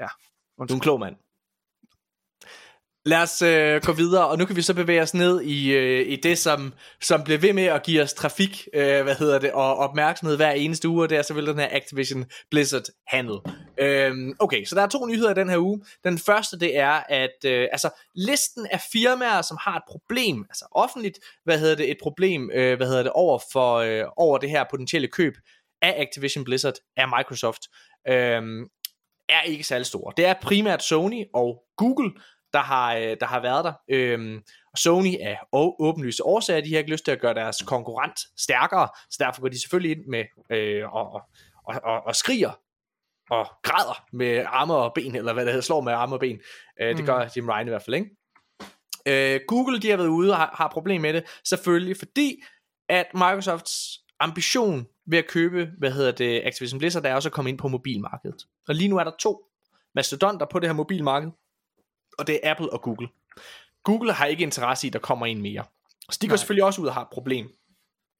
ja. Undskyld. Du er en klog mand. Lad os øh, gå videre, og nu kan vi så bevæge os ned i, øh, i det, som, som bliver ved med at give os trafik, øh, hvad hedder det, og opmærksomhed hver eneste uge, og det er selvfølgelig den her Activision Blizzard handel. Øh, okay, så der er to nyheder i den her uge. Den første, det er, at øh, altså, listen af firmaer, som har et problem, altså offentligt, hvad hedder det, et problem, øh, hvad hedder det, over, for, øh, over det her potentielle køb af Activision Blizzard af Microsoft, øh, er ikke særlig stor. Det er primært Sony og Google, der har, øh, der har været der. Øhm, og Sony er åbenlyse årsager, de har ikke lyst til at gøre deres konkurrent stærkere, så derfor går de selvfølgelig ind med øh, og, og, og, og skriger og græder med arme og ben, eller hvad det hedder, slår med arme og ben. Øh, det gør mm. Jim Ryan i hvert fald, ikke? Øh, Google, de har været ude og har, har problem med det, selvfølgelig fordi, at Microsofts ambition ved at købe, hvad hedder det, Activision Blizzard, er også at komme ind på mobilmarkedet. Og lige nu er der to mastodonter på det her mobilmarked, og det er Apple og Google. Google har ikke interesse i, at der kommer en mere. Så de går Nej. selvfølgelig også ud og har et problem.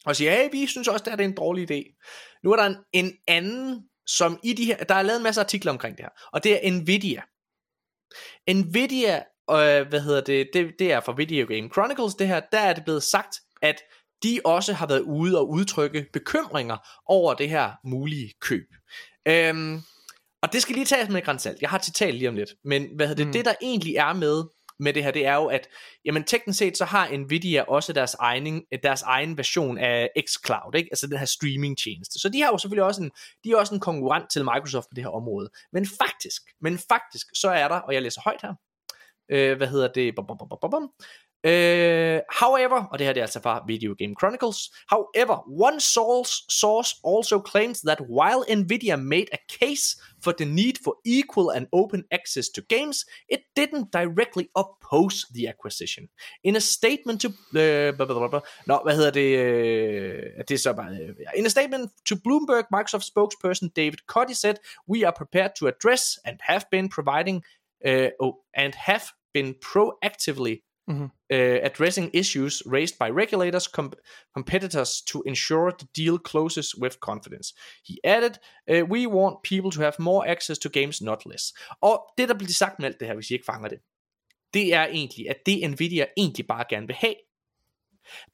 Og siger, hey, vi synes også, at det er en dårlig idé. Nu er der en, en anden, som i de her, der er lavet en masse artikler omkring det her, og det er Nvidia. Nvidia, øh, hvad hedder det, det, det er fra Video Game Chronicles, det her, der er det blevet sagt, at de også har været ude og udtrykke bekymringer over det her mulige køb. Øhm, og det skal lige tages med grænsalt. Jeg har citat lige om lidt. Men hvad hedder det, mm. det der egentlig er med med det her, det er jo, at jamen, teknisk set, så har Nvidia også deres egen, deres egen version af xCloud, ikke? altså den her streaming tjeneste. Så de har jo selvfølgelig også en, de er også en konkurrent til Microsoft på det her område. Men faktisk, men faktisk, så er der, og jeg læser højt her, øh, hvad hedder det, bum, bum, bum, bum, bum, Uh, however, og det her det er altså fra Video Game Chronicles, however, one source, also claims that while Nvidia made a case for the need for equal and open access to games, it didn't directly oppose the acquisition. In a statement to... Blah, Nå, hvad hedder det? Uh, det er så bare... In a statement to Bloomberg, Microsoft spokesperson David Cuddy said, We are prepared to address and have been providing... Uh, oh, and have been proactively mm-hmm. uh, addressing issues raised by regulators, com- competitors to ensure the deal closes with confidence. He added, uh, we want people to have more access to games, not less. Og det, der bliver sagt med alt det her, hvis I ikke fanger det, det er egentlig, at det Nvidia egentlig bare gerne vil have,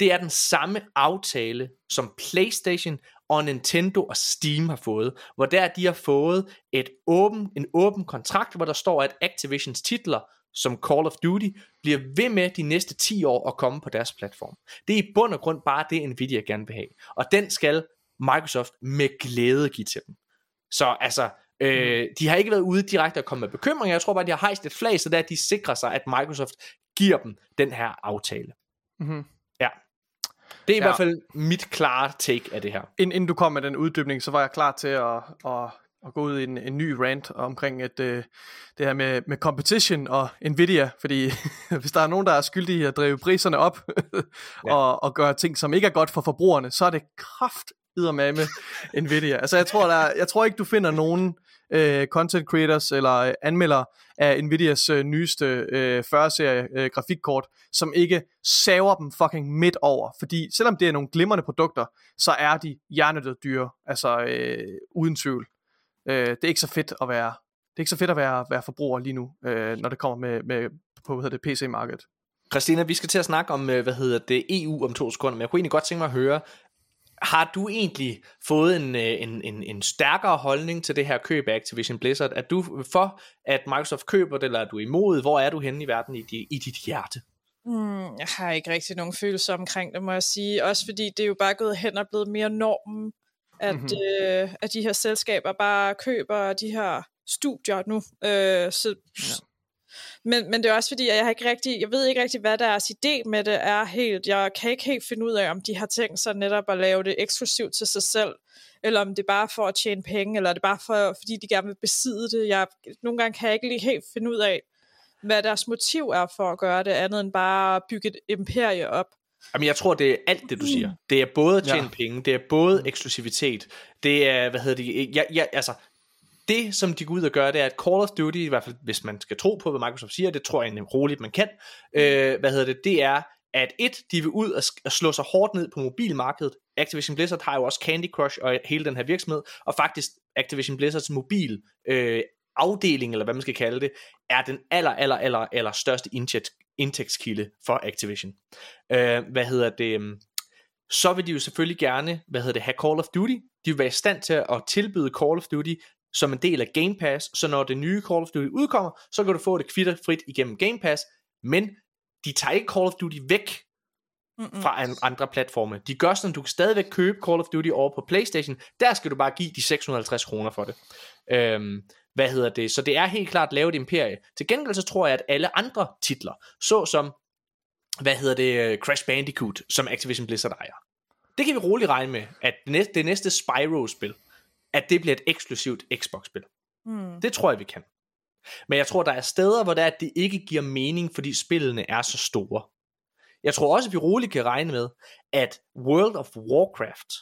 det er den samme aftale, som PlayStation og Nintendo og Steam har fået, hvor der de har fået et åben, en åben kontrakt, hvor der står, at Activisions titler som Call of Duty bliver ved med de næste 10 år at komme på deres platform. Det er i bund og grund bare det, Nvidia gerne vil have. Og den skal Microsoft med glæde give til dem. Så altså, øh, mm. de har ikke været ude direkte og komme med bekymringer. Jeg tror bare, de har hejst et flag, så er, at de sikrer sig, at Microsoft giver dem den her aftale. Mm-hmm. Ja. Det er i ja. hvert fald mit klare take af det her. Inden du kom med den uddybning, så var jeg klar til at, at at gå ud i en, en ny rant omkring et, øh, det her med, med competition og Nvidia, fordi hvis der er nogen, der er skyldige i at drive priserne op ja. og, og gøre ting, som ikke er godt for forbrugerne, så er det kraft med Nvidia. Altså jeg tror, der er, jeg tror ikke, du finder nogen øh, content creators eller anmeldere af Nvidias øh, nyeste øh, 40-serie øh, grafikkort, som ikke saver dem fucking midt over. Fordi selvom det er nogle glimrende produkter, så er de hjernedød dyre, altså øh, uden tvivl. Øh, det er ikke så fedt at være det er ikke så fedt at være, være forbruger lige nu, øh, når det kommer med, med på hvad hedder det, PC-markedet. Christina, vi skal til at snakke om, øh, hvad hedder det, EU om to sekunder, men jeg kunne egentlig godt tænke mig at høre, har du egentlig fået en, øh, en, en, en stærkere holdning til det her køb af Activision Blizzard? Er du for, at Microsoft køber det, eller er du imod? Hvor er du henne i verden i, di, i dit hjerte? Hmm, jeg har ikke rigtig nogen følelse omkring det, må jeg sige. Også fordi det er jo bare gået hen og blevet mere normen, at, mm-hmm. øh, at de her selskaber bare køber de her studier nu. Øh, så, ja. men, men det er også fordi, at jeg, har ikke rigtig, jeg ved ikke rigtig, hvad deres idé med det er helt. Jeg kan ikke helt finde ud af, om de har tænkt sig netop at lave det eksklusivt til sig selv, eller om det er bare for at tjene penge, eller er det bare for, fordi de gerne vil besidde det. Jeg, nogle gange kan jeg ikke lige helt finde ud af, hvad deres motiv er for at gøre det, andet end bare at bygge et imperie op. Jamen, jeg tror, det er alt det, du siger. Det er både at tjene ja. penge, det er både eksklusivitet, det er, hvad hedder det, ja, ja, altså, det, som de går ud og gør, det er, at Call of Duty, i hvert fald hvis man skal tro på, hvad Microsoft siger, det tror jeg egentlig roligt, man kan, øh, hvad hedder det, det er, at et, de vil ud og slå sig hårdt ned på mobilmarkedet. Activision Blizzard har jo også Candy Crush og hele den her virksomhed, og faktisk Activision Blizzards mobil øh, afdeling, eller hvad man skal kalde det, er den aller, aller, aller, aller største indtægtskilde for Activision. Øh, hvad hedder det? Øhm, så vil de jo selvfølgelig gerne, hvad hedder det, have Call of Duty. De vil være i stand til at tilbyde Call of Duty som en del af Game Pass, så når det nye Call of Duty udkommer, så kan du få det kvitterfrit igennem Game Pass, men de tager ikke Call of Duty væk Mm-mm. fra andre platforme. De gør sådan, du kan stadigvæk købe Call of Duty over på Playstation, der skal du bare give de 650 kroner for det. Øhm, hvad hedder det? Så det er helt klart lavet imperie. Til gengæld så tror jeg, at alle andre titler, såsom, hvad hedder det, Crash Bandicoot, som Activision Blizzard ejer, det kan vi roligt regne med, at det næste, det næste Spyro-spil, at det bliver et eksklusivt Xbox-spil. Mm. Det tror jeg, vi kan. Men jeg tror, der er steder, hvor det, er, at det ikke giver mening, fordi spillene er så store. Jeg tror også, at vi roligt kan regne med, at World of Warcraft,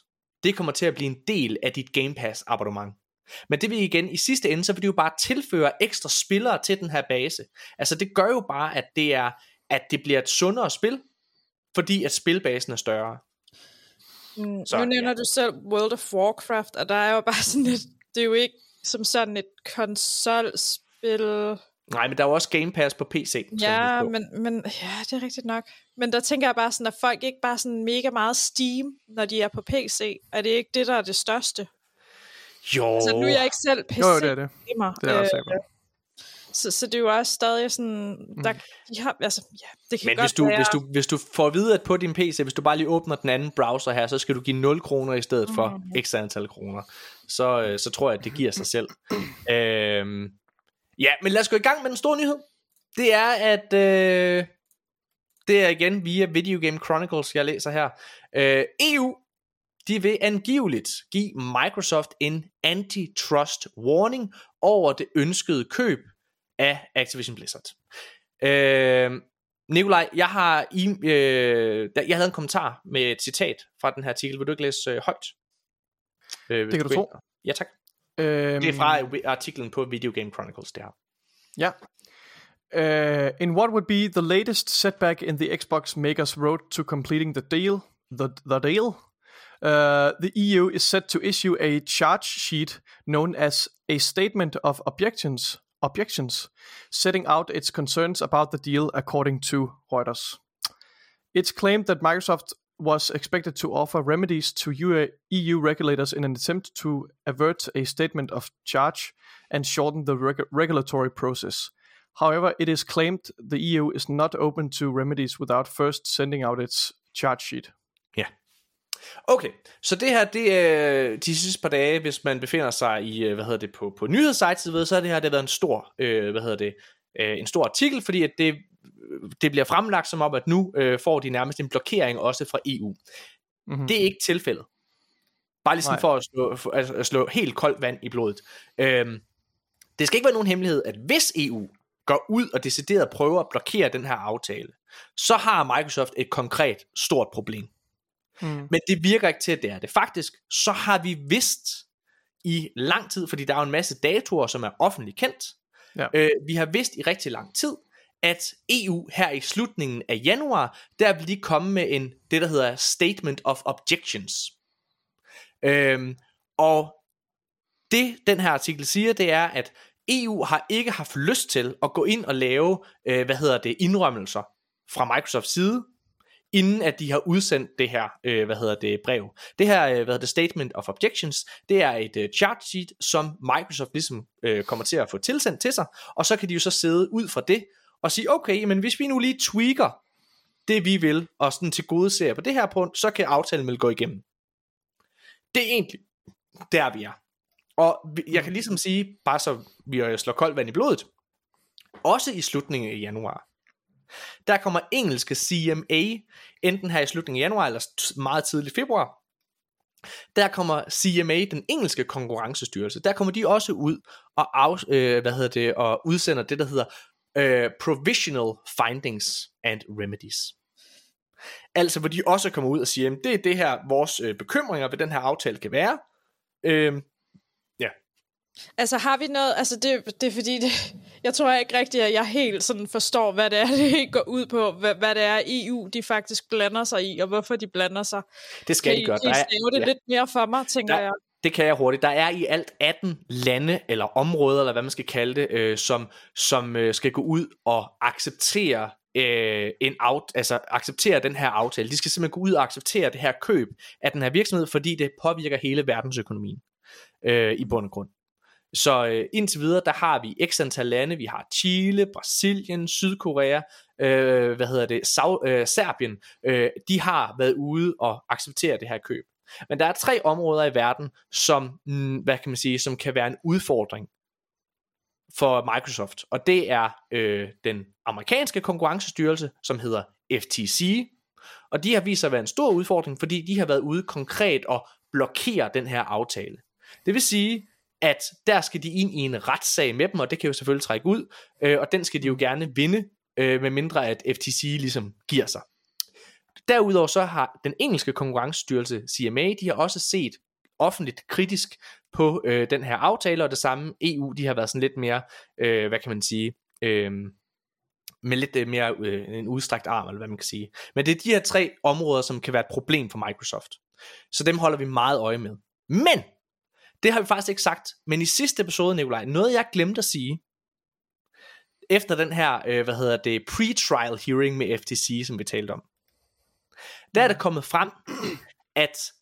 det kommer til at blive en del af dit Game Pass abonnement. Men det vil igen, i sidste ende, så vil det jo bare tilføre ekstra spillere til den her base. Altså det gør jo bare, at det er, at det bliver et sundere spil, fordi at spilbasen er større. Mm, så, nu nævner ja. du selv World of Warcraft, og der er jo bare sådan et, det er jo ikke som sådan et konsolspil. Nej, men der er jo også Game Pass på PC. Ja, men, men ja, det er rigtigt nok. Men der tænker jeg bare sådan, at folk ikke bare sådan mega meget Steam, når de er på PC. Er det ikke det, der er det største? Jo. Altså, nu er jeg ikke selv PC. Jo, det er det. Det er også øh, så, så det er jo også stadig sådan, der, mm. de har, altså, ja, det kan Men godt hvis du, være... hvis, du, hvis du får at vide, at på din PC, hvis du bare lige åbner den anden browser her, så skal du give 0 kroner i stedet for mm. ekstra antal kroner, så, øh, så tror jeg, at det giver sig selv. øhm, ja, men lad os gå i gang med den store nyhed. Det er, at øh, det er igen via Video Game Chronicles, jeg læser her. Øh, EU de vil angiveligt give Microsoft en antitrust warning over det ønskede køb af Activision Blizzard. Øh, Nikolaj, jeg har i, øh, jeg havde en kommentar med et citat fra den her artikel. Vil du ikke læse øh, højt? Øh, det kan du tro. Ja, tak. Øhm... Det er fra artiklen på Video Game Chronicles, det her. Ja. Uh, in what would be the latest setback in the Xbox makers' road to completing the deal, the, the deal, uh, the EU is set to issue a charge sheet known as a statement of objections objections, setting out its concerns about the deal, according to Reuters. It's claimed that Microsoft was expected to offer remedies to EU regulators in an attempt to avert a statement of charge and shorten the reg- regulatory process. However, it is claimed the EU is not open to remedies without first sending out its charge sheet. Okay, så det her, det er de sidste par dage, hvis man befinder sig i, øh, hvad hedder det, på, på nyhedssites, så har det her det har været en stor, øh, hvad hedder det, øh, en stor artikel, fordi at det, det bliver fremlagt som om, at nu øh, får de nærmest en blokering også fra EU. Mm-hmm. Det er ikke tilfældet. Bare ligesom Nej. for at slå, for at slå helt koldt vand i blodet. Øhm, det skal ikke være nogen hemmelighed, at hvis EU går ud og decideret prøver at blokere den her aftale, så har Microsoft et konkret stort problem. Mm. Men det virker ikke til, at det er det. Faktisk, så har vi vidst i lang tid, fordi der er jo en masse datoer, som er offentligt kendt. Ja. Øh, vi har vidst i rigtig lang tid, at EU her i slutningen af januar, der vil de komme med en, det der hedder Statement of Objections. Øhm, og det, den her artikel siger, det er, at EU har ikke haft lyst til at gå ind og lave, øh, hvad hedder det, indrømmelser fra Microsofts side, inden at de har udsendt det her, øh, hvad hedder det, brev. Det her, øh, hvad hedder det, Statement of Objections, det er et øh, chart sheet, som Microsoft ligesom øh, kommer til at få tilsendt til sig, og så kan de jo så sidde ud fra det, og sige, okay, men hvis vi nu lige tweaker det vi vil, og sådan til gode ser på det her punkt, så kan aftalen vel gå igennem. Det er egentlig der vi er. Og jeg kan ligesom sige, bare så vi øh, slår koldt vand i blodet, også i slutningen af januar, der kommer engelske CMA, enten her i slutningen af januar eller meget tidligt februar. Der kommer CMA, den engelske konkurrencestyrelse, der kommer de også ud og, af, øh, hvad hedder det, og udsender det, der hedder øh, Provisional Findings and Remedies. Altså hvor de også kommer ud og siger, at det er det her, vores øh, bekymringer ved den her aftale kan være. Øh, Altså har vi noget, altså det, det er fordi, det, jeg tror ikke rigtigt, at jeg helt sådan forstår, hvad det er, det går ud på, hvad, hvad det er, EU de faktisk blander sig i, og hvorfor de blander sig. Det skal kan de gøre. Kan I det ja. lidt mere for mig, tænker der, jeg. Det kan jeg hurtigt. Der er i alt 18 lande eller områder, eller hvad man skal kalde det, øh, som, som øh, skal gå ud og acceptere øh, en out, altså acceptere den her aftale. De skal simpelthen gå ud og acceptere det her køb af den her virksomhed, fordi det påvirker hele verdensøkonomien øh, i bund og grund. Så øh, indtil videre, der har vi x antal lande. Vi har Chile, Brasilien, Sydkorea, øh, hvad hedder det, Sau- øh, Serbien. Øh, de har været ude og acceptere det her køb. Men der er tre områder i verden, som, mm, hvad kan man sige, som kan være en udfordring for Microsoft. Og det er øh, den amerikanske konkurrencestyrelse, som hedder FTC. Og de har vist sig at være en stor udfordring, fordi de har været ude konkret og blokere den her aftale. Det vil sige, at der skal de ind i en retssag med dem, og det kan jo selvfølgelig trække ud, øh, og den skal de jo gerne vinde, øh, med mindre at FTC ligesom giver sig. Derudover så har den engelske konkurrencestyrelse CMA, de har også set offentligt kritisk på øh, den her aftale, og det samme EU, de har været sådan lidt mere, øh, hvad kan man sige, øh, med lidt øh, mere øh, en udstrakt arm, eller hvad man kan sige. Men det er de her tre områder, som kan være et problem for Microsoft. Så dem holder vi meget øje med. Men det har vi faktisk ikke sagt, men i sidste episode, Nikolaj, noget jeg glemte at sige, efter den her, øh, hvad hedder det, pre-trial hearing med FTC, som vi talte om, der er det kommet frem, at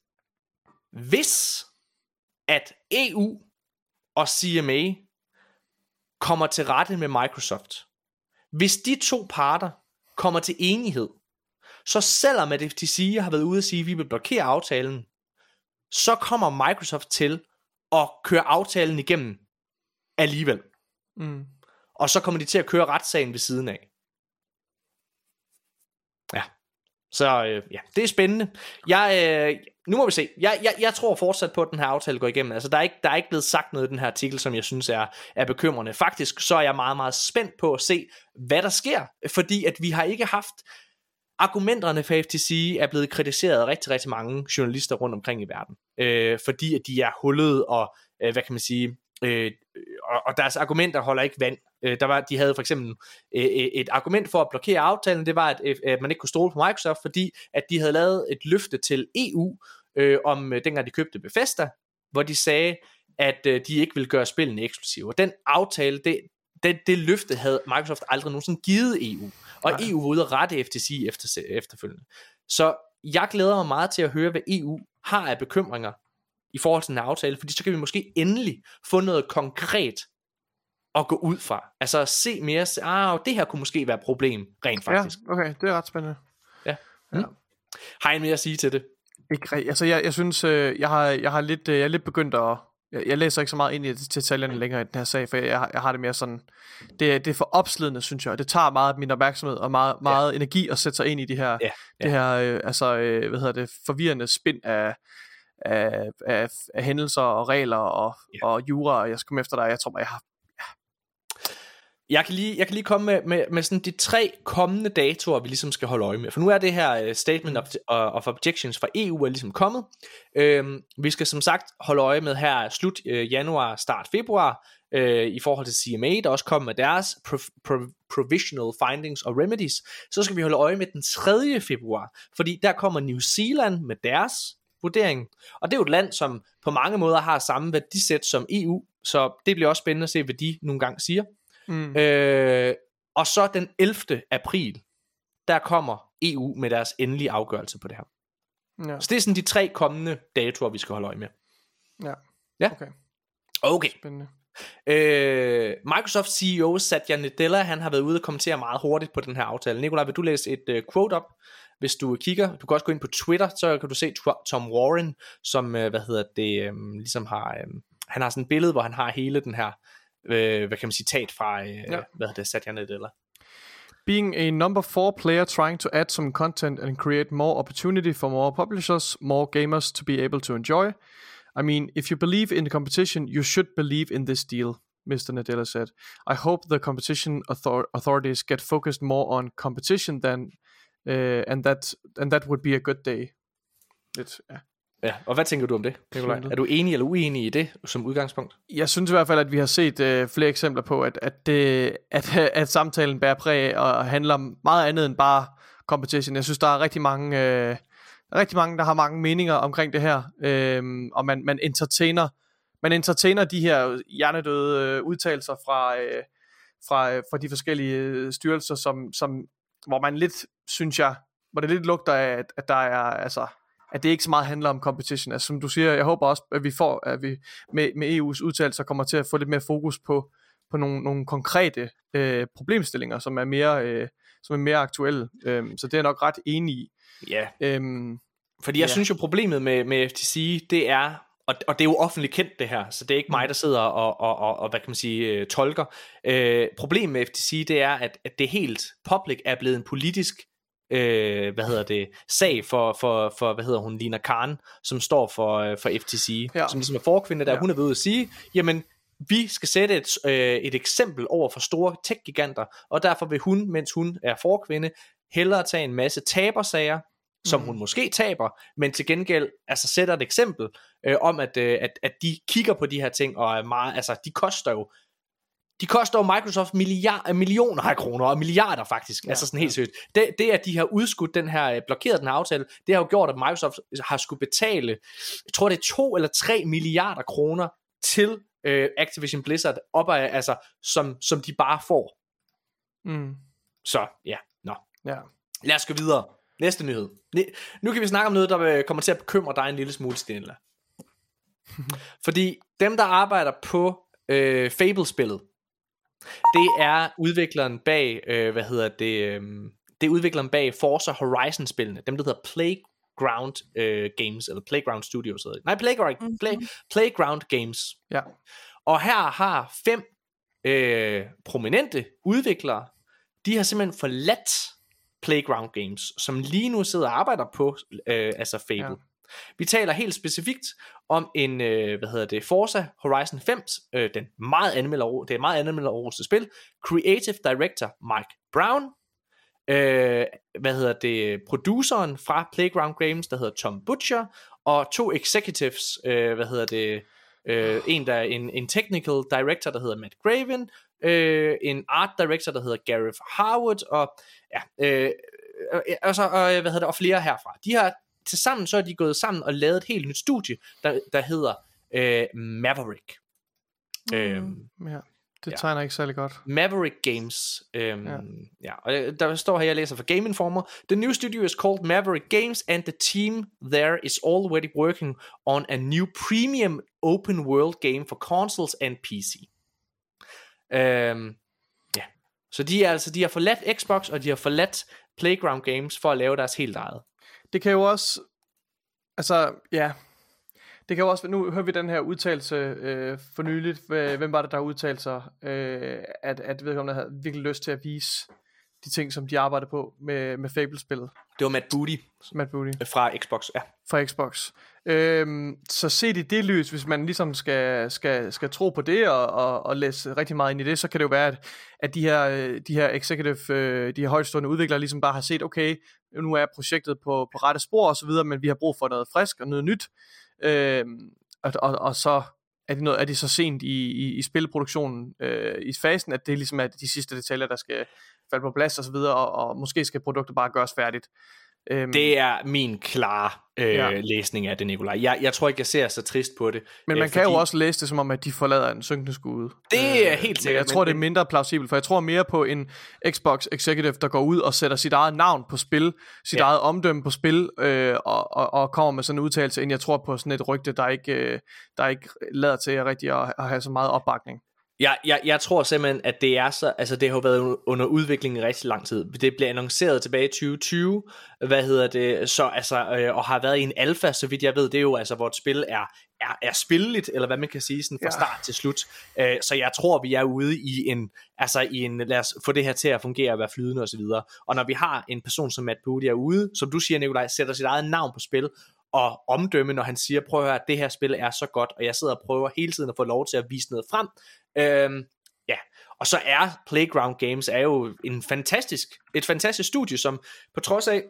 hvis at EU og CMA kommer til rette med Microsoft, hvis de to parter kommer til enighed, så selvom at FTC har været ude at sige, at vi vil blokere aftalen, så kommer Microsoft til at køre aftalen igennem alligevel. Mm. Og så kommer de til at køre retssagen ved siden af. Ja. Så øh, ja, det er spændende. Jeg, øh, nu må vi se. Jeg, jeg, jeg tror fortsat på, at den her aftale går igennem. Altså, der er, ikke, der er ikke blevet sagt noget i den her artikel, som jeg synes er, er bekymrende. Faktisk så er jeg meget, meget spændt på at se, hvad der sker. Fordi at vi har ikke haft argumenterne for FTC er blevet kritiseret af rigtig, rigtig mange journalister rundt omkring i verden, øh, fordi at de er hullet og, øh, hvad kan man sige, øh, og, og deres argumenter holder ikke vand. Øh, der var, de havde for eksempel øh, øh, et argument for at blokere aftalen, det var, at, øh, at man ikke kunne stole på Microsoft, fordi at de havde lavet et løfte til EU, øh, om øh, dengang de købte Bethesda, hvor de sagde, at øh, de ikke ville gøre spillene eksklusive. Og den aftale, det, det, det løfte havde Microsoft aldrig nogensinde givet EU. Og Nej. EU var ude at rette FTC efter, efterfølgende. Så jeg glæder mig meget til at høre, hvad EU har af bekymringer i forhold til den her aftale, fordi så kan vi måske endelig få noget konkret at gå ud fra. Altså se mere, ah, det her kunne måske være et problem, rent faktisk. Ja, okay, det er ret spændende. Ja. Mm. ja. Har I mere at sige til det? Ikke Altså, jeg, jeg synes, øh, jeg har, jeg har lidt, øh, jeg er lidt begyndt at, jeg, jeg læser ikke så meget ind i detaljerne længere i den her sag, for jeg, jeg har det mere sådan, det, det er for opslidende, synes jeg. Det tager meget af min opmærksomhed og meget, meget ja. energi at sætte sig ind i de her, ja. Ja. det her øh, altså, øh, hvad hedder det, forvirrende spind af, af, af, af hændelser og regler og, ja. og jura, og jeg skal komme efter dig. Jeg tror jeg har jeg kan lige, jeg kan lige komme med, med, med sådan de tre kommende datoer, vi ligesom skal holde øje med. For nu er det her uh, Statement of, øh, of Objections fra EU er ligesom kommet. Øhm, vi skal som sagt holde øje med her slut øh, januar, start februar, øh, i forhold til CMA, der også kommer med deres pro- pro- Provisional Findings og Remedies. Så skal vi holde øje med den 3. februar, fordi der kommer New Zealand med deres vurdering. Og det er jo et land, som på mange måder har samme værdisæt som EU, så det bliver også spændende at se, hvad de nogle gange siger. Mm. Øh, og så den 11. april, der kommer EU med deres endelige afgørelse på det her. Ja. Så det er sådan de tre kommende datoer, vi skal holde øje med. ja. Ja. Okay, Okay. spændende. Øh, Microsoft CEO Satya Nadella, han har været ude og kommentere meget hurtigt på den her aftale. Nikolaj, vil du læse et uh, quote op, hvis du kigger? Du kan også gå ind på Twitter, så kan du se Tom Warren, som, uh, hvad hedder det, um, ligesom har, um, han har sådan et billede, hvor han har hele den her, uh, hvad kan man sige, citat fra, uh, ja. hvad hedder det, Satya Nadella. Being a number four player trying to add some content and create more opportunity for more publishers, more gamers to be able to enjoy. I mean, if you believe in the competition, you should believe in this deal, Mr. Nadella said. I hope the competition author- authorities get focused more on competition than, uh, and that and that would be a good day. Lidt, ja. Ja, og hvad tænker du om det, Nikolaj? Er du enig eller uenig i det som udgangspunkt? Jeg synes i hvert fald, at vi har set øh, flere eksempler på, at, at, det, at, at samtalen bærer præg og handler om meget andet end bare competition. Jeg synes, der er rigtig mange, øh, rigtig mange, der har mange meninger omkring det her, øh, og man, man entertainer man entertainer de her hjernedøde øh, udtalelser fra, øh, fra, øh, fra de forskellige øh, styrelser, som, som, hvor man lidt, synes jeg, hvor det lidt lugter af, at, at der er, altså, at det ikke så meget handler om competition. Altså som du siger, jeg håber også, at vi får, at vi med, med EU's udtalelser kommer til at få lidt mere fokus på, på nogle, nogle konkrete øh, problemstillinger, som er mere, øh, som er mere aktuelle. Øhm, så det er jeg nok ret enig i. Ja, Øhm, Fordi jeg Ja. synes jo, problemet med, med FTC, det er, og, og det er jo offentligt kendt det her, så det er ikke mig, der sidder og, og, og, og hvad kan man sige, øh, tolker. Øh, problemet med FTC, det er, at, at det helt public er blevet en politisk øh, hvad hedder det, sag for, for, for, hvad hedder hun, Lina Khan, som står for, øh, for FTC, Ja. som ligesom er forkvinde, der Ja. hun er ved at sige, jamen, vi skal sætte et, øh, et eksempel over for store tech-giganter, og derfor vil hun, mens hun er forkvinde, hellere tage en masse tabersager, som Mhm. hun måske taber, men til gengæld altså sætter et eksempel øh, om, at, øh, at, at de kigger på de her ting, og er meget, altså de koster jo de koster jo Microsoft milliard, millioner af kroner, og milliarder faktisk, ja, altså sådan helt seriøst. Det, det, at de har udskudt den her, øh, blokeret den her aftale, det har jo gjort, at Microsoft har skulle betale, jeg tror det er to eller tre milliarder kroner til øh, Activision Blizzard, op af, altså, som, som de bare får. mm, Så ja, nå. ja. Lad os gå videre. Næste nyhed. Nu kan vi snakke om noget, der øh, kommer til at bekymre dig en lille smule, Stine. Fordi dem, der arbejder på øh, Fable-spillet, det er udvikleren bag, øh, hvad hedder det, øh, det er udvikleren bag Forza Horizon-spillene, dem der hedder Playground øh, Games, eller Playground Studios, hedder det. nej, Playground, Mhm. Play, Playground Games. Ja. Og her har fem øh, prominente udviklere, de har simpelthen forladt Playground Games, som lige nu sidder og arbejder på øh, altså Fable. Ja. Vi taler helt specifikt om en, øh, hvad hedder det, Forza Horizon 5, øh, den meget anmelder, det er meget anmelderoste spil, Creative Director Mike Brown, øh, hvad hedder det, produceren fra Playground Games, der hedder Tom Butcher, og to executives, øh, hvad hedder det, øh, en der er en, en technical director, der hedder Matt Graven, øh, en art director, der hedder Gareth Harwood, og ja, øh, øh, øh og, så, og, øh, hvad hedder det, og flere herfra. De har til sammen så er de gået sammen og lavet et helt nyt studie, der, der hedder øh, Maverick. Mm. Øhm, ja. Det Ja. tegner ikke særlig godt. Maverick Games. Øhm, Ja. ja. ja. Og øh, der står her, jeg læser fra Game Informer. The new studio is called Maverick Games, and the team there is already working on a new premium open world game for consoles and PC. Øhm, ja. Så de er altså, de har forladt Xbox, og de har forladt Playground Games for at lave deres helt eget. Det kan jo også, altså, ja, det kan jo også, nu hører vi den her udtalelse øh, for nyligt, hvem var det, der udtalte sig, øh, at, at vedkommende havde virkelig lyst til at vise de ting, som de arbejder på med, med Fable-spillet, Det var Matt Booty Matt Booty, fra Xbox, ja. fra Xbox. Øhm, så set i det lys, hvis man ligesom skal, skal, skal tro på det og, og, og læse rigtig meget ind i det, så kan det jo være, at, at de her, øh, de her executive, øh, de her højtstående udviklere ligesom bare har set, okay, nu er projektet på, på rette spor og så videre, men vi har brug for noget frisk og noget nyt. Øhm, og, og, og så er de, noget, er de så sent i, i, i spilproduktionen, øh, i fasen, at det ligesom er de sidste detaljer, der skal falde på plads videre, og, og måske skal produktet bare gøres færdigt. Øhm, Det er min klare øh, Ja. læsning af det, Nikolaj. Jeg, jeg tror ikke, jeg ser så trist på det. men øh, man kan jo også læse det som om, at de forlader en synkende skude. Det er helt men sikkert, Jeg tror, det er mindre plausibelt, for jeg tror mere på en Xbox executive, der går ud og sætter sit eget navn på spil, sit Ja. eget omdømme på spil, øh, og, og, og kommer med sådan en udtalelse, end jeg tror på sådan et rygte, der ikke, øh, der ikke lader til at rigtig at, at have så meget opbakning. Jeg, jeg, jeg tror simpelthen, at det er så, altså det har været under udvikling i rigtig lang tid. Det blev annonceret tilbage i 2020, hvad hedder det, så altså, øh, og har været i en alfa, så vidt jeg ved, det er jo altså, hvor et spil er, er, er spilleligt, eller hvad man kan sige, sådan fra Ja. start til slut. Øh, så jeg tror, vi er ude i en, altså i en, lad os få det her til at fungere og være flydende osv. Og, og når vi har en person som Matt Booty er ude, som du siger, Nikolaj, sætter sit eget navn på spil, og omdømme, når han siger, prøv at høre, at det her spil er så godt, og jeg sidder og prøver hele tiden at få lov til at vise noget frem. Øhm, ja, og så er Playground Games er jo en fantastisk, et fantastisk studie, som på trods af,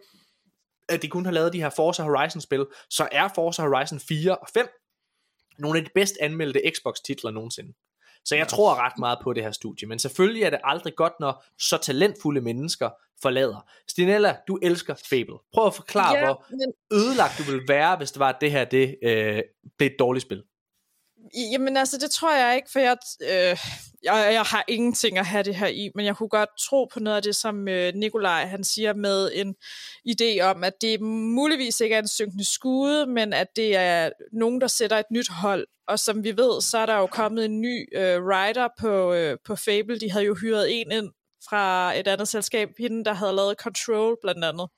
at de kun har lavet de her Forza Horizon spil, så er Forza Horizon 4 og 5 nogle af de bedst anmeldte Xbox titler nogensinde. Så jeg tror ret meget på det her studie, men selvfølgelig er det aldrig godt, når så talentfulde mennesker forlader. Stinella, du elsker Fable. Prøv at forklare, Ja, hvor men ødelagt du ville være, hvis det var, at det her det, øh, blev et dårligt spil. Jamen altså, det tror jeg ikke, for jeg, øh, jeg, jeg har ingenting at have det her i, men jeg kunne godt tro på noget af det, som øh, Nikolaj han siger med en idé om, at det muligvis ikke er en synkende skude, men at det er nogen, der sætter et nyt hold. Og som vi ved, så er der jo kommet en ny øh, writer på, øh, på Fable. De havde jo hyret en ind fra et andet selskab, hende der havde lavet Control blandt andet.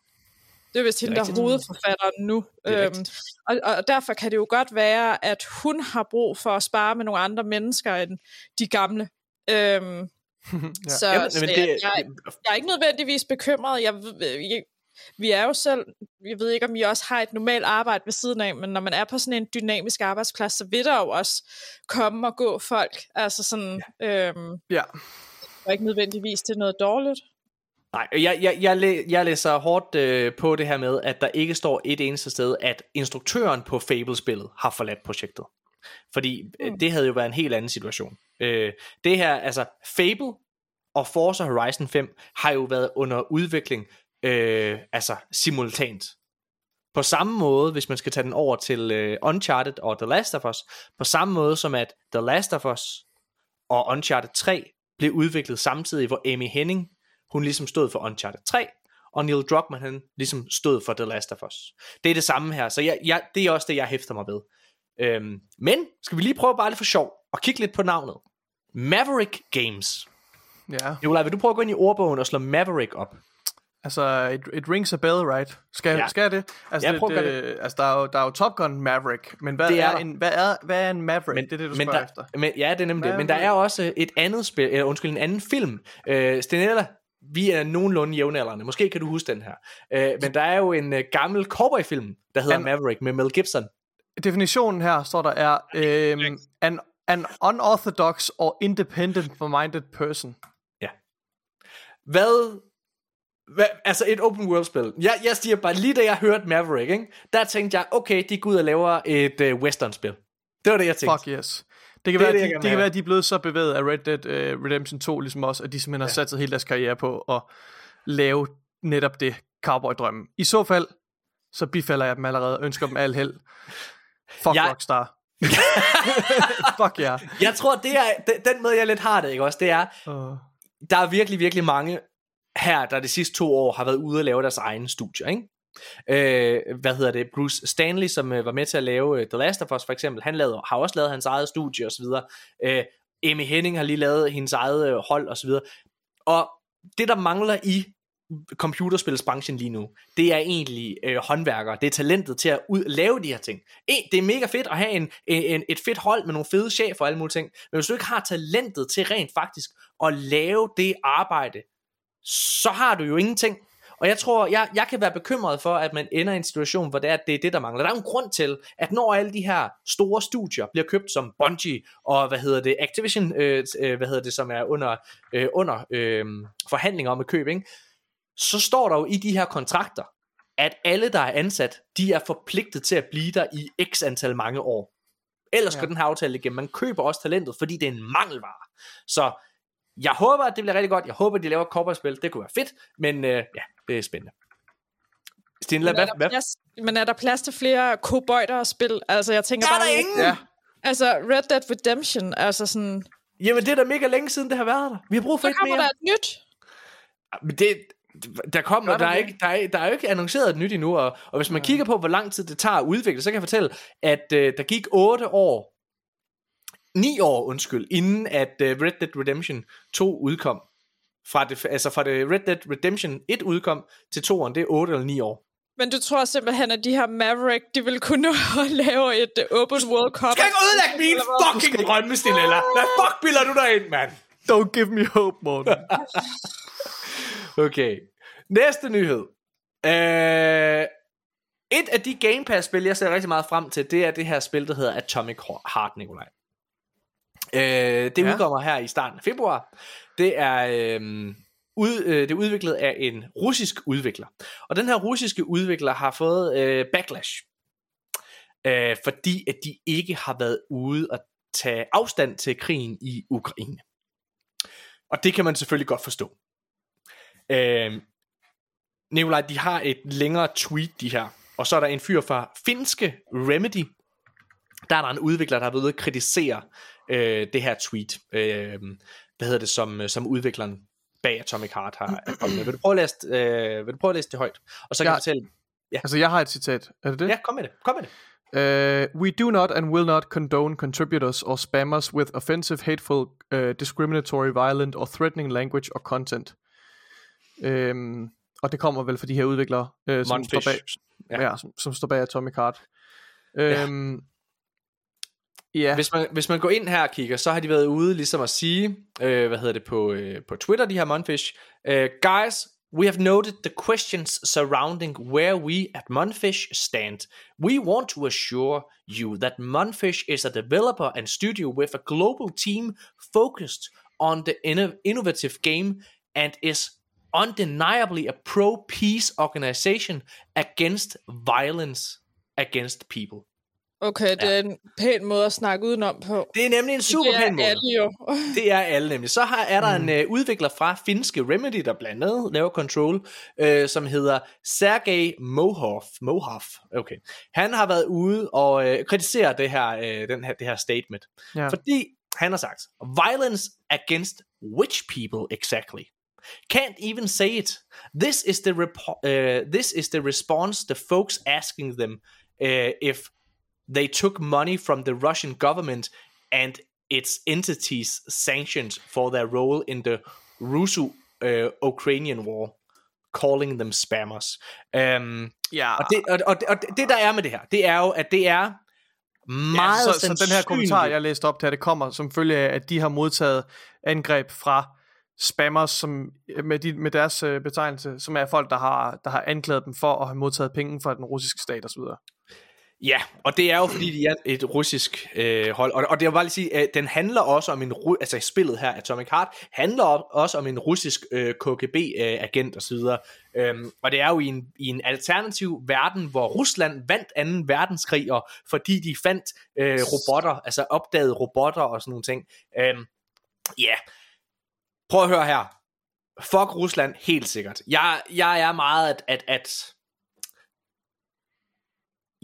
Det er vist hende, der er hovedforfatteren nu. Øhm, og, og derfor kan det jo godt være, at hun har brug for at spare med nogle andre mennesker end de gamle. Øhm, ja. så Jamen, så men jeg, det, jeg, jeg er ikke nødvendigvis bekymret. Jeg, ved- jeg, vi er jo selv, jeg ved ikke, om I også har et normalt arbejde ved siden af, men når man er på sådan en dynamisk arbejdsplads, så vil der jo også komme og gå folk. Altså sådan, ja. øhm, ja. og ikke nødvendigvis til noget dårligt. Nej, jeg, jeg, jeg, læ- jeg læser hårdt øh, på det her med, at der ikke står et eneste sted, at instruktøren på Fable-spillet har forladt projektet. Fordi mm. det havde jo været en helt anden situation. Øh, det her, altså Fable og Forza Horizon 5 har jo været under udvikling, øh, altså simultant. På samme måde, hvis man skal tage den over til øh, Uncharted og The Last of Us, på samme måde som at The Last of Us og Uncharted 3 blev udviklet samtidig, hvor Amy Henning hun ligesom stod for Uncharted 3, og Neil Druckmann han ligesom stod for The Last of Us. Det er det samme her, så jeg, jeg, det er også det, jeg hæfter mig ved. Øhm, men skal vi lige prøve bare lidt for sjov, og kigge lidt på navnet. Maverick Games. ja. Nikolaj, vil du prøve at gå ind i ordbogen og slå Maverick op? Altså, it, it rings a bell, right? Skal, Ja. skal det? Altså, Ja, det, prøv det, altså der, er jo, der er jo Top Gun Maverick, men hvad, Det er er, der. en, hvad, er, hvad er en Maverick? Men, det er det, du men spørger der, efter. Men, ja, det er nemlig det. Men der Maverick. er også et andet spil, eller undskyld, en anden film. Øh, Stenella, vi er nogenlunde jævnaldrende. Måske kan du huske den her. Øh, men der er jo en øh, gammel cowboy-film, der hedder An- Maverick med Mel Gibson. Definitionen her står der er øhm, an, an unorthodox or independent-minded person. Hvad, hvad, altså et open world spil. Jeg, jeg siger bare, lige da jeg hørte Maverick, ikke, der tænkte jeg, okay, de går ud og laver et uh, western spil. Det var det, jeg tænkte. Fuck yes. Det kan, Det være, det, de, det kan have. være, at de er blevet så bevæget af Red Dead uh, Redemption 2, ligesom os, at de simpelthen har Ja. sat hele deres karriere på at lave netop det cowboy-drømme. I så fald, så bifalder jeg dem allerede og ønsker dem al held. Fuck Jeg- Rockstar. Fuck ja. Yeah. Jeg tror, det er, den, måde, jeg lidt har det, ikke også, det er, Uh, der er virkelig, virkelig mange her, der de sidste to år har været ude og lave deres egen studier, ikke? Øh, hvad hedder det? Bruce Stanley, som øh, var med til at lave øh, The Last of Us for eksempel, han lavede, har også lavet hans eget studie osv. Øh, Amy Henning har lige lavet hendes eget øh, hold osv. Og det, der mangler i computerspilsbranchen lige nu, det er egentlig øh, håndværkere. Det er talentet til at ud, lave de her ting. En, det er mega fedt at have en, en, et fedt hold med nogle fede chefer og alle mulige ting. Men hvis du ikke har talentet til rent faktisk at lave det arbejde, så har du jo ingenting. Og jeg tror, jeg, jeg kan være bekymret for, at man ender i en situation, hvor det er, at det er det, der mangler. Der er en grund til, at når alle de her store studier bliver købt som Bungie, og hvad hedder det, Activision, øh, øh, hvad hedder det, som er under, øh, under øh, forhandlinger om at købe, ikke? så står der jo i de her kontrakter, at alle, der er ansat, de er forpligtet til at blive der i x antal mange år. Ellers. Ja. går den her aftale igennem. Man køber også talentet, fordi det er en mangelvare. Så jeg håber, at det bliver rigtig godt. Jeg håber, at de laver cowboy-spil. Det kunne være fedt, men øh, ja, det er spændende. Stine, Men hvad, er, der hvad? plads, men er der plads til flere kobøjter at spille? Altså, jeg tænker Er bare... der ingen? Ja, Altså, Red Dead Redemption, altså sådan... Jamen, det er da mega længe siden, det har været der. Vi har brug for Så et kommer mere. der et nyt. Men det, der kommer, der der, er ikke, der, er, der er jo ikke annonceret et nyt endnu, og, og hvis man kigger på, hvor lang tid det tager at udvikle, så kan jeg fortælle, at øh, der gik 8 år, 9 år, undskyld, inden at øh, Red Dead Redemption 2 udkom. Fra det, altså fra det Red Dead Redemption 1 udkom til 2'eren, det er 8 eller 9 år. Men du tror simpelthen, at de her Maverick, de vil kunne nå at lave et uh, open world cup? Du skal ikke ødelægge min fucking drømme, Stinella! Hvad fuck bilder du dig ind, mand? don't give me hope, Morten. Okay. Næste nyhed. Øh, et af de Game Pass-spil, jeg ser rigtig meget frem til, det er det her spil, der hedder Atomic Heart, Nikolaj. Øh, det Ja. udkommer her i starten af februar. Det er, øh, ud, øh, det er udviklet af en russisk udvikler. Og den her russiske udvikler har fået øh, backlash. Øh, fordi at de ikke har været ude og tage afstand til krigen i Ukraine. Og det kan man selvfølgelig godt forstå. Øh, Nikolaj, de har et længere tweet, de her. Og så er der en fyr fra finske Remedy. Der er der en udvikler, der har været ude at kritisere øh, det her tweet. Øh, hvad hedder det, som, som udvikleren bag Atomic Heart har kommet med. Vil du prøve at læse, øh, vil du prøve at læse det højt? Og så kan Ja. jeg fortælle... altså, jeg har et citat. Er det det? Ja, kom med det. Kom med det. Uh, we do not and will not condone contributors or spammers with offensive, hateful, uh, discriminatory, violent or threatening language or content. Um, og det kommer vel fra de her udviklere, uh, som, står bag, Ja. ja. Ja, som, som står bag Atomic Heart. Ja. Um, ja. Ja. Hvis man, hvis man går ind her og kigger, så har de været ude ligesom at sige, øh, hvad hedder det på, øh, på Twitter, de her Monfish, øh, Guys, we have noted the questions surrounding where we at Monfish stand. We want to assure you that Monfish is a developer and studio with a global team focused on the inno- innovative game and is undeniably a pro-peace organization against violence against people. Okay, det er en pæn måde at snakke udenom på. Det er nemlig en super det er pæn måde. alle jo. Det er alle nemlig. Så har, er der mm. en uh, udvikler fra finske Remedy, der blandt andet laver Control, uh, som hedder Sergej Mohov. Mohov. Okay. Han har været ude og uh, kritisere det her, uh, den her, det her statement. Ja. Fordi han har sagt, violence against which people exactly? Can't even say it. This is the repo- uh, this is the response the folks asking them uh, if they took money from the Russian government and its entities sanctioned for their role in the Russo-Ukrainian war, calling them spammers. Um, ja. og, det, og, og, og det, der er med det her, det er jo, at det er meget ja, så, så den her kommentar, jeg læste op til, det kommer som følge af, at de har modtaget angreb fra spammers, som, med, de, med deres øh, betegnelse, som er folk, der har, der har anklaget dem for at have modtaget penge fra den russiske stat osv. Ja, og det er jo fordi, de er et russisk øh, hold. Og, og det er bare lige at sige, at den handler også om en, altså spillet her, Atomic Heart, handler om, også om en russisk øh, KGB-agent osv. Øhm, og det er jo i en, i en alternativ verden, hvor Rusland vandt 2. verdenskrig, og fordi de fandt øh, robotter, altså opdagede robotter og sådan nogle ting. Øhm, Ja, yeah. prøv at høre her. Fuck Rusland, helt sikkert. Jeg, jeg er meget, at, at, at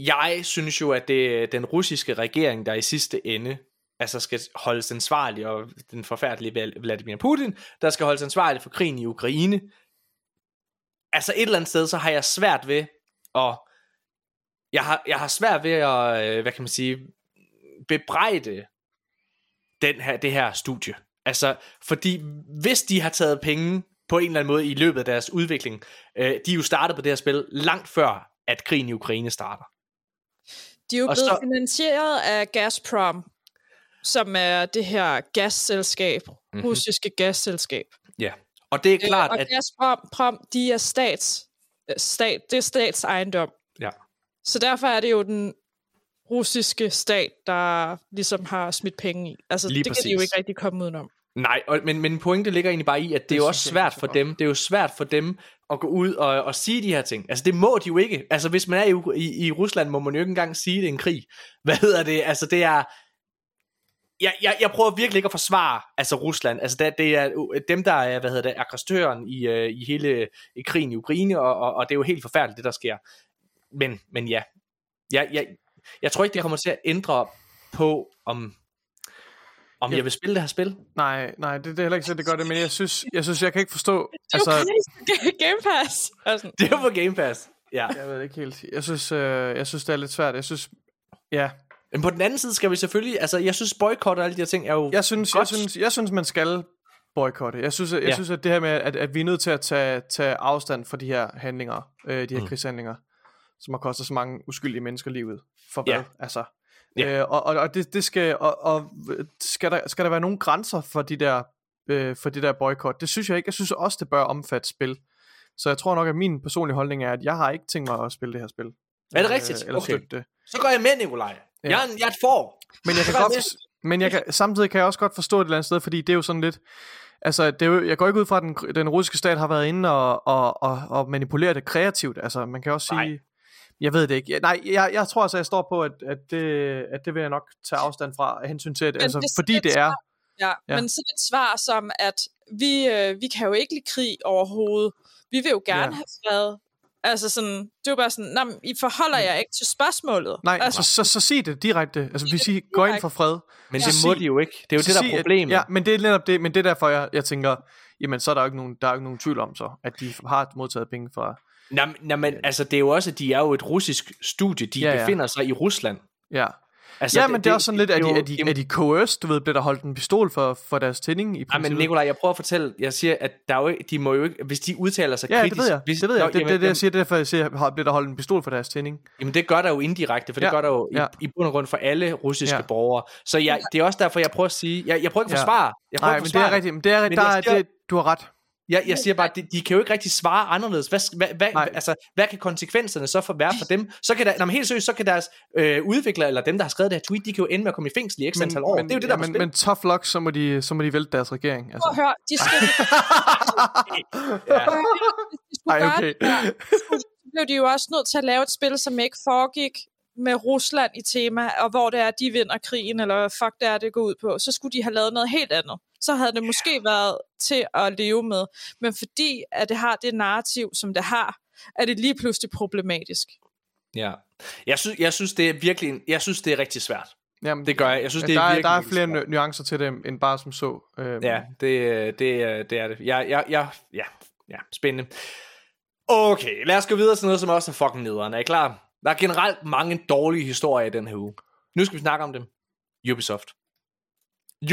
jeg synes jo, at det er den russiske regering, der i sidste ende altså skal holdes ansvarlig, og den forfærdelige Vladimir Putin, der skal holdes ansvarlig for krigen i Ukraine. Altså et eller andet sted, så har jeg svært ved at, jeg har, jeg har svært ved at, øh, hvad kan man sige, bebrejde den her, det her studie. Altså, fordi hvis de har taget penge på en eller anden måde i løbet af deres udvikling, øh, de er jo startet på det her spil langt før, at krigen i Ukraine starter. De er jo Og blevet så- finansieret af Gazprom, som er det her gasselskab, Mhm. mm-hmm. russiske gasselskab. Ja. Og det er klart, Øh, og at... Gazprom, Prom, de er stats, øh, stat, det er statsejendom. Ja. Så derfor er det jo den russiske stat, der ligesom har smidt penge i. Altså, Lige det kan de jo præcis. ikke rigtig komme udenom. Nej, og, men, men pointet ligger egentlig bare i, at det, det er jo også svært for dem, det er jo svært for dem at gå ud og, og sige de her ting. Altså det må de jo ikke. Altså hvis man er i, i, i Rusland, må man jo ikke engang sige, det er en krig. Hvad hedder det? Altså det er... jeg, jeg, jeg prøver virkelig ikke at forsvare altså Rusland. Altså det, det er dem, der er, hvad hedder det, aggressøren i, uh, i hele i krigen i Ukraine, og, og, og det er jo helt forfærdeligt, det der sker. Men, men ja, jeg, jeg, jeg tror ikke, det kommer til at ændre på, om, om Ja. jeg vil spille det her spil. Nej, nej, det, det er heller ikke så, det gør det, men jeg synes, jeg synes, jeg kan ikke forstå, Det er jo altså, Game Pass. Sådan, Det er på Game Pass. Ja. jeg ved det ikke helt, jeg synes, øh, jeg synes, det er lidt svært, jeg synes, ja, Men på den anden side skal vi selvfølgelig, altså jeg synes boykot og alle de her ting er jo jeg synes, jeg godt. synes, jeg synes, man skal boykotte. Jeg synes, jeg Ja. synes, at det her med, at, at vi er nødt til at tage, tage afstand fra de her handlinger, øh, de her Mm. mm. krigshandlinger, som har kostet så mange uskyldige mennesker livet. For Ja. hvad? Altså, Ja. øh, og, og, og det, det skal, og, og skal, der, skal der være nogle grænser for de der, øh, for de der boykot? Det synes jeg ikke. Jeg synes også, det bør omfatte spil. Så jeg tror nok, at min personlige holdning er, at jeg har ikke tænkt mig at spille det her spil. Er det rigtigt? Øh, eller Okay. det. Så går jeg med, Nikolaj. Ja. Jeg, jeg er et får. Men jeg kan godt, for, men jeg kan, samtidig kan jeg også godt forstå det et eller andet sted, fordi det er jo sådan lidt, altså det er jo, jeg går ikke ud fra, at den, den russiske stat har været inde og, og, og, og manipulere det kreativt, altså man kan også sige, Nej. Jeg ved det ikke, Jeg- nej, jeg, jeg tror altså, jeg står på, at, at, det, at det vil jeg nok tage afstand fra, af hensyn til, at, Men altså, det fordi det et er, Ja, Ja. ja, men sådan et svar som, at vi, øh, vi kan jo ikke lide krig overhovedet. Vi vil jo gerne Ja. have fred. Altså sådan, det er jo bare sådan, nej, I forholder jer ikke til spørgsmålet. nej, altså, altså, så, så sig det direkte, altså hvis I går ind for fred, Men Så det må de jo ikke. Det er jo så det, der er at- problemet. Ja, men det er netop det, men det er derfor, jeg, jeg tænker, jamen så er der jo ikke nogen, der er jo ikke nogen tvivl om så, at de har modtaget penge fra, Nå, nå, men altså, det er jo også, de er jo et russisk studie. De Ja, ja. befinder sig i Rusland. ja, Altså, ja, men det, det er også sådan lidt, at de, er de, er de coerced, du ved, bliver der holdt en pistol for, for deres tænding i Ej, men princippet? Nikolaj, jeg prøver at fortælle, jeg siger, at der er jo, de må jo ikke, hvis de udtaler sig ja, kritisk... det ved jeg, hvis, det ved jeg, det, det, jamen, det, det, jeg siger, det er derfor, jeg siger, bliver der holdt en pistol for deres tænding. Jamen det gør der jo indirekte, for det Ja, gør der jo ja. i, i bund og grund for alle russiske Ja. borgere. Så jeg, det er også derfor, jeg prøver at sige, jeg, jeg prøver ikke at Ja. forsvare. Jeg prøver Nej, ikke men at det er rigtigt, men det er, Men der, er, siger- det, du har ret. Jeg, jeg siger bare, de, de kan jo ikke rigtig svare anderledes. Hvad, hvad, hvad, Nej. altså, hvad kan konsekvenserne så for være for dem? Så kan der, når man helt seriøst, så kan deres øh, udviklere, eller dem, der har skrevet det her tweet, de kan jo ende med at komme i fængsel i x antal år. men, det er jo det, der ja, men, men tough luck, så må de, så må de vælte deres regering. prøv Altså. at høre, de skal, ja. hvis de skulle Ej, okay. så blev de jo også nødt til at lave et spil, som ikke foregik med Rusland i tema, og hvor det er, de vinder krigen, eller hvad fuck det er, det går ud på, så skulle de have lavet noget helt andet. Så havde det måske været til at leve med. Men fordi at det har det narrativ, som det har, er det lige pludselig problematisk. ja. Jeg, synes, jeg synes, det er virkelig, en- jeg synes, det er rigtig svært. Jamen, Det gør jeg. Jeg synes, det der, er er, virkelig, der er flere svært. nu- nuancer til det, end bare som så. Øhm, Ja, det, det, det er det. Jeg, jeg, jeg, ja, ja, spændende. Okay, lad os gå videre til noget, som også er fucking nederen. Er I klar? Der er generelt mange dårlige historier i den her uge. Nu skal vi snakke om dem. Ubisoft.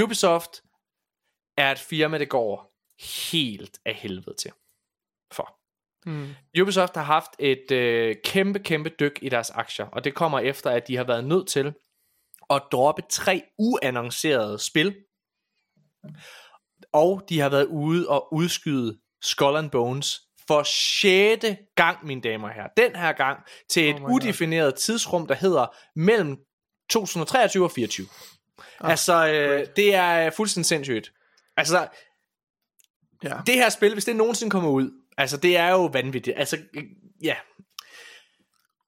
Ubisoft er et firma, det går helt af helvede til. For. Hmm. Ubisoft har haft et øh, kæmpe, kæmpe dyk i deres aktier, og det kommer efter, at de har været nødt til at droppe tre uannoncerede spil, og de har været ude og udskyde Skull and Bones for sjette gang, mine damer og herrer. Den her gang til et Oh oh God. udefineret tidsrum, der hedder mellem 2023 og 24. Ah, altså, øh, great. det er fuldstændig sindssygt. Altså, Ja. det her spil, hvis det nogensinde kommer ud, altså det er jo vanvittigt. Altså, øh, ja.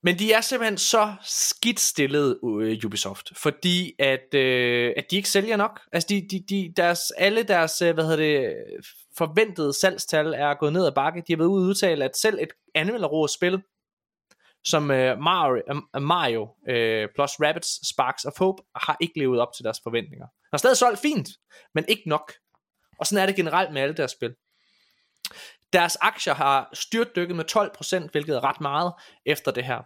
Men de er simpelthen så skidt stillet, uh, Ubisoft, fordi at, øh, at de ikke sælger nok. Altså, de, de, de, deres, alle deres, øh, hvad hedder det, forventede salgstal er gået ned ad bakke. De har været ude udtale, at selv et anmelderrådet spil, som øh, Mario, øh, Mario øh, plus Rabbids Sparks of Hope, har ikke levet op til deres forventninger. De har stadig solgt fint, men ikke nok. Og sådan er det generelt med alle deres spil. Deres aktier har styrtdykket med 12%, hvilket er ret meget efter det her.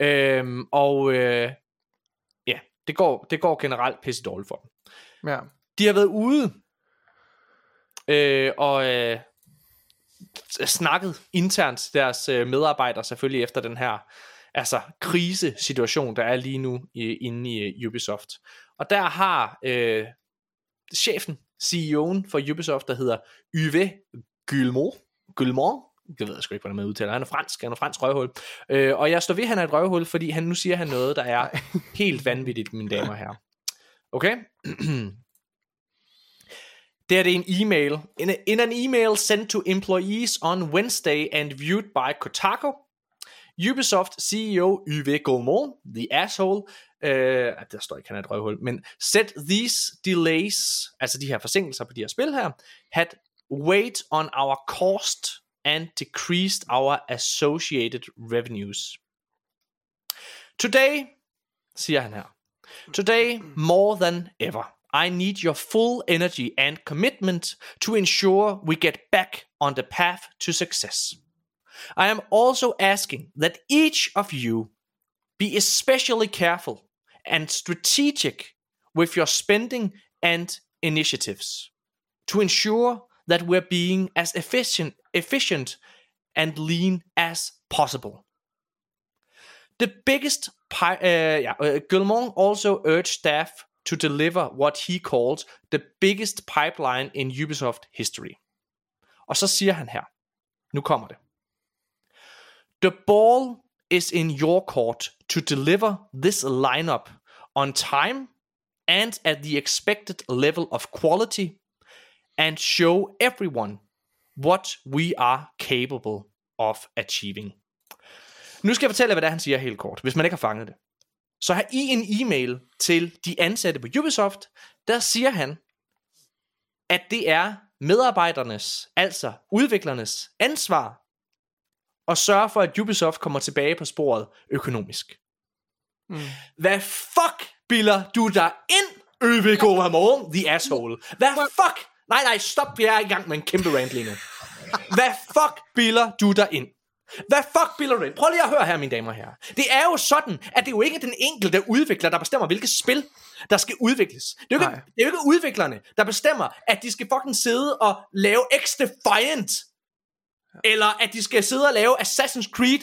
Øhm, og øh, ja, det går, det går generelt pisse dårligt for dem. ja. De har været ude øh, og øh, snakket internt til deres øh, medarbejdere selvfølgelig efter den her altså krisesituation, der er lige nu i, inde i øh, Ubisoft. Og der har øh, chefen, CEO'en for Ubisoft, der hedder Yves Guillemot, Guillemot, det ved jeg sgu ikke, hvordan man udtaler. Han er fransk, han er fransk røvhul. Øh, og jeg står ved, at han er et røvhul, fordi han nu siger han noget, der er helt vanvittigt, mine damer og herrer. Okay? Det er det en e-mail. In, a, in an email sent to employees on Wednesday and viewed by Kotaku, Ubisoft CEO Yves Guillemot, the asshole, øh, der står ikke, han er et røvhul, men set these delays, altså de her forsinkelser på de her spil her, had weighed on our cost and decreased our associated revenues. Today, siger han her, today more than ever, I need your full energy and commitment to ensure we get back on the path to success. I am also asking that each of you be especially careful and strategic with your spending and initiatives to ensure that we're being as efficient, efficient and lean as possible. The biggest, pi- uh, yeah, uh, Guillemot also urged staff to deliver what he called the biggest pipeline in Ubisoft history. Og så siger han her, nu kommer det. The ball is in your court to deliver this lineup on time and at the expected level of quality and show everyone what we are capable of achieving. Nu skal jeg fortælle, hvad det er, han siger helt kort, hvis man ikke har fanget det. Så her i en e-mail til de ansatte på Ubisoft, der siger han, at det er medarbejdernes, altså udviklernes ansvar, at sørge for, at Ubisoft kommer tilbage på sporet økonomisk. Mm. Hvad fuck bilder du dig ind, ØVK Ramon, the asshole? Hvad fuck? Nej, nej, stop, vi er i gang med en kæmpe rant lige nu. Hvad fuck bilder du dig ind? Hvad fuck bilder du ind? Prøv lige at høre her, mine damer og herrer. Det er jo sådan, at det er jo ikke den enkelte udvikler, der bestemmer, hvilket spil, der skal udvikles. Det er, jo ikke, det er jo ikke udviklerne, der bestemmer, at de skal fucking sidde og lave X-Defiant. Eller at de skal sidde og lave Assassin's Creed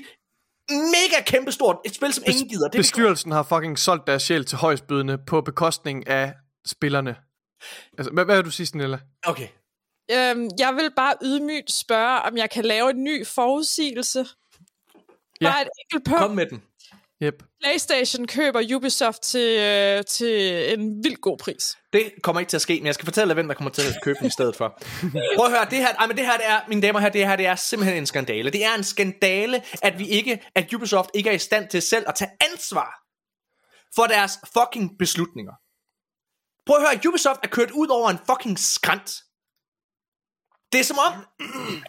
mega kæmpestort. Et spil, som Bes- ingen gider. Det bestyrelsen har fucking solgt deres sjæl til højstbydende på bekostning af spillerne. Altså, hvad, hvad vil du sige, Snella? Okay. Øhm, jeg vil bare ydmygt spørge, om jeg kan lave en ny forudsigelse. Ja. Bare et enkelt punkt. Kom med den. Yep. PlayStation køber Ubisoft til, øh, til en vild god pris. Det kommer ikke til at ske, men jeg skal fortælle dig, hvem der kommer til at købe den i stedet for. Prøv at høre, det her, ej, men det her det er, mine damer herrer, det her det er simpelthen en skandale. Det er en skandale, at vi ikke, at Ubisoft ikke er i stand til selv at tage ansvar for deres fucking beslutninger. Prøv at høre, Ubisoft er kørt ud over en fucking skrant. Det er som om,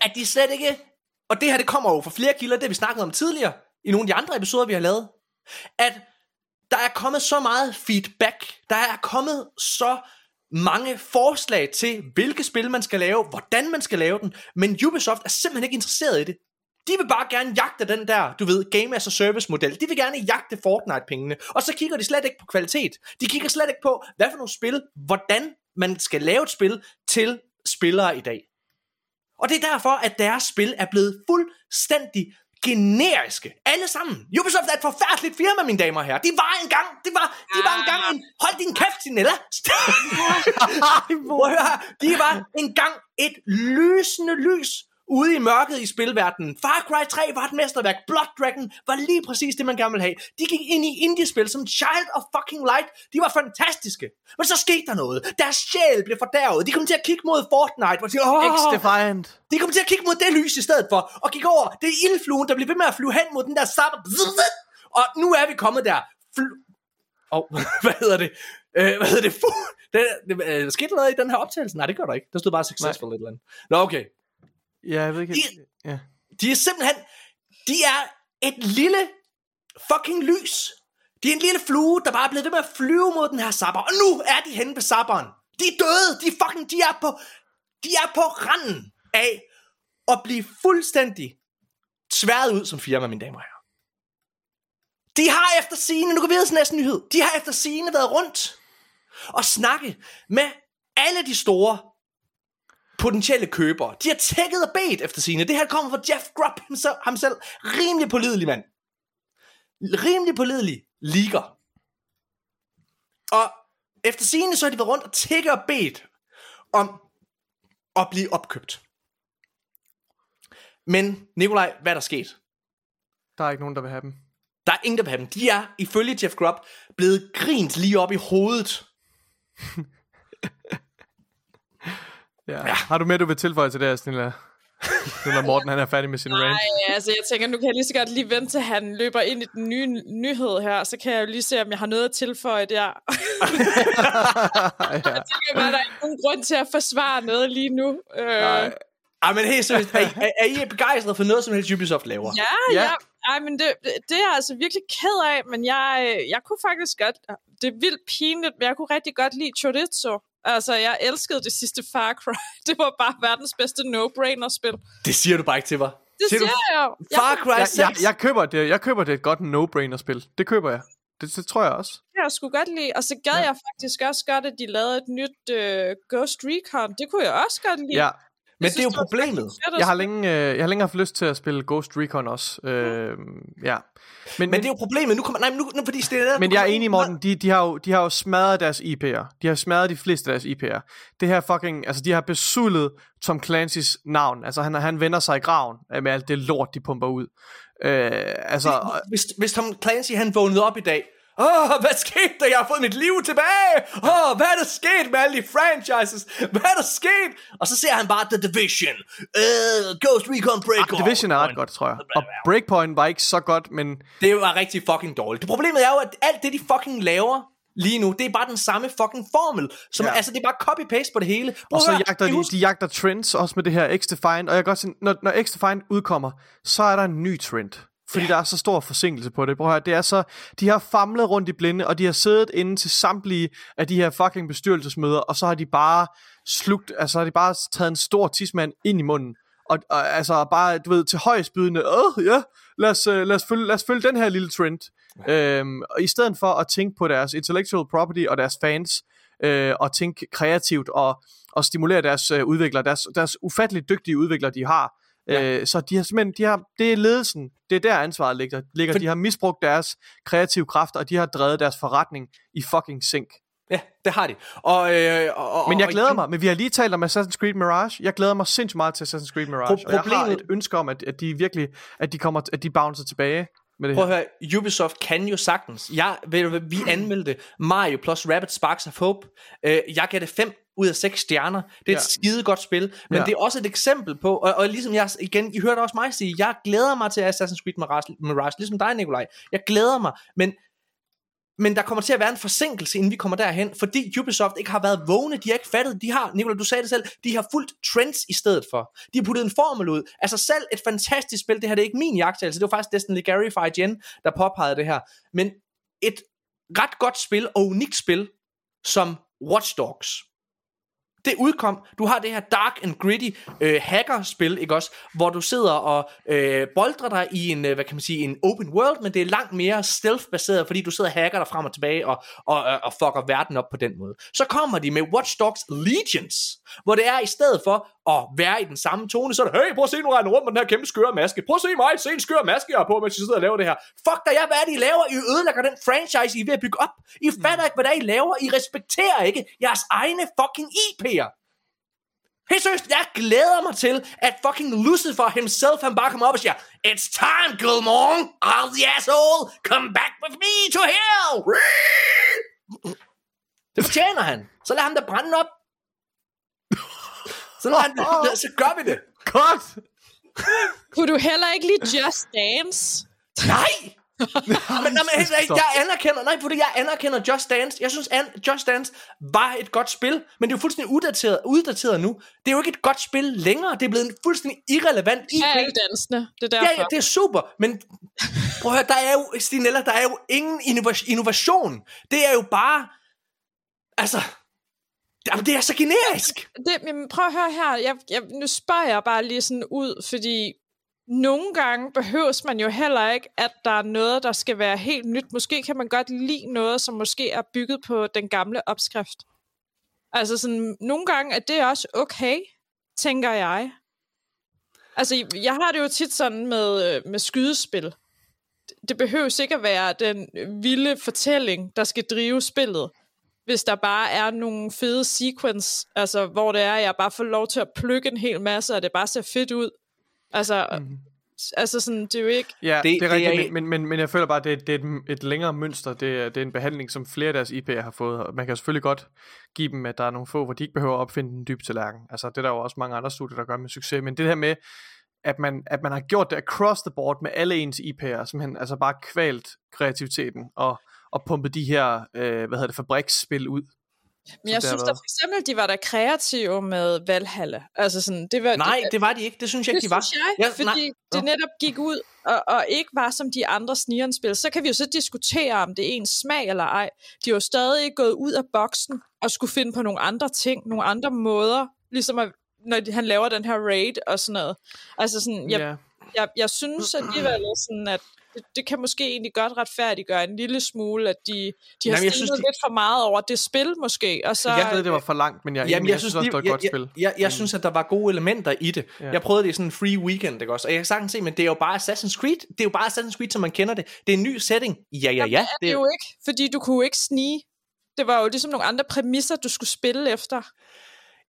at de slet ikke, og det her det kommer jo fra flere kilder, det har vi snakket om tidligere, i nogle af de andre episoder, vi har lavet, at der er kommet så meget feedback, der er kommet så mange forslag til, hvilke spil man skal lave, hvordan man skal lave den, men Ubisoft er simpelthen ikke interesseret i det. De vil bare gerne jagte den der, du ved, game as a service model. De vil gerne jagte Fortnite-pengene. Og så kigger de slet ikke på kvalitet. De kigger slet ikke på, hvad for nogle spil, hvordan man skal lave et spil til spillere i dag. Og det er derfor, at deres spil er blevet fuldstændig generiske. Alle sammen. Ubisoft er et forfærdeligt firma, mine damer og herrer. De var engang, det var, de var engang en, hold din kæft, Sinella. De var engang et lysende lys ude i mørket i spilverdenen. Far Cry 3 var et mesterværk. Blood Dragon var lige præcis det, man gerne ville have. De gik ind i indie-spil som Child of fucking Light. De var fantastiske. Men så skete der noget. Deres sjæl blev fordærvet. De kom til at kigge mod Fortnite. Og de, X-Defiant. de kom til at kigge mod det lys i stedet for. Og gik over. Det er ildfluen, der bliver ved med at flyve hen mod den der sabber. Og nu er vi kommet der. Og oh, hvad hedder det? Øh, hvad hedder det? Fu- det, det øh, skete der noget i den her optagelse? Nej, det gør der ikke. Der stod bare successful et eller andet. Nå, okay. Ja, jeg ved ikke. De- Ja. De er simpelthen, de er et lille fucking lys. De er en lille flue, der bare er blevet ved med at flyve mod den her sabber. Og nu er de henne på sabberen. De er døde. De er fucking, de er på, de er på randen af at blive fuldstændig tværet ud som firma, mine damer og herrer. De har efter sigende, nu går vi videre til næste nyhed, de har efter sigende været rundt og snakke med alle de store potentielle købere. De har tækket og bedt efter sine. Det her kommer fra Jeff Grubb himself, ham selv. Rimelig pålidelig mand. Rimelig pålidelig liger. Og efter sine så har de været rundt og tækket og bedt om at blive opkøbt. Men Nikolaj, hvad er der sket? Der er ikke nogen, der vil have dem. Der er ingen, der vil have dem. De er, ifølge Jeff Grubb, blevet grint lige op i hovedet. Ja. ja. Har du med, du vil tilføje til det her, Snilla? nu når Morten han er færdig med sin rant. Nej, altså jeg tænker, nu kan jeg lige så godt lige vente til han løber ind i den nye nyhed her, så kan jeg jo lige se, om jeg har noget at tilføje der. ja. Jeg tænker bare, der er ikke nogen grund til at forsvare noget lige nu. Øh, Nej. Ej, men helt seriøst, er, I- er, er I begejstret for noget, som helst Ubisoft laver? Ja, Ja. ja. Ej, men det, det det er jeg altså virkelig ked af, men jeg, øh, jeg kunne faktisk godt... Det er vildt pinligt, men jeg kunne rigtig godt lide Chorizo. Altså, jeg elskede det sidste Far Cry. Det var bare verdens bedste no-brainer-spil. Det Det siger du bare ikke til mig. siger du, jeg jo. Jeg Far Cry Jeg, 6? jeg, jeg, køber det, jeg køber det et godt no-brainer-spil. Det køber jeg. Det, det tror jeg også. kunne jeg sgu godt lide. Og så gad ja. jeg faktisk også godt, at de lavede et nyt uh, Ghost Recon. Det kunne jeg også godt lide. Ja, men Jeg det er jo synes, problemet. jeg har, længe, øh, jeg har længe haft lyst til at spille Ghost Recon også. Øh, ja. Men, Men det er jo problemet. Nu kommer, nej, nu, nu fordi det er Men jeg er enig, Morten. De, de, har jo, de har jo smadret deres IP'er. De har smadret de fleste af deres IP'er. Det her fucking... Altså, de har besudlet Tom Clancy's navn. Altså, han, han vender sig i graven med alt det lort, de pumper ud. Øh, altså... Hvis, hvis Tom Clancy han vågnede op i dag, Åh, oh, hvad skete der? Jeg har fået mit liv tilbage! Åh, oh, hvad er der sket med alle de franchises? Hvad er der sket? Og så ser han bare The Division, uh, Ghost Recon Breakpoint. Ah, Division er ret godt, tror jeg. Og Breakpoint var ikke så godt, men... Det var rigtig fucking dårligt. Det problemet er jo, at alt det, de fucking laver lige nu, det er bare den samme fucking formel. Som, Ja. Altså, det er bare copy-paste på det hele. Prøv Og så at høre, jagter de, de jagter trends også med det her X-Defiant, og jeg kan godt se, når, når X-Defiant udkommer, så er der en ny trend. Fordi ja. der er så stor forsinkelse på det. Prøv at høre, det er så, de har famlet rundt i blinde, og de har siddet inde til samtlige af de her fucking bestyrelsesmøder, og så har de bare slugt, altså har de bare taget en stor tidsmand ind i munden. Og, og altså bare, du ved, til højstbydende, åh ja, lad os, øh, lad, os følge, lad os følge den her lille trend. Øhm, og i stedet for at tænke på deres intellectual property og deres fans, øh, og tænke kreativt og, og stimulere deres øh, udviklere, deres, deres ufatteligt dygtige udviklere, de har. Ja. Øh, så de har simpelthen, de har, det er ledelsen, det er der ansvaret ligger. ligger. For- De har misbrugt deres kreative kræfter, og de har drevet deres forretning i fucking sink. Ja, det har de. Og, øh, og, og, Men jeg og glæder igen- mig, men vi har lige talt om Assassin's Creed Mirage. Jeg glæder mig sindssygt meget til Assassin's Creed Mirage. Pro- og jeg har problemet- et ønske om, at, at de virkelig, at de kommer, at de bouncer tilbage med det Prøv at høre, Ubisoft kan jo sagtens. Jeg, ved vi anmeldte Mario plus Rabbit Sparks of Hope. Øh, jeg gav det 5 ud af 6 stjerner. Det er ja. Et skide godt spil, men ja. det er også et eksempel på, og, og ligesom jeg, igen, I hørte også mig sige, jeg glæder mig til Assassin's Creed Mirage, Mirage ligesom dig, Nikolaj. Jeg glæder mig, men men der kommer til at være en forsinkelse, inden vi kommer derhen, fordi Ubisoft ikke har været vågne, de har ikke fattet, de har, Nicolai, du sagde det selv, de har fulgt trends i stedet for. De har puttet en formel ud. Altså selv et fantastisk spil, det her det er ikke min jagttagelse, det var faktisk Destiny Gary fra IGN, der påpegede det her. Men et ret godt spil og unikt spil, som Watch Dogs. Det udkom, du har det her dark and gritty øh, hackerspil, ikke også, hvor du sidder og øh, boldrer dig i en, øh, hvad kan man sige, en open world, men det er langt mere stealth-baseret, fordi du sidder og hacker dig frem og tilbage og, og, og, og fucker verden op på den måde. Så kommer de med Watch Dogs Legions, hvor det er i stedet for at være i den samme tone, så er det, hey, prøv at se, nu render rundt med den her kæmpe skøre maske. Prøv at se mig, se en skør maske, jeg har på, mens jeg sidder og laver det her. Fuck dig, jeg, hvad er det, I laver? I ødelægger den franchise, I er ved at bygge op. I fatter ikke, hvad det er, I laver. I respekterer ikke jeres egne fucking IP'er. Helt seriøst, jeg glæder mig til, at fucking Lucifer himself, han bare kommer op og siger, It's time, Gilmore, all the asshole, come back with me to hell. Det fortjener han. Så lad ham da brænde op. Så, lad han, så gør vi det. Godt! Kunne du heller ikke lide Just Dance? Nej! men, nej, men helt, jeg anerkender, nej, fordi jeg anerkender Just Dance. Jeg synes, an, Just Dance var et godt spil, men det er jo fuldstændig uddateret, uddateret nu. Det er jo ikke et godt spil længere. Det er blevet en fuldstændig irrelevant IP. Ja, alle dansene. Det er Ja, derfor. ja, det er super, men prøv at høre, der er jo, Stinella, der er jo ingen innova- innovation. Det er jo bare, altså, det, det er så generisk. det, men prøv at høre her. Jeg, jeg, nu spørger jeg bare lige sådan ud, fordi nogle gange behøves man jo heller ikke, at der er noget, der skal være helt nyt. Måske kan man godt lide noget, som måske er bygget på den gamle opskrift. Altså sådan, nogle gange er det også okay, tænker jeg. Altså, jeg har det jo tit sådan med, øh, med skydespil. Det behøves ikke at være den vilde fortælling, der skal drive spillet hvis der bare er nogle fede sequence, altså hvor det er, at jeg bare får lov til at plukke en hel masse, og det bare ser fedt ud. Altså, mm. Altså sådan, det er jo ikke... Ja, det, Det- det er det rigtigt, er- men, men, men jeg føler bare, det, det er et, et længere mønster. Det er, det er en behandling, som flere af deres IP'er har fået. Og man kan selvfølgelig godt give dem, at der er nogle få, hvor de ikke behøver at opfinde den dybe tallerken. Altså, det er der jo også mange andre studier, der gør med succes. Men det her med, at man, at man har gjort det across the board med alle ens IP'er, simpelthen altså bare kvalt kreativiteten og, og pumpet de her, øh, hvad hedder det, fabriksspil ud. Men jeg synes da for eksempel, de var da kreative med Valhalla. Altså sådan, det var... Nej, det, det var de ikke. Det synes jeg ikke, de var. synes jeg, Ja, fordi nej. det netop gik ud og, og ikke var som de andre snigerspil. Så kan vi jo så diskutere, om det er ens smag eller ej. De er jo stadig gået ud af boksen og skulle finde på nogle andre ting, nogle andre måder, ligesom at, når de, han laver den her raid og sådan noget. Altså sådan, jeg, Ja. jeg, jeg synes alligevel sådan, at det, det kan måske egentlig godt retfærdiggøre en lille smule, at de, de har Jamen, jeg synes, de... lidt for meget over det spil måske. Og så, Jeg ved, det var for langt, men jeg, Jamen, Jamen, jeg, jeg, synes, også, det var et godt jeg, spil. Jeg, jeg, jeg synes, at der var gode elementer i det. Ja. Jeg prøvede det i sådan en free weekend, ikke også? Og jeg kan sagtens se, men det er jo bare Assassin's Creed. Det er jo bare Assassin's Creed, som man kender det. Det er en ny setting. Ja, ja, ja. det er jo ikke, fordi du kunne jo ikke snige. Det var jo ligesom nogle andre præmisser, du skulle spille efter.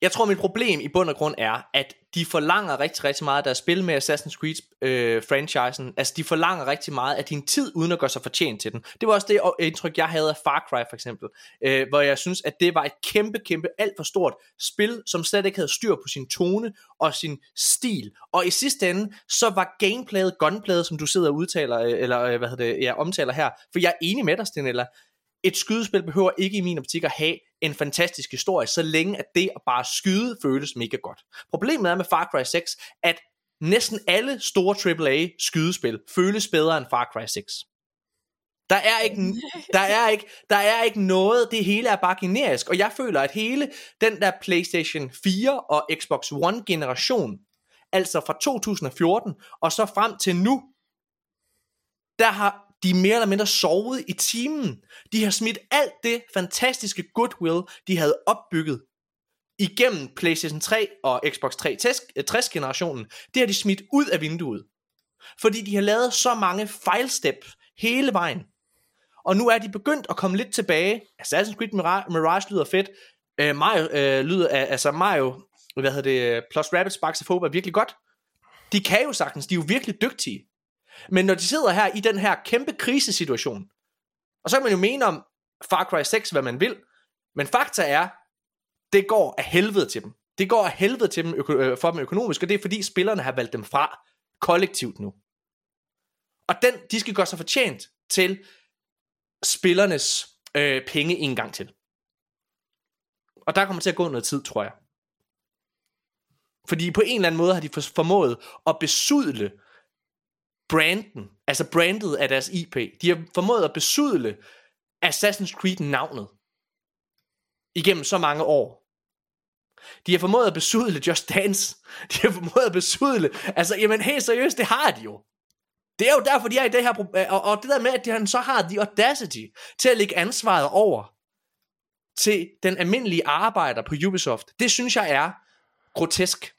Jeg tror, mit problem i bund og grund er, at de forlanger rigtig, rigtig meget af deres spil med Assassin's Creed-franchisen. Øh, altså, de forlanger rigtig meget af din tid, uden at gøre sig fortjent til den. Det var også det øh, indtryk, jeg havde af Far Cry, for eksempel. Øh, hvor jeg synes, at det var et kæmpe, kæmpe, alt for stort spil, som slet ikke havde styr på sin tone og sin stil. Og i sidste ende, så var gameplayet, gunplayet, som du sidder og udtaler, øh, eller hvad hedder det, ja, omtaler her, for jeg er enig med dig, Stenella, eller et skydespil behøver ikke i min optik at have en fantastisk historie, så længe at det at bare skyde føles mega godt. Problemet er med Far Cry 6, at næsten alle store AAA skydespil føles bedre end Far Cry 6. Der er ikke, der er ikke, der er ikke noget, det hele er bare generisk, og jeg føler, at hele den der PlayStation 4 og Xbox One generation, altså fra 2014 og så frem til nu, der har de mere eller mindre sovet i timen. De har smidt alt det fantastiske goodwill, de havde opbygget igennem PlayStation 3 og Xbox 360 øh, generationen. Det har de smidt ud af vinduet. Fordi de har lavet så mange fejlstep hele vejen. Og nu er de begyndt at komme lidt tilbage. Assassin's Creed Mirage lyder fedt. Uh, Mario uh, lyder, uh, altså Mario, hvad hedder det, plus Rabbids Sparks of Hope er virkelig godt. De kan jo sagtens, de er jo virkelig dygtige. Men når de sidder her i den her kæmpe krisesituation, og så kan man jo mene om Far Cry 6, hvad man vil, men fakta er, det går af helvede til dem. Det går af helvede til dem øko- øh, for dem økonomisk, og det er fordi spillerne har valgt dem fra kollektivt nu. Og den, de skal gøre sig fortjent til spillernes øh, penge en gang til. Og der kommer til at gå noget tid, tror jeg. Fordi på en eller anden måde har de formået at besudle branden, altså brandet af deres IP. De har formået at besudle Assassin's Creed-navnet igennem så mange år. De har formået at besudle Just Dance. De har formået at besudle... Altså, jamen helt seriøst, det har de jo. Det er jo derfor, de er i det her... Øh, og, og det der med, at de så har de audacity til at lægge ansvaret over til den almindelige arbejder på Ubisoft. Det synes jeg er grotesk.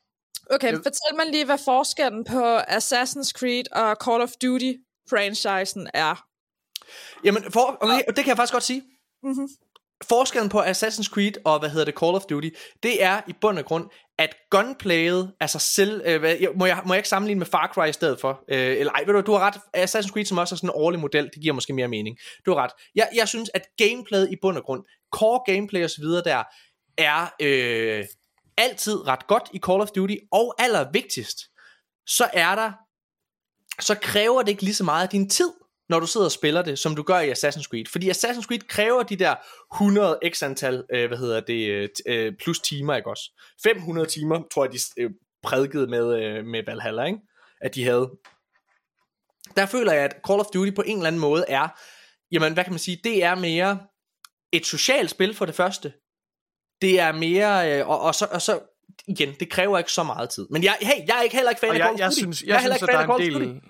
Okay, Jeg- fortæl mig lige, hvad forskellen på Assassin's Creed og Call of Duty-franchisen er. Jamen, for, okay, det kan jeg faktisk godt sige. Mhm. Forskellen på Assassin's Creed og, hvad hedder det, Call of Duty, det er i bund og grund, at gunplayet, altså selv, øh, hvad, må, jeg, må jeg ikke sammenligne med Far Cry i stedet for? Øh, eller ej, ved du, du har ret, Assassin's Creed som også er sådan en årlig model, det giver måske mere mening. Du har ret. Jeg, jeg synes, at gameplayet i bund og grund, core gameplay og så videre der, er øh, altid ret godt i Call of Duty, og allervigtigst, så er der, så kræver det ikke lige så meget af din tid, når du sidder og spiller det, som du gør i Assassin's Creed. Fordi Assassin's Creed kræver de der 100 x antal, øh, hvad hedder det, øh, øh plus timer, ikke også? 500 timer, tror jeg, de øh, prædikede med, øh, med Valhalla, ikke? At de havde. Der føler jeg, at Call of Duty på en eller anden måde er, jamen, hvad kan man sige, det er mere et socialt spil for det første. Det er mere, øh, og, og, så, og så, igen, det kræver ikke så meget tid. Men jeg, hey, jeg er ikke heller ikke fan Og af jeg, Call jeg synes, jeg, er jeg heller synes, ikke at fan der er en del...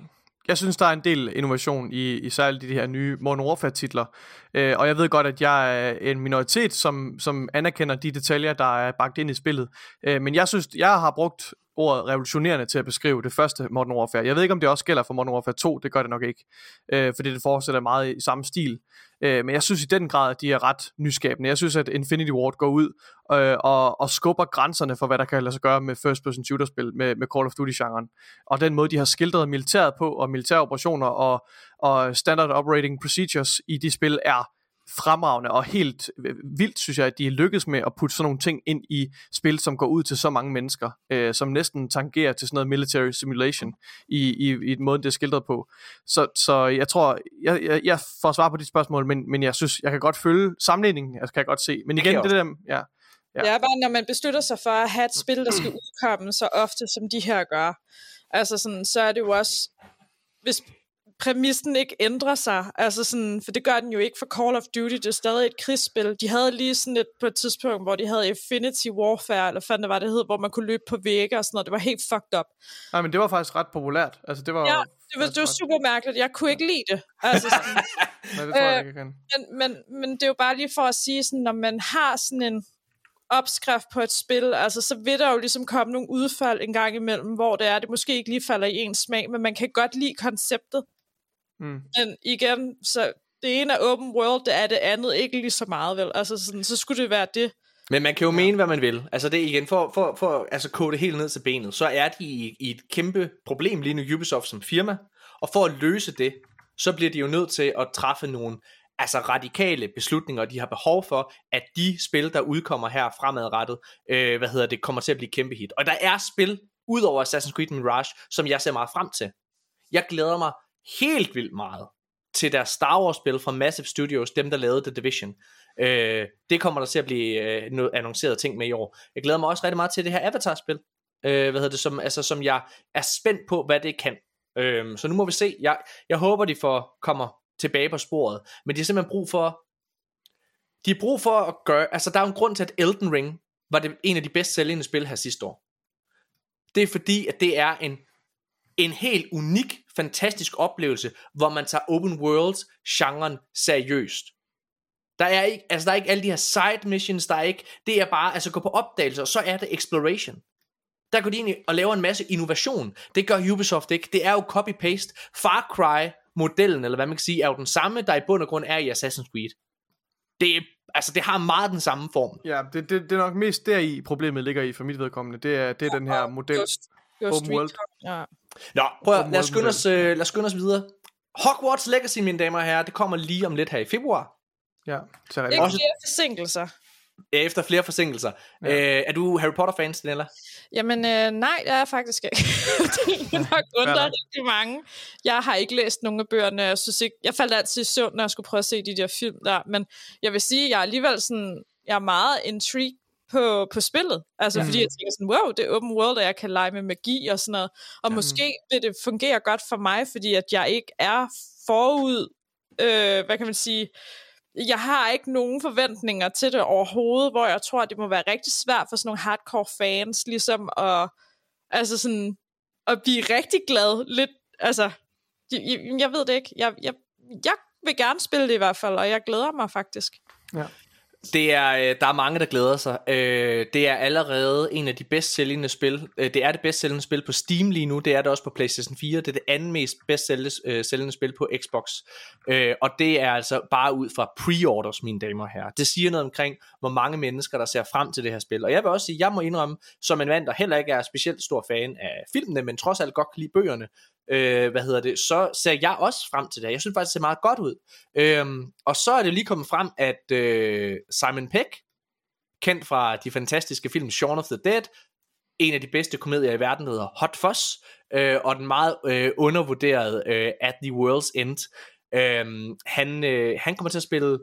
Jeg synes, der er en del innovation i, i særligt de her nye Modern Warfare-titler. Øh, og jeg ved godt, at jeg er en minoritet, som, som anerkender de detaljer, der er bagt ind i spillet. Øh, men jeg synes, jeg har brugt ordet revolutionerende til at beskrive det første Modern Warfare. Jeg ved ikke, om det også gælder for Modern Warfare 2, det gør det nok ikke, øh, fordi det fortsætter meget i samme stil. Øh, men jeg synes i den grad, at de er ret nyskabende. Jeg synes, at Infinity Ward går ud øh, og, og skubber grænserne for, hvad der kan lade sig gøre med first-person shooter-spil, med, med Call of Duty-genren. Og den måde, de har skildret militæret på, og militære operationer og, og standard operating procedures i de spil, er fremragende og helt vildt, synes jeg, at de er lykkedes med at putte sådan nogle ting ind i spil, som går ud til så mange mennesker, øh, som næsten tangerer til sådan noget military simulation i, i, i den måde, det er skildret på. Så, så jeg tror, jeg, jeg, jeg får svar på de spørgsmål, men, men jeg synes, jeg kan godt følge sammenligningen, jeg kan jeg godt se. Men igen, det, det der, ja. Ja. Det er bare, når man beslutter sig for at have et spil, der skal udkomme så ofte, som de her gør, altså sådan, så er det jo også, hvis præmissen ikke ændrer sig. Altså sådan, for det gør den jo ikke for Call of Duty. Det er stadig et krigsspil. De havde lige sådan et på et tidspunkt, hvor de havde Infinity Warfare, eller fandt det var det hed, hvor man kunne løbe på vægge og sådan noget. Det var helt fucked up. Nej, men det var faktisk ret populært. Altså, det var, ja, det var, det var super mærkeligt. Jeg kunne ikke lide det. Altså sådan, Nej, det tror jeg øh, ikke, jeg kan. Men, men, men det er jo bare lige for at sige, sådan, når man har sådan en opskrift på et spil, altså så vil der jo ligesom komme nogle udfald en gang imellem, hvor det er, det måske ikke lige falder i ens smag, men man kan godt lide konceptet. Mm. Men igen, så det ene er open world, det er det andet ikke lige så meget, vel? Altså sådan, så skulle det være det. Men man kan jo ja. mene, hvad man vil. Altså det igen, for, for, for altså kode det helt ned til benet, så er de i, i et kæmpe problem lige nu, Ubisoft som firma. Og for at løse det, så bliver de jo nødt til at træffe nogle altså radikale beslutninger, de har behov for, at de spil, der udkommer her fremadrettet, øh, hvad hedder det, kommer til at blive kæmpe hit. Og der er spil, udover Assassin's Creed Mirage, som jeg ser meget frem til. Jeg glæder mig helt vildt meget til deres Star Wars spil fra Massive Studios, dem der lavede The Division. Øh, det kommer der til at blive øh, noget annonceret ting med i år. Jeg glæder mig også rigtig meget til det her Avatar-spil, øh, hvad hedder det, som, altså, som jeg er spændt på, hvad det kan. Øh, så nu må vi se. Jeg, jeg håber, de får, kommer tilbage på sporet. Men de har simpelthen brug for, de har brug for at gøre, altså der er jo en grund til, at Elden Ring var det en af de bedst sælgende spil her sidste år. Det er fordi, at det er en en helt unik, fantastisk oplevelse, hvor man tager open worlds genren seriøst. Der er ikke, altså der er ikke alle de her side missions, der er ikke, det er bare, altså gå på opdagelse, og så er det exploration. Der går de ind og laver en masse innovation. Det gør Ubisoft ikke. Det er jo copy-paste. Far Cry modellen, eller hvad man kan sige, er jo den samme, der i bund og grund er i Assassin's Creed. Det er, altså det har meget den samme form. Ja, det, det, det er nok mest deri problemet ligger i for mit vedkommende. Det er, det er ja, den her model. Just, just open world. Ja. Nå, prøv at, lad os skynde os, uh, lad os skynde os videre. Hogwarts Legacy, mine damer og herrer, det kommer lige om lidt her i februar. Ja, så er det også flere forsinkelser. Efter flere forsinkelser. Ja. Uh, er du Harry Potter-fan, Stenella? Jamen, øh, nej, det er jeg faktisk ikke. det er nok undret rigtig mange. Jeg har ikke læst nogen af bøgerne. Jeg, synes ikke, jeg faldt altid i søvn, når jeg skulle prøve at se de der film der. Men jeg vil sige, jeg er alligevel sådan, jeg er meget intrigued på, på spillet. Altså, ja. fordi jeg tænker sådan, wow, det er open world, og jeg kan lege med magi og sådan noget. Og ja. måske vil det fungere godt for mig, fordi at jeg ikke er forud, øh, hvad kan man sige, jeg har ikke nogen forventninger til det overhovedet, hvor jeg tror, at det må være rigtig svært for sådan nogle hardcore fans, ligesom at, altså sådan, at blive rigtig glad lidt, altså, jeg, jeg ved det ikke, jeg, jeg, jeg vil gerne spille det i hvert fald, og jeg glæder mig faktisk. Ja. Det er, øh, der er mange, der glæder sig. Øh, det er allerede en af de bedst sælgende spil. Øh, det er det bedst sælgende spil på Steam lige nu. Det er det også på PlayStation 4. Det er det anden mest bedst sælgende spil på Xbox. Og det er altså bare ud fra pre-orders, mine damer og herrer. Det siger noget omkring, hvor mange mennesker, der ser frem til det her spil. Og jeg vil også sige, jeg må indrømme, som en mand, der heller ikke er specielt stor fan af filmene, men trods alt godt kan lide bøgerne, øh, hvad hedder det, så ser jeg også frem til det. Jeg synes faktisk, det ser meget godt ud. Øhm, og så er det lige kommet frem, at øh, Simon Peck, kendt fra de fantastiske film Shaun of the Dead, en af de bedste komedier i verden, der hedder Hot Fuzz, øh, og den meget øh, undervurderede øh, At the World's End. Øh, han, øh, han kommer til at spille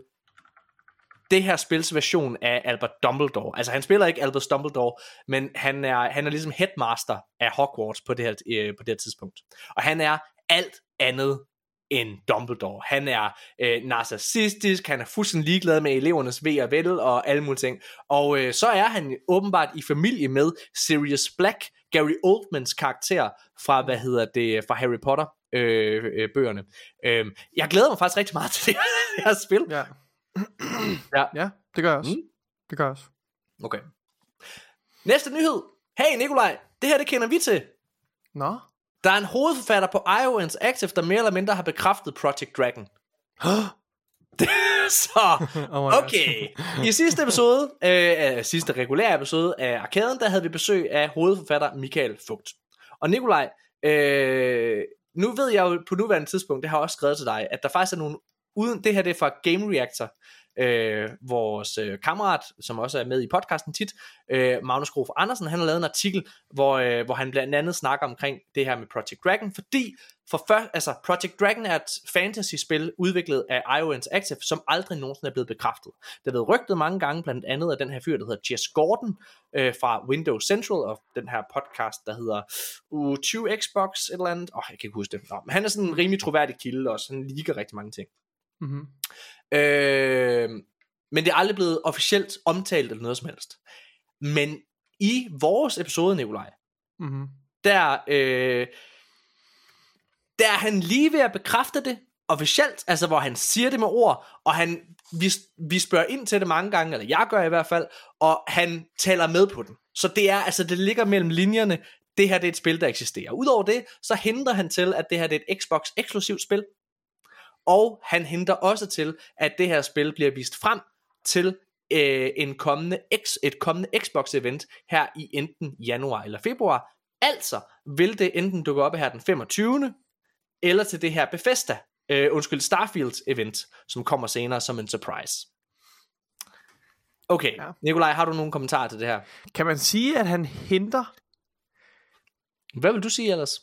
det her spils version af Albert Dumbledore. Altså han spiller ikke Albert Dumbledore, men han er, han er ligesom headmaster af Hogwarts på det, her, øh, på det her tidspunkt. Og han er alt andet end Dumbledore. Han er øh, narcissistisk, han er fuldstændig ligeglad med elevernes ved og vel og alle mulige ting. Og øh, så er han åbenbart i familie med Sirius Black, Gary Oldmans karakter fra, hvad hedder det, fra Harry Potter øh, øh, bøgerne. Øh, jeg glæder mig faktisk rigtig meget til det her spil. Ja ja. ja, det gør jeg også. Mm. Det gør jeg også. Okay. Næste nyhed. Hey Nikolaj, Det her, det kender vi til. Nå. Der er en hovedforfatter på IO Interactive, der mere eller mindre har bekræftet Project Dragon. Så, Oh okay. I sidste episode, øh, sidste regulære episode af Arkaden, der havde vi besøg af hovedforfatter Michael Fugt. Og Nikolaj, øh, nu ved jeg jo på nuværende tidspunkt, det har jeg også skrevet til dig, at der faktisk er nogle, uden det her det er fra Game Reactor, øh, vores øh, kammerat, som også er med i podcasten tit, øh, Magnus Grof Andersen, han har lavet en artikel, hvor, øh, hvor han blandt andet snakker omkring det her med Project Dragon, fordi for før, altså Project Dragon er et fantasy-spil udviklet af IO Interactive, som aldrig nogensinde er blevet bekræftet. Det er blevet rygtet mange gange, blandt andet af den her fyr, der hedder Jess Gordon øh, fra Windows Central, og den her podcast, der hedder uh, U20 Xbox, et eller andet. Åh, oh, jeg kan ikke huske det. Nå, men han er sådan en rimelig troværdig kilde også, han liker rigtig mange ting. Mm-hmm. Øh, men det er aldrig blevet officielt omtalt eller noget som helst. Men i vores episode, Nikolaj, Mm-hmm. der, øh, der er han lige ved at bekræfte det officielt, altså hvor han siger det med ord, og han, vi, vi spørger ind til det mange gange, eller jeg gør i hvert fald, og han taler med på den. Så det er, altså det ligger mellem linjerne, det her det er et spil, der eksisterer. Udover det, så henter han til, at det her det er et Xbox eksklusivt spil, og han henter også til, at det her spil bliver vist frem til øh, en kommende X, et kommende Xbox-event her i enten januar eller februar. Altså vil det enten dukke op her den 25. eller til det her Bethesda, øh, undskyld, Starfield-event, som kommer senere som en surprise. Okay, ja. Nikolaj, har du nogle kommentarer til det her? Kan man sige, at han henter... Hvad vil du sige ellers?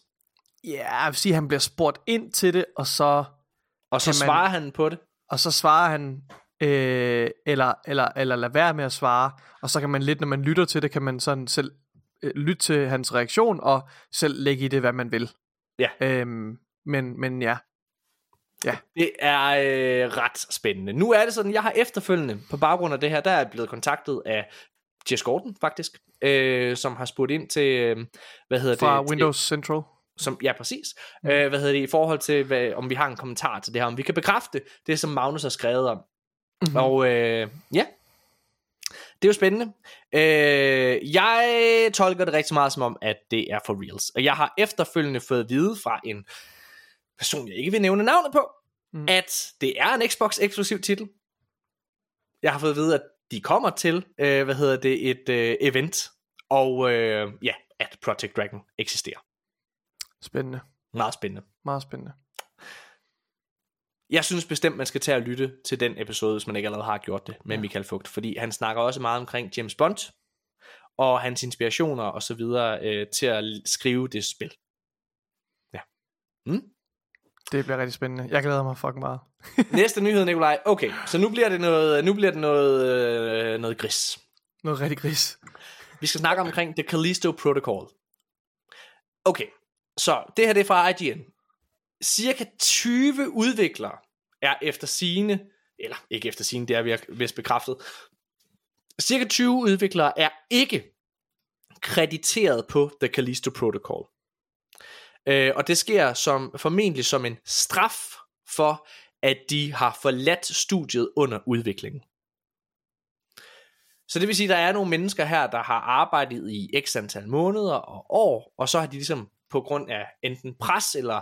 Ja, jeg vil sige, at han bliver spurgt ind til det, og så, Og så man- svarer han på det. og så svarer han, øh, eller, eller, eller lade være med at svare, og så kan man lidt, når man lytter til det, kan man sådan selv øh, lytte til hans reaktion, og selv lægge i det, hvad man vil. Ja. Øhm, men, men ja, Det er øh, ret spændende. Nu er det sådan, jeg har efterfølgende, på baggrund af det her, der er jeg blevet kontaktet af Jess Gordon faktisk, øh, som har spurgt ind til, øh, hvad hedder fra det? Windows Central. Som, ja, præcis. Mm. Øh, hvad hedder det, i forhold til, hvad, om vi har en kommentar til det her, om vi kan bekræfte det, som Magnus har skrevet om. Mm-hmm. Og øh, ja, det er jo spændende. Øh, jeg tolker det rigtig meget som om, at det er for reals. Og jeg har efterfølgende fået at vide fra en person, jeg ikke vil nævne navnet på, mm. At det er en Xbox eksklusiv titel. Jeg har fået at vide, at de kommer til, øh, hvad hedder det, et øh, event, og øh, ja, at Project Dragon eksisterer. Spændende. Meget spændende. Meget spændende. Jeg synes bestemt, man skal tage og lytte til den episode, hvis man ikke allerede har gjort det, med ja. Michael Fugt, fordi han snakker også meget omkring James Bond, og hans inspirationer og så videre øh, til at skrive det spil. Ja. Mm? Det bliver rigtig spændende. Jeg glæder mig fucking meget. Næste nyhed, Nikolaj. Okay, så nu bliver det noget, nu bliver det noget, øh, noget gris. Noget rigtig gris. Vi skal snakke omkring The Callisto Protocol. Okay, så det her det er fra IGN. Cirka 20 udviklere er efter sine, eller ikke efter sine, det er vi vist bekræftet. Cirka 20 udviklere er ikke krediteret på The Callisto Protocol. Øh, og det sker som, formentlig som en straf for, at de har forladt studiet under udviklingen. Så det vil sige, at der er nogle mennesker her, der har arbejdet i x antal måneder og år, og så har de ligesom på grund af enten pres eller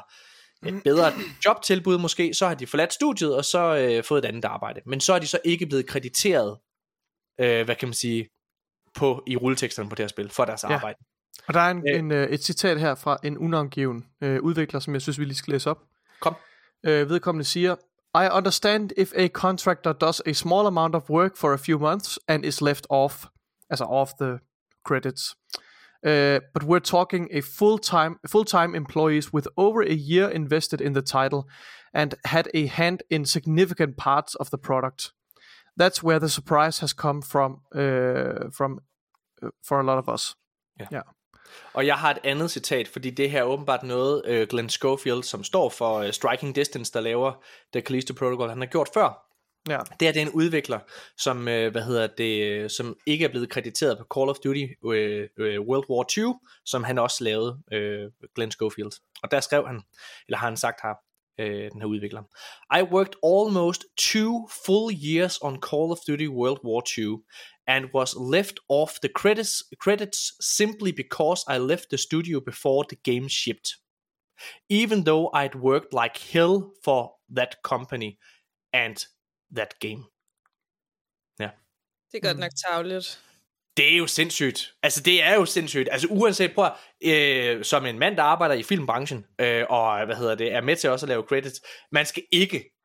et bedre jobtilbud måske, så har de forladt studiet og så øh, fået et andet arbejde. Men så er de så ikke blevet krediteret, øh, hvad kan man sige, på, i rulleteksterne på det her spil, for deres Ja. arbejde. Og der er en, Øh. en, øh, et citat her fra en unangiven øh, udvikler, som jeg synes, vi lige skal læse op. Kom. Øh, vedkommende siger, I understand if a contractor does a small amount of work for a few months and is left off, altså off the credits. Uh, but we're talking a full-time full-time employees with over a year invested in the title and had a hand in significant parts of the product. That's where the surprise has come from uh, from uh, for a lot of us. Og jeg har et andet citat, fordi det her er åbenbart noget, øh, Glenn Schofield, som står for øh, Striking Distance, der laver The Callisto Protocol, han har gjort før. Ja. Det er den en udvikler, som, øh, hvad hedder det, som ikke er blevet krediteret på Call of Duty øh, øh, World War 2, som han også lavede, øh, Glenn Schofield. Og der skrev han, eller har han sagt her, øh, den her udvikler. I worked almost two full years on Call of Duty World War II, and was left off the credits, credits simply because I left the studio before the game shipped. Even though I'd worked like hell for that company and that game. Ja. Det er godt nok tavligt. Det er jo sindssygt. Altså, det er jo sindssygt. Altså, uanset på, øh, som en mand, der arbejder i filmbranchen, øh, og hvad hedder det, er med til også at lave credits, man skal ikke,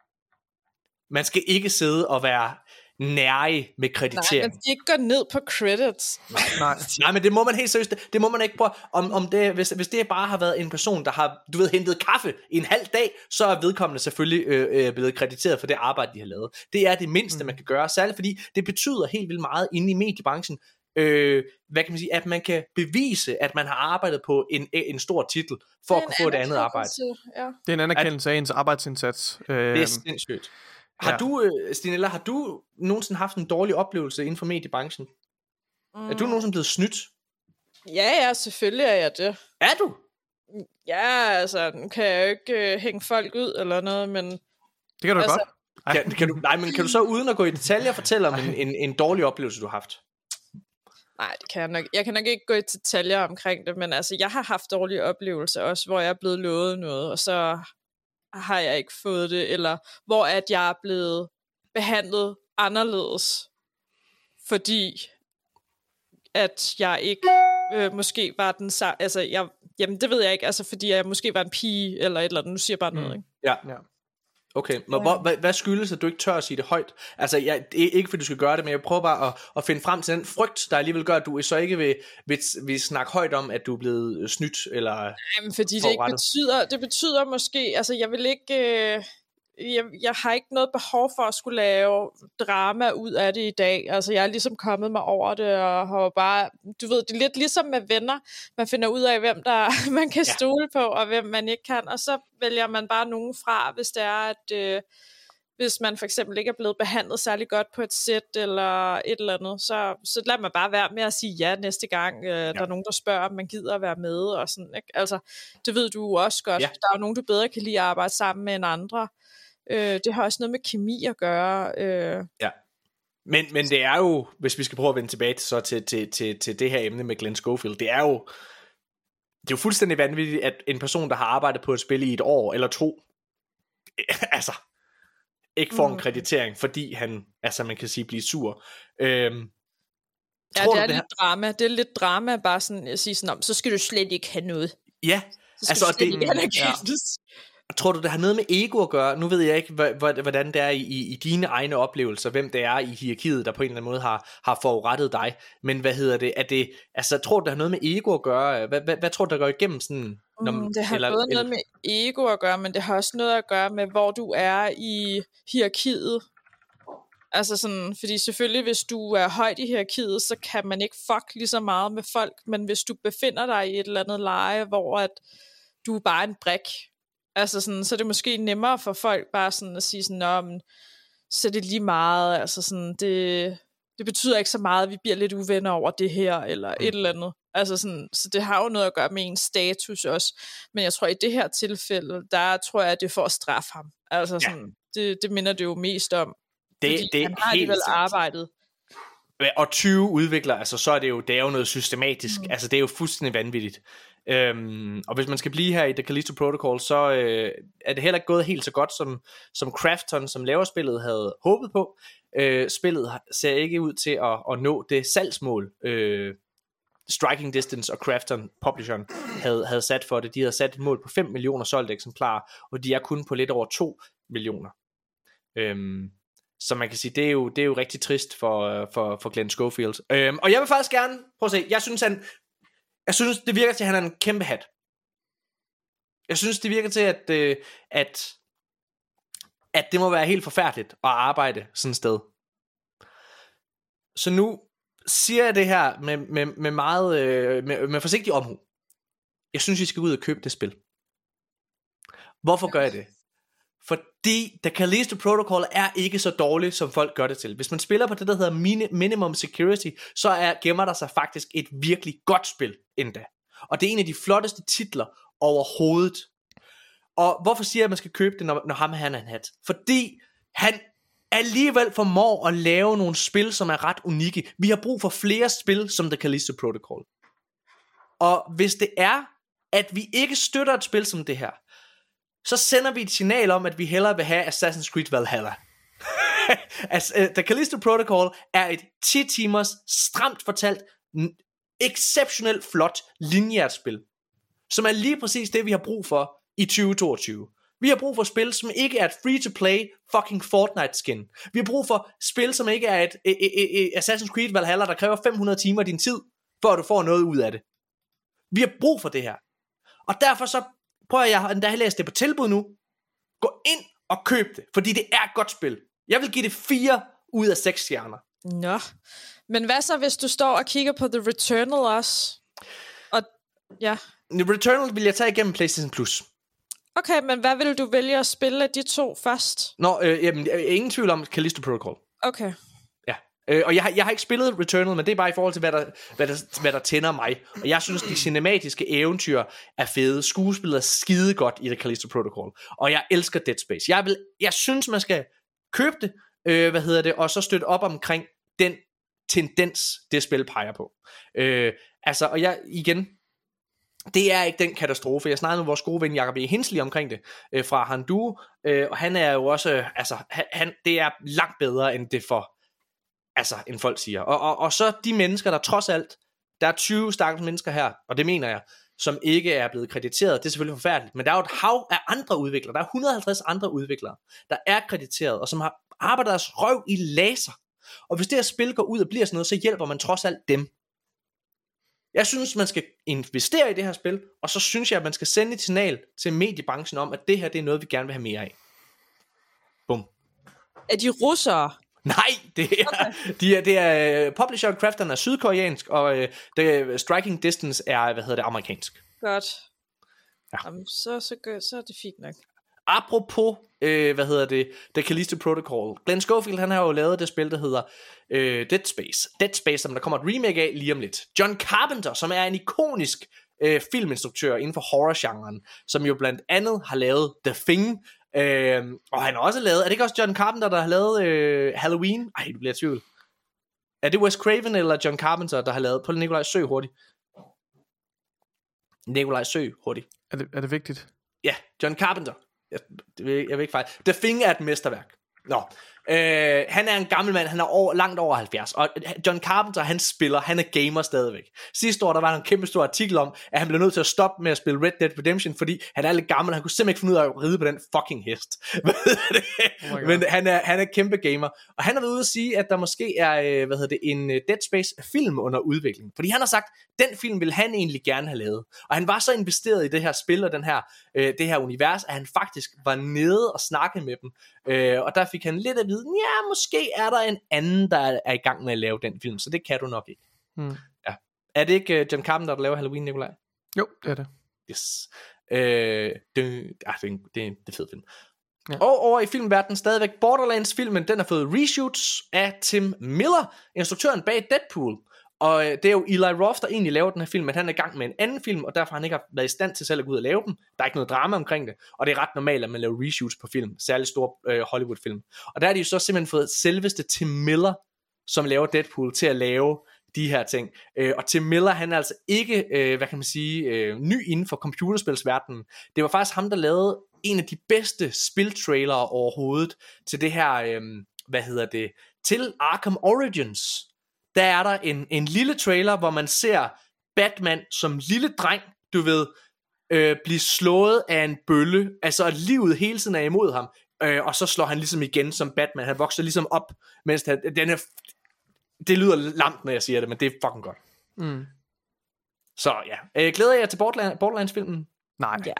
man skal ikke sidde og være nærig med Nej, kreditering. man skal ikke gå ned på credits. Nej. Nej, men det må man helt seriøst, det, det må man ikke prøve. Om, om det, hvis, hvis det bare har været en person, der har, du ved, hentet kaffe i en halv dag, så er vedkommende selvfølgelig øh, øh, blevet krediteret for det arbejde, de har lavet. Det er det mindste, mm. man kan gøre, særligt fordi det betyder helt vildt meget inde i mediebranchen, øh, hvad kan man sige, at man kan bevise, at man har arbejdet på en, en stor titel, for at kunne få et andet arbejde. Ja. Det er en anerkendelse af ens arbejdsindsats. Øh, Det er sindssygt. Har ja. du, øh, Stinella, har du nogensinde haft en dårlig oplevelse inden for mediebranchen? Mm. Er du nogensinde blevet snydt? Ja, ja, selvfølgelig er jeg det. Er du? Ja, altså, nu kan jeg jo ikke øh, hænge folk ud eller noget, men det kan du altså- godt. Ej, Kan, kan du, nej, men kan du så uden at gå i detaljer fortælle om en, en, en dårlig oplevelse, du har haft? nej, det kan jeg nok. Jeg kan nok ikke gå i detaljer omkring det, men altså, jeg har haft dårlige oplevelser også, hvor jeg er blevet lovet noget, og så har jeg ikke fået det, eller hvor at jeg er blevet behandlet anderledes, fordi at jeg ikke øh, måske var den samme, altså jeg, jamen det ved jeg ikke, altså fordi jeg måske var en pige, eller et eller andet, nu siger jeg bare noget, Mm. ikke? Ja. Ja. Okay, men hvor, hvad, hvad skyldes, at du ikke tør at sige det højt? Altså, jeg, ikke fordi du skal gøre det, men jeg prøver bare at, at finde frem til den frygt, der alligevel gør, at du så ikke vil, vil, vil snakke højt om, at du er blevet snydt, eller... Jamen, fordi det ikke betyder, det betyder måske, altså jeg vil ikke, øh, jeg, jeg har ikke noget behov for at skulle lave drama ud af det i dag. Altså jeg er ligesom kommet mig over det, og har bare, du ved, det er lidt ligesom med venner. Man finder ud af, hvem der man kan Ja. stole på, og hvem man ikke kan, og så vælger man bare nogen fra, hvis det er, at øh, hvis man for eksempel ikke er blevet behandlet særlig godt på et sæt eller et eller andet, så, så lad man bare være med at sige ja næste gang, øh, ja. der er nogen, der spørger, om man gider at være med og sådan, ikke? Altså, det ved du også godt. Ja. Der er jo nogen, du bedre kan lide at arbejde sammen med end andre. Øh, det har også noget med kemi at gøre. Øh, Men, men det er jo, hvis vi skal prøve at vende tilbage til, så til, til, til, til det her emne med Glenn Schofield, det er jo, det er jo fuldstændig vanvittigt, at en person, der har arbejdet på et spil i et år eller to, altså, ikke får en Mm. kreditering, fordi han, altså man kan sige, bliver sur. Øhm, ja, tror det du, er det lidt drama. Det er lidt drama, bare sådan at sige sådan om, så skal du slet ikke have noget. Ja, Så skal Altså, du slet det- ikke anerkendes. Tror du, det har noget med ego at gøre? Nu ved jeg ikke, hvordan det er i, i, i dine egne oplevelser, hvem det er i hierarkiet, der på en eller anden måde har, har forurettet dig. Men hvad hedder det? Er det altså, tror du, det har noget med ego at gøre? Hvad, hvad, hvad tror du, der går igennem sådan? Når, Mm, det har eller- både eller- noget med ego at gøre, men det har også noget at gøre med, hvor du er i hierarkiet. Altså sådan, fordi selvfølgelig, hvis du er højt i hierarkiet, så kan man ikke fuck lige så meget med folk, men hvis du befinder dig i et eller andet leje, hvor at du er bare en brik, altså sådan, så er det måske nemmere for folk bare sådan at sige sådan, Nå, men, så er det lige meget, altså sådan, det, det betyder ikke så meget, at vi bliver lidt uvenner over det her, eller Mm. et eller andet. Altså sådan, så det har jo noget at gøre med ens status også. Men jeg tror, i det her tilfælde, der tror jeg, at det er for at straffe ham. Altså Ja. sådan, det, det minder det jo mest om. det, fordi det han har alligevel sikkert. arbejdet. og 20 udviklere, altså så er det jo, det er jo noget systematisk. Mm. altså det er jo fuldstændig vanvittigt. Øhm, og hvis man skal blive her i The Callisto Protocol, så øh, er det heller ikke gået helt så godt, som, som Crafton, som laver spillet, havde håbet på. Øh, spillet ser ikke ud til at, at nå det salgsmål, øh, Striking Distance og Crafton, publisheren, havde, havde sat for det. De havde sat et mål på 5 millioner solgte eksemplarer, og de er kun på lidt over 2 millioner. Øhm, så man kan sige, det er jo, det er jo rigtig trist for, øh, for, for Glenn Schofield. Øhm, og jeg vil faktisk gerne, prøv at se, jeg synes, han, jeg synes, det virker til, at han er en kæmpe hat. Jeg synes, det virker til, at, øh, at, at det må være helt forfærdeligt at arbejde sådan et sted. Så nu siger jeg det her med, med, med meget øh, med, med forsigtig omhu. Jeg synes, I skal ud og købe det spil. Hvorfor gør jeg det? Fordi The Callisto Protocol er ikke så dårlig, som folk gør det til. Hvis man spiller på det, der hedder Minimum Security, så er, gemmer der sig faktisk et virkelig godt spil endda. Og det er en af de flotteste titler overhovedet. Og hvorfor siger jeg, at man skal købe det, når, når ham han er en hat? Fordi han alligevel formår at lave nogle spil, som er ret unikke. Vi har brug for flere spil, som The Callisto Protocol. Og hvis det er, at vi ikke støtter et spil som det her, så sender vi et signal om, at vi hellere vil have Assassin's Creed Valhalla. As, uh, The Callisto Protocol er et 10 timers, stramt fortalt, exceptionelt flot lineært spil, som er lige præcis det, vi har brug for i 2022. Vi har brug for spil, som ikke er et free-to-play fucking Fortnite skin. Vi har brug for spil, som ikke er et, et, et, et Assassin's Creed Valhalla, der kræver 500 timer af din tid, før du får noget ud af det. Vi har brug for det her. Og derfor så prøver jeg endda at læse det på tilbud nu. Gå ind og køb det, fordi det er et godt spil. Jeg vil give det 4 ud af 6 stjerner. Nå, men hvad så, hvis du står og kigger på The Returnal også? Og, ja. Returnal vil jeg tage igennem PlayStation Plus. Okay, men hvad vil du vælge at spille af de to først? Nå, øh, jamen, ingen tvivl om Callisto Protocol. Okay. Øh, og jeg har, jeg har ikke spillet Returnal, men det er bare i forhold til, hvad der, hvad der, hvad der tænder mig. Og jeg synes, de cinematiske eventyr er fede. Skuespillet er skide godt i The Callisto Protocol. Og jeg elsker Dead Space. Jeg, vil, jeg synes, man skal købe det, øh, hvad hedder det, og så støtte op omkring den tendens, det spil peger på. Øh, altså, og jeg, igen, det er ikke den katastrofe. Jeg snakkede med vores gode ven Jacob E. Hinsley omkring det øh, fra Handu, øh, og han er jo også, altså, han, det er langt bedre end det for, altså, end folk siger. Og, og, og så de mennesker, der trods alt, der er 20 stakkels mennesker her, og det mener jeg, som ikke er blevet krediteret. Det er selvfølgelig forfærdeligt, men der er jo et hav af andre udviklere. Der er 150 andre udviklere, der er krediteret, og som har arbejdet deres røv i laser. Og hvis det her spil går ud og bliver sådan noget, så hjælper man trods alt dem. Jeg synes, man skal investere i det her spil, og så synes jeg, at man skal sende et signal til mediebranchen om, at det her det er noget, vi gerne vil have mere af. Bum. Er de russere? Nej, det er, okay. de er, det er uh, Publisher Crafteren er sydkoreansk, og uh, the Striking Distance er, hvad hedder det, amerikansk. Godt. Ja. Jamen, så, så, så er det fint nok. Apropos, øh, hvad hedder det, The Callisto Protocol. Glenn Schofield, han har jo lavet det spil, der hedder øh, Dead Space. Dead Space, som der kommer et remake af lige om lidt. John Carpenter, som er en ikonisk øh, filminstruktør inden for horror-genren, som jo blandt andet har lavet The Thing, øh, og han har også lavet, er det ikke også John Carpenter, der har lavet øh, Halloween? Ej, du bliver i tvivl. Er det Wes Craven eller John Carpenter, der har lavet, på Nikolaj Sø hurtigt. Nikolaj Sø hurtigt. Er det, er det vigtigt? Ja, John Carpenter. Jeg, det vil, jeg vil ikke fejle. The Thing er et mesterværk. Nå, øh, han er en gammel mand, han er over, langt over 70, og John Carpenter, han spiller, han er gamer stadigvæk. Sidste år, der var en kæmpe stor artikel om, at han blev nødt til at stoppe med at spille Red Dead Redemption, fordi han er lidt gammel, han kunne simpelthen ikke finde ud af at ride på den fucking hest. oh Men han er, han er kæmpe gamer, og han har været ude at sige, at der måske er, øh, hvad hedder det, en øh, Dead Space film under udvikling, fordi han har sagt, den film vil han egentlig gerne have lavet, og han var så investeret i det her spil og den her, øh, det her univers, at han faktisk var nede og snakke med dem, øh, og der fik han lidt at vide, ja, måske er der en anden, der er i gang med at lave den film, så det kan du nok ikke. Hmm. Ja. Er det ikke uh, John Carpenter, der laver Halloween, Nikolaj? Jo, det er det. Yes. Øh, det, ah, det, en, det, er en, det fed film. Ja. Og over i filmverdenen stadigvæk Borderlands-filmen, den har fået reshoots af Tim Miller, instruktøren bag Deadpool. Og øh, det er jo Eli Roth, der egentlig laver den her film, men han er i gang med en anden film, og derfor har han ikke været i stand til selv at gå ud og lave dem. Der er ikke noget drama omkring det, og det er ret normalt, at man laver reshoots på film, særligt store øh, Hollywood-film. Og der har de jo så simpelthen fået selveste Tim Miller, som laver Deadpool, til at lave de her ting. Øh, og Tim Miller, han er altså ikke, øh, hvad kan man sige, øh, ny inden for computerspilsverdenen. Det var faktisk ham, der lavede en af de bedste spiltrailere overhovedet til det her, øh, hvad hedder det, til Arkham Origins der er der en, en lille trailer, hvor man ser Batman som lille dreng, du ved, øh, blive slået af en bølle, altså at livet hele tiden er imod ham, øh, og så slår han ligesom igen som Batman, han vokser ligesom op, mens han, den er, det lyder lamt, når jeg siger det, men det er fucking godt. Mm. Så ja, øh, glæder jeg til Borderlands, Borderlands-filmen? Nej. Ja,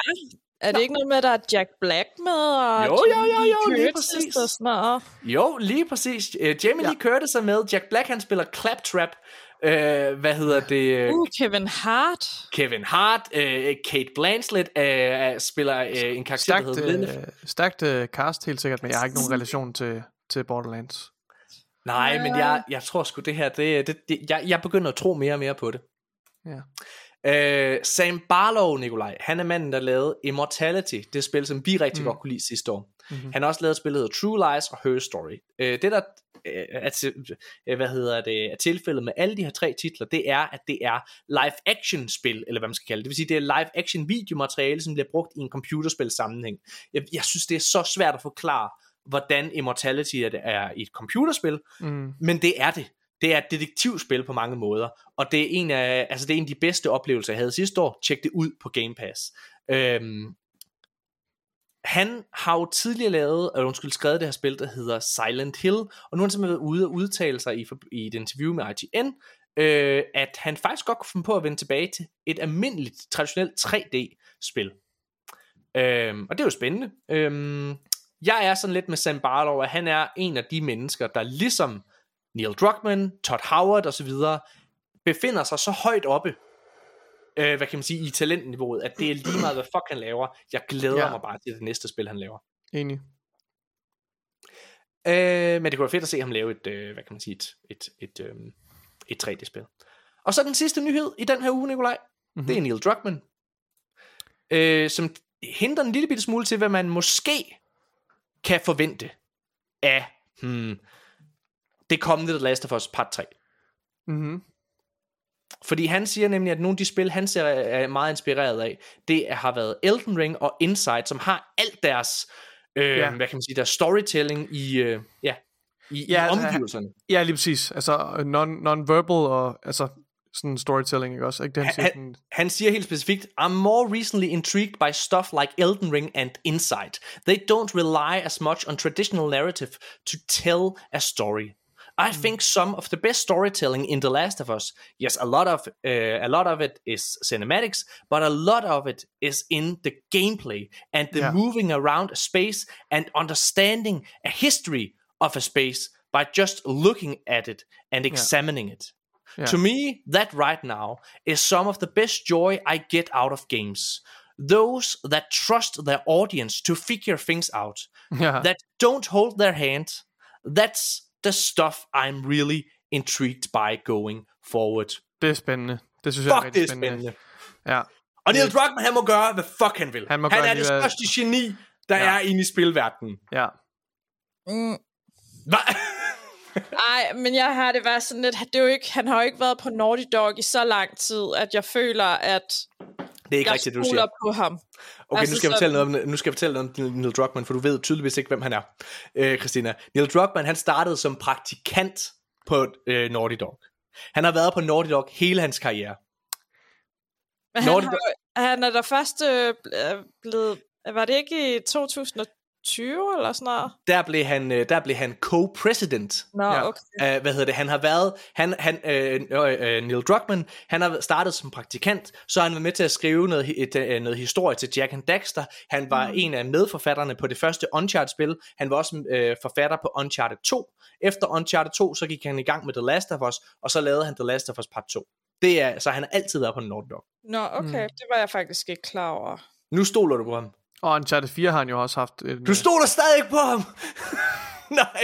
er det Nå. ikke noget med, at der er Jack Black med? Og jo, jo, jo, jo, lige præcis. Og sådan noget? Jo, lige præcis. Uh, Jamie ja. Lee Curtis er med. Jack Black, han spiller Claptrap. Uh, hvad hedder det? Uh, Kevin Hart. Kevin Hart. Uh, Kate Blanchett uh, spiller uh, en karakter, stærkt, der hedder uh, Stærkt uh, cast, helt sikkert, men jeg har ikke nogen relation til, til Borderlands. Nej, men jeg, jeg tror sgu det her, det, det, det, jeg, jeg begynder at tro mere og mere på det. Ja. Uh, Sam Barlow, Nikolaj, han er manden, der lavede Immortality, det spil, som vi rigtig mm. godt kunne lide sidste år. Mm-hmm. Han har også lavet et spil, der hedder True Lies og Her Story. Uh, det, der uh, er, uh, hvad hedder det, er tilfældet med alle de her tre titler, det er, at det er live-action spil, eller hvad man skal kalde det. Det vil sige, det er live-action videomateriale, som bliver brugt i en computerspil sammenhæng. Jeg, jeg synes, det er så svært at forklare, hvordan Immortality er i et computerspil, mm. men det er det. Det er et detektivspil på mange måder, og det er en af, altså det er en af de bedste oplevelser, jeg havde sidste år. Tjek det ud på Game Pass. Øhm, han har jo tidligere lavet, eller undskyld, skrevet det her spil, der hedder Silent Hill, og nu har han simpelthen været ude og udtale sig i, i et interview med IGN, øh, at han faktisk godt kunne finde på at vende tilbage til et almindeligt, traditionelt 3D-spil. Øhm, og det er jo spændende. Øhm, jeg er sådan lidt med Sam Barlow, at han er en af de mennesker, der ligesom Neil Druckmann, Todd Howard osv., befinder sig så højt oppe, øh, hvad kan man sige, i talentniveauet, at det er lige meget, hvad fuck han laver. Jeg glæder ja. mig bare til det næste spil, han laver. Enig. Øh, men det kunne være fedt at se ham lave et, øh, hvad kan man sige, et, et, et, øh, et 3D-spil. Og så den sidste nyhed i den her uge, Nikolaj, mm-hmm. det er Neil Druckmann, øh, som henter en lille bitte smule til, hvad man måske kan forvente af hmm, det kommende The Last of Us Part 3. Mm-hmm. Fordi han siger nemlig, at nogle af de spil, han ser er meget inspireret af, det har været Elden Ring og Inside, som har alt deres, øh, ja. hvad kan man sige, deres storytelling i, øh, ja, i, ja, i omgivelserne. Ja, lige præcis. Altså non, non-verbal og altså sådan storytelling, ikke også? Ikke det, han, siger, han, han siger helt specifikt, I'm more recently intrigued by stuff like Elden Ring and Inside. They don't rely as much on traditional narrative to tell a story. I mm. think some of the best storytelling in The Last of Us, yes, a lot of uh, a lot of it is cinematics, but a lot of it is in the gameplay and the yeah. moving around a space and understanding a history of a space by just looking at it and examining yeah. it. Yeah. To me, that right now is some of the best joy I get out of games. Those that trust their audience to figure things out, that don't hold their hand, that's the stuff I'm really intrigued by going forward. Det er spændende. Det synes fuck, jeg er det er spændende. spændende. Ja. Og Neil Druckmann, han må gøre, hvad fuck han vil. Han, må han gøre er det største geni, der ja. er inde i spilverdenen. Ja. Mm. Hvad? Nej, men jeg har det bare sådan lidt, det er jo ikke, han har jo ikke været på Naughty Dog i så lang tid, at jeg føler, at det er ikke rigtigt, du siger. på ham. Okay, altså, nu, skal jeg fortælle noget om, nu skal jeg fortælle noget om Neil Druckmann, for du ved tydeligvis ikke, hvem han er, øh, Christina. Neil Druckmann, han startede som praktikant på øh, Naughty Dog. Han har været på Naughty Dog hele hans karriere. Men han, har, han er der først øh, blevet, var det ikke i 2000 20 eller sådan noget? Der blev han, øh, der blev han co-president. Nå, ja. okay. Uh, hvad hedder det? Han har været, han, han, uh, uh, Neil Druckmann, han har startet som praktikant, så han var med til at skrive noget, et, uh, noget historie til Jack and Daxter. Han var mm. en af medforfatterne på det første Uncharted-spil. Han var også uh, forfatter på Uncharted 2. Efter Uncharted 2, så gik han i gang med The Last of Us, og så lavede han The Last of Us Part 2. Det er, så han har altid været på Naughty Dog. Nå, okay. Mm. Det var jeg faktisk ikke klar over. Nu stoler du på ham. Og Uncharted 4 har han jo også haft. En, du stoler stadig ikke på ham! Nej.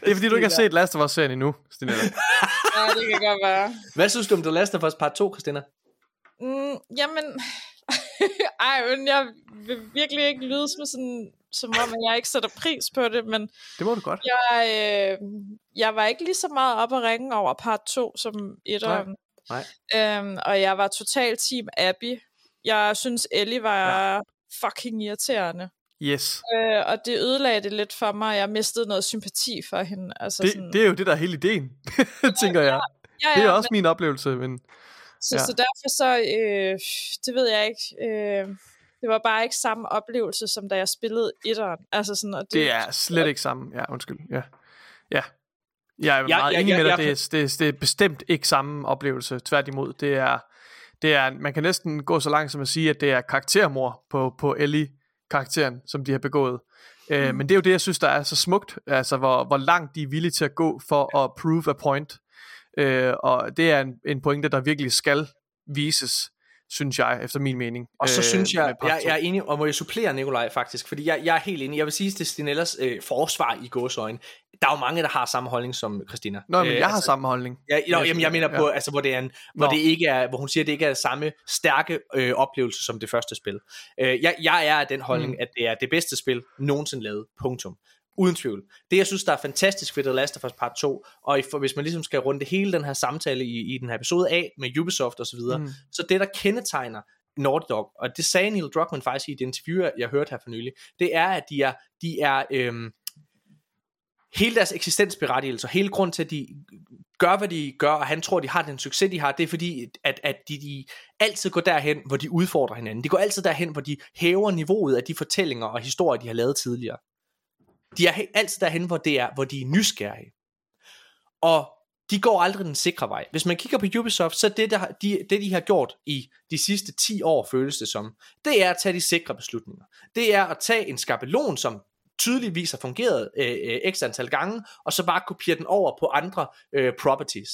Det er fordi, du ikke har set Last of Us-serien endnu, Christina. ja, det kan godt være. Hvad synes du om The Last of Us Part 2, Christina? Mm, jamen... Ej, men jeg vil virkelig ikke lyde som sådan som om, at jeg ikke sætter pris på det, men... Det må du godt. Jeg, øh, jeg var ikke lige så meget op at ringe over part 2 som et Nej. Nej. Øhm, og jeg var totalt team Abby. Jeg synes, Ellie var ja fucking irriterende. Yes. Øh, og det ødelagde det lidt for mig, jeg mistede noget sympati for hende. Altså det, sådan, det er jo det, der er hele ideen, tænker jeg. Ja, ja, det er også men, min oplevelse. Men, så, ja. så derfor så, øh, det ved jeg ikke, øh, det var bare ikke samme oplevelse, som da jeg spillede etteren. Altså sådan, og det, det er slet ikke samme, ja, undskyld. Ja, ja. Jeg er ja, meget ja, enig ja, med dig, det, er, det, er, det er bestemt ikke samme oplevelse, tværtimod. Det er, det er, man kan næsten gå så langt som at sige, at det er karaktermor på, på Ellie-karakteren, som de har begået. Øh, mm. Uh, men det er jo det, jeg synes, der er så smukt, altså hvor, hvor langt de er villige til at gå for at prove a point. Uh, og det er en, en pointe, der virkelig skal vises. Synes jeg, efter min mening. Og så øh, synes jeg, jeg, jeg er enig, og må jeg supplere Nikolaj faktisk, fordi jeg, jeg er helt enig. Jeg vil sige til Stinellas øh, forsvar i gåsøjne, der er jo mange, der har samme holdning som Christina. Nå, men Øh, jeg har altså, samme holdning. Ja, Jeg jamen, jeg mener på, altså, hvor det er en, hvor Nå. det ikke er, hvor hun siger, at det ikke er samme stærke øh, oplevelse som det første spil. Øh, jeg, jeg er af den holdning, Mm. at det er det bedste spil nogensinde lavet. Punktum. Uden tvivl. Det, jeg synes, der er fantastisk ved The Last of Us Part 2, og hvis man ligesom skal runde hele den her samtale i, i den her episode af med Ubisoft osv., mm. Mm. så det, der kendetegner Naughty Dog, og det sagde Neil Druckmann faktisk i et interview, jeg hørte her for nylig, det er, at de er, de er øhm, hele deres eksistensberettigelse, hele grund til, at de gør, hvad de gør, og han tror, de har den succes, de har, det er fordi, at, at de, de altid går derhen, hvor de udfordrer hinanden. De går altid derhen, hvor de hæver niveauet af de fortællinger og historier, de har lavet tidligere. De er altid derhen, hvor, det er, hvor de er nysgerrige. Og de går aldrig den sikre vej. Hvis man kigger på Ubisoft, så det, der, de, det de har gjort i de sidste 10 år, føles det som, det er at tage de sikre beslutninger. Det er at tage en skabelon, som tydeligvis har fungeret øh, øh, x antal gange, og så bare kopiere den over på andre øh, properties.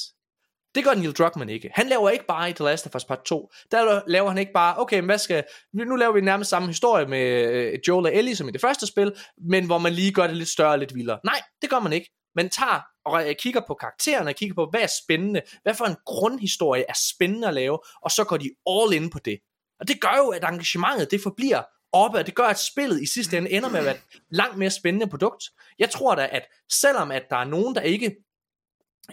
Det gør Neil Druckmann ikke. Han laver ikke bare i The Last of Us Part 2. Der laver han ikke bare, okay, men hvad skal, nu laver vi nærmest samme historie med øh, Joel og Ellie som i det første spil, men hvor man lige gør det lidt større og lidt vildere. Nej, det gør man ikke. Man tager og øh, kigger på karaktererne, og kigger på, hvad er spændende, hvad for en grundhistorie er spændende at lave, og så går de all in på det. Og det gør jo, at engagementet det forbliver oppe, og det gør, at spillet i sidste ende ender med at være et langt mere spændende produkt. Jeg tror da, at selvom at der er nogen, der ikke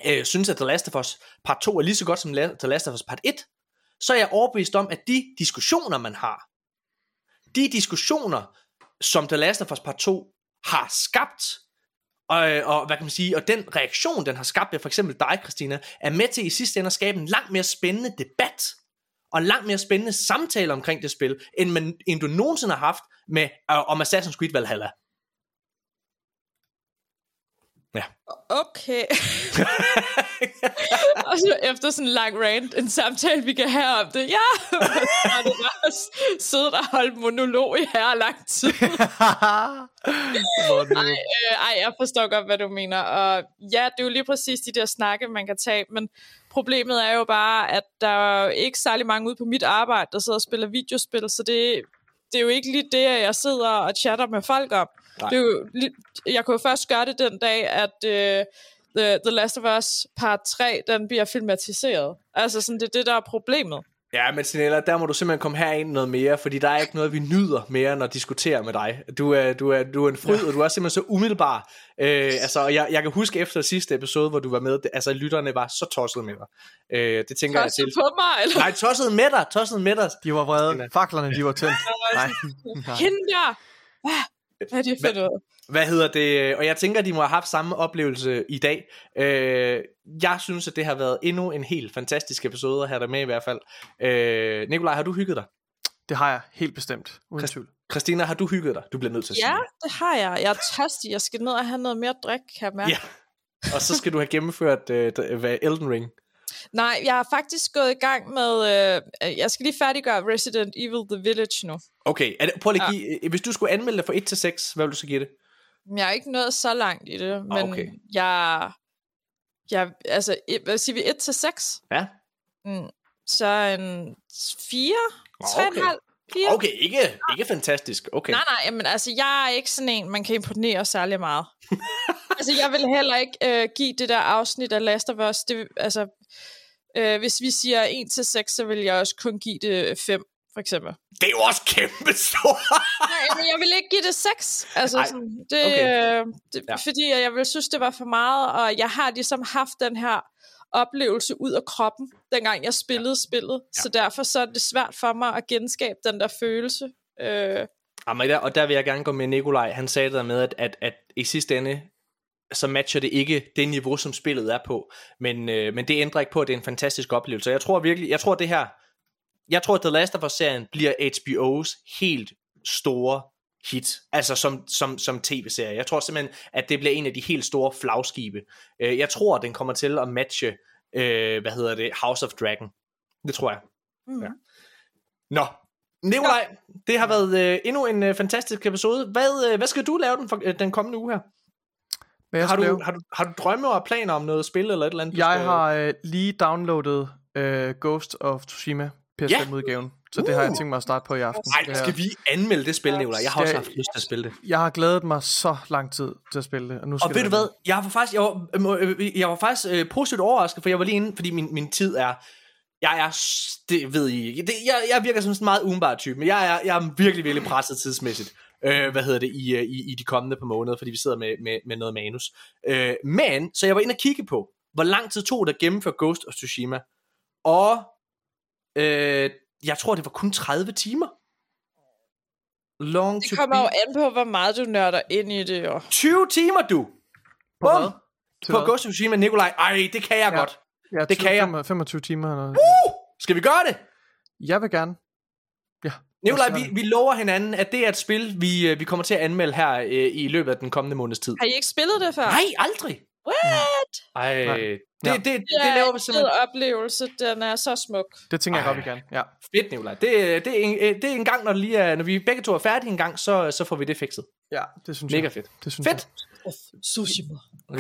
øh, synes, at The Last of Us Part 2 er lige så godt som The Last of Us Part 1, så er jeg overbevist om, at de diskussioner, man har, de diskussioner, som The Last of Us Part 2 har skabt, og, og hvad kan man sige, og den reaktion, den har skabt ved for eksempel dig, Christina, er med til i sidste ende at skabe en langt mere spændende debat, og en langt mere spændende samtale omkring det spil, end, man, end du nogensinde har haft med, øh, om Assassin's Creed Valhalla. Okay. og så efter sådan en lang rant, en samtale, vi kan have om det. Ja, og så er det bare sidde der og holde monolog i her lang tid. Nu- Øh, ej, jeg forstår godt, hvad du mener. Og ja, det er jo lige præcis de der snakke, man kan tage. Men problemet er jo bare, at der er ikke særlig mange ude på mit arbejde, der sidder og spiller videospil. Så det, det er jo ikke lige det, jeg sidder og chatter med folk om. Nej. Det er jo, jeg kunne jo først gøre det den dag, at uh, The, The Last of Us part 3, den bliver filmatiseret. Altså sådan, det er det, der er problemet. Ja, men Sinella, der må du simpelthen komme herind noget mere, fordi der er ikke noget, vi nyder mere, end at diskutere med dig. Du er, du er, du er en fryd, ja. og du er simpelthen så umiddelbar. Øh, altså, jeg, jeg kan huske efter sidste episode, hvor du var med, det, altså lytterne var så tosset med dig. Øh, det tænker Tosset jeg til. på mig, eller? Nej, tosset med dig, tosset med dig. De var vrede. Faklerne, de var tændt. Nej. Nej. Hende der! Hvad? Hvad er det for noget? Hvad hedder det? Og jeg tænker, de må have haft samme oplevelse i dag. Øh, jeg synes, at det har været endnu en helt fantastisk episode at have dig med i hvert fald. Øh, Nikolaj, har du hygget dig? Det har jeg helt bestemt. Uden tvivl. Christina, har du hygget dig? Du bliver nødt til at sige Ja, det. har jeg. Jeg er tørstig. Jeg skal ned og have noget mere drik, kan jeg mærke. Ja. Og så skal du have gennemført hvad, Elden Ring. Nej, jeg har faktisk gået i gang med... Øh, jeg skal lige færdiggøre Resident Evil The Village nu. Okay, er det, prøv lige at give, hvis du skulle anmelde det fra 1 til 6, hvad vil du så give det? Jeg er ikke nået så langt i det, men okay. jeg... jeg altså, hvad siger vi? 1 til 6? Ja. Mm, så en 4? Okay. 3,5? 4? Okay, ikke, ikke fantastisk. Okay. Nej, nej, men altså, jeg er ikke sådan en, man kan imponere særlig meget. altså, jeg vil heller ikke øh, give det der afsnit af Last of Us, det, altså, øh, hvis vi siger 1 til 6, så vil jeg også kun give det 5, for eksempel. Det er jo også kæmpe stort. Nej, men jeg vil ikke give det 6. Altså, Ej, sådan, det, okay. øh, det, Ja. ja. fordi jeg vil synes, det var for meget, og jeg har ligesom haft den her oplevelse ud af kroppen, dengang jeg spillede ja. spillet. Ja. Så derfor så er det svært for mig at genskabe den der følelse. Øh, Jamen, der, og der vil jeg gerne gå med Nikolaj. Han sagde det der med, at, at, at i sidste ende, så matcher det ikke det niveau, som spillet er på. Men, øh, men det ændrer ikke på, at det er en fantastisk oplevelse. Jeg tror virkelig, jeg tror det her, jeg tror, at The Last of Us-serien bliver HBO's helt store hit, altså som, som, som tv-serie. Jeg tror simpelthen, at det bliver en af de helt store flagskibe. Øh, Jeg tror, at den kommer til at matche, øh, hvad hedder det, House of Dragon. Det tror jeg. mm. Ja. Nå, Nikolaj, det har været øh, endnu en øh, fantastisk episode. Hvad, øh, hvad skal du lave den, for, øh, den kommende uge her? Hvad Har du, lave? har, du, har du drømme og planer om noget spil eller et eller andet? Jeg skal- har øh, lige downloadet øh, Ghost of Tsushima PS5-udgaven. Så det har jeg tænkt mig at starte på i aften. Ej, Det her- skal vi anmelde det spil, Nicolaj? Jeg har også haft lyst til at spille det. Jeg har glædet mig så lang tid til at spille det. Og, nu skal Og ved du hvad, jeg var faktisk, jeg var, øh, jeg var faktisk øh, positivt overrasket, for jeg var lige inde, fordi min, min tid er, jeg er, det ved I ikke, det, jeg, jeg virker som sådan en meget umiddelbar type, men jeg er, jeg er virkelig, virkelig presset tidsmæssigt, øh, hvad hedder det, i, øh, i, i de kommende par måneder, fordi vi sidder med, med, med noget manus. Øh, men, så jeg var inde og kigge på, hvor lang tid tog det at gennemføre Ghost of Tsushima, og øh, jeg tror, det var kun 30 timer. Long Det to kommer jo an på, hvor meget du nørder ind i det, jo. 20 timer, du! På Bum! På? Ghost of Tsushima, Nikolaj. Ej, det kan jeg Ja. godt. Ja, det kan jeg. 25 25 timer. Eller... Uh! Skal vi gøre det? Jeg vil gerne. Ja. Nikolaj, vi, vi lover hinanden, at det er et spil, vi, øh, vi kommer til at anmelde her øh, i løbet af den kommende måneds tid. Har I ikke spillet det før? Nej, aldrig. What? Ej, Nej. det, Ja. det, det, Det det er laver vi en simpelthen. fed oplevelse. Den er så smuk. Det tænker jeg Ej. godt, vi kan. Ja. Fedt, Nikolaj. Det, det, er en, øh, det er en gang, når, det lige er, når vi begge to er færdige en gang, så, så får vi det fikset. ja, det synes Mega jeg. fedt. Det synes Fedt. Tsushima.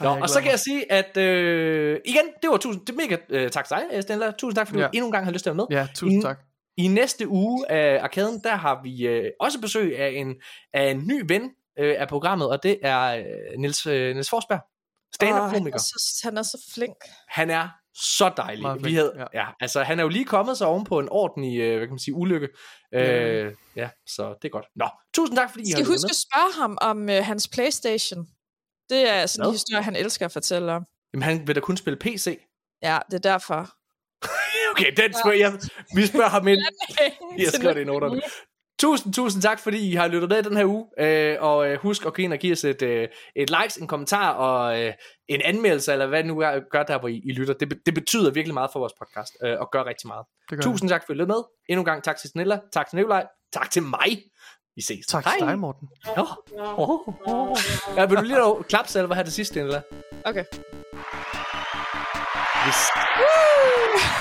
Nå, jeg og så kan jeg sige, at øh, igen, det var tusind, det er mega øh, tak til dig, Stella. Tusind tak, fordi Ja. du endnu en gang har lyst til at være med. jeg. Ja, tusind I- tak. I næste uge af Arkaden, der har vi øh, også besøg af en, af en ny ven øh, af programmet, og det er øh, Niels, øh, Niels Forsberg, Åh, han, er stand-up-komiker. så, han er så flink. Han er så dejlig. Meget Vi flink, havde, ja. ja. ja, altså han er jo lige kommet sig oven på en ordentlig, øh, hvad kan man sige, ulykke. Øh, ja, så det er godt. Nå, tusind tak, fordi I Skal har I lyttet huske med. at spørge ham om øh, hans Playstation? Det er sådan Hvad? en historie, han elsker at fortælle om. Jamen, han vil da kun spille PC. Ja, det er derfor. Okay, den spørger jeg. Vi spørger ham ind. Jeg skriver det i noterne. Tusind, tusind tak, fordi I har lyttet med den her uge. Øh, og øh, husk at gå ind og give os et, øh, et likes, en kommentar og øh, en anmeldelse, eller hvad nu er, gør der, hvor I, I lytter. Det, det betyder virkelig meget for vores podcast, øh, og gør rigtig meget. Gør Tusind tak for at I med. Endnu en gang tak til Snella, tak til Nikolaj, tak til mig. Vi ses. Tak Hej. til dig, Morten. Oh, oh, oh. Ja, vil du lige dog klapsalver her det sidste, Snella? Okay. Vi,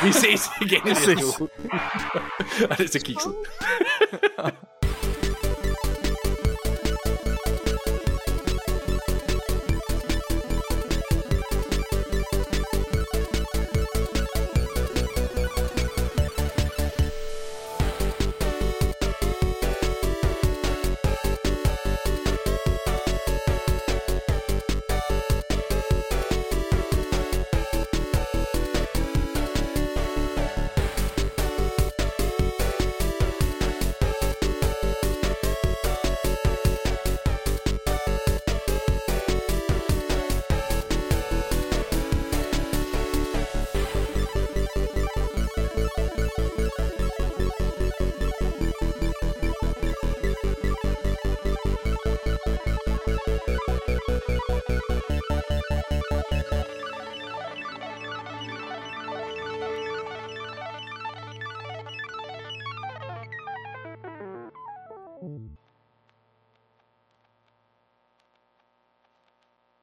vi ses igen i næste uge. og det er så kikset.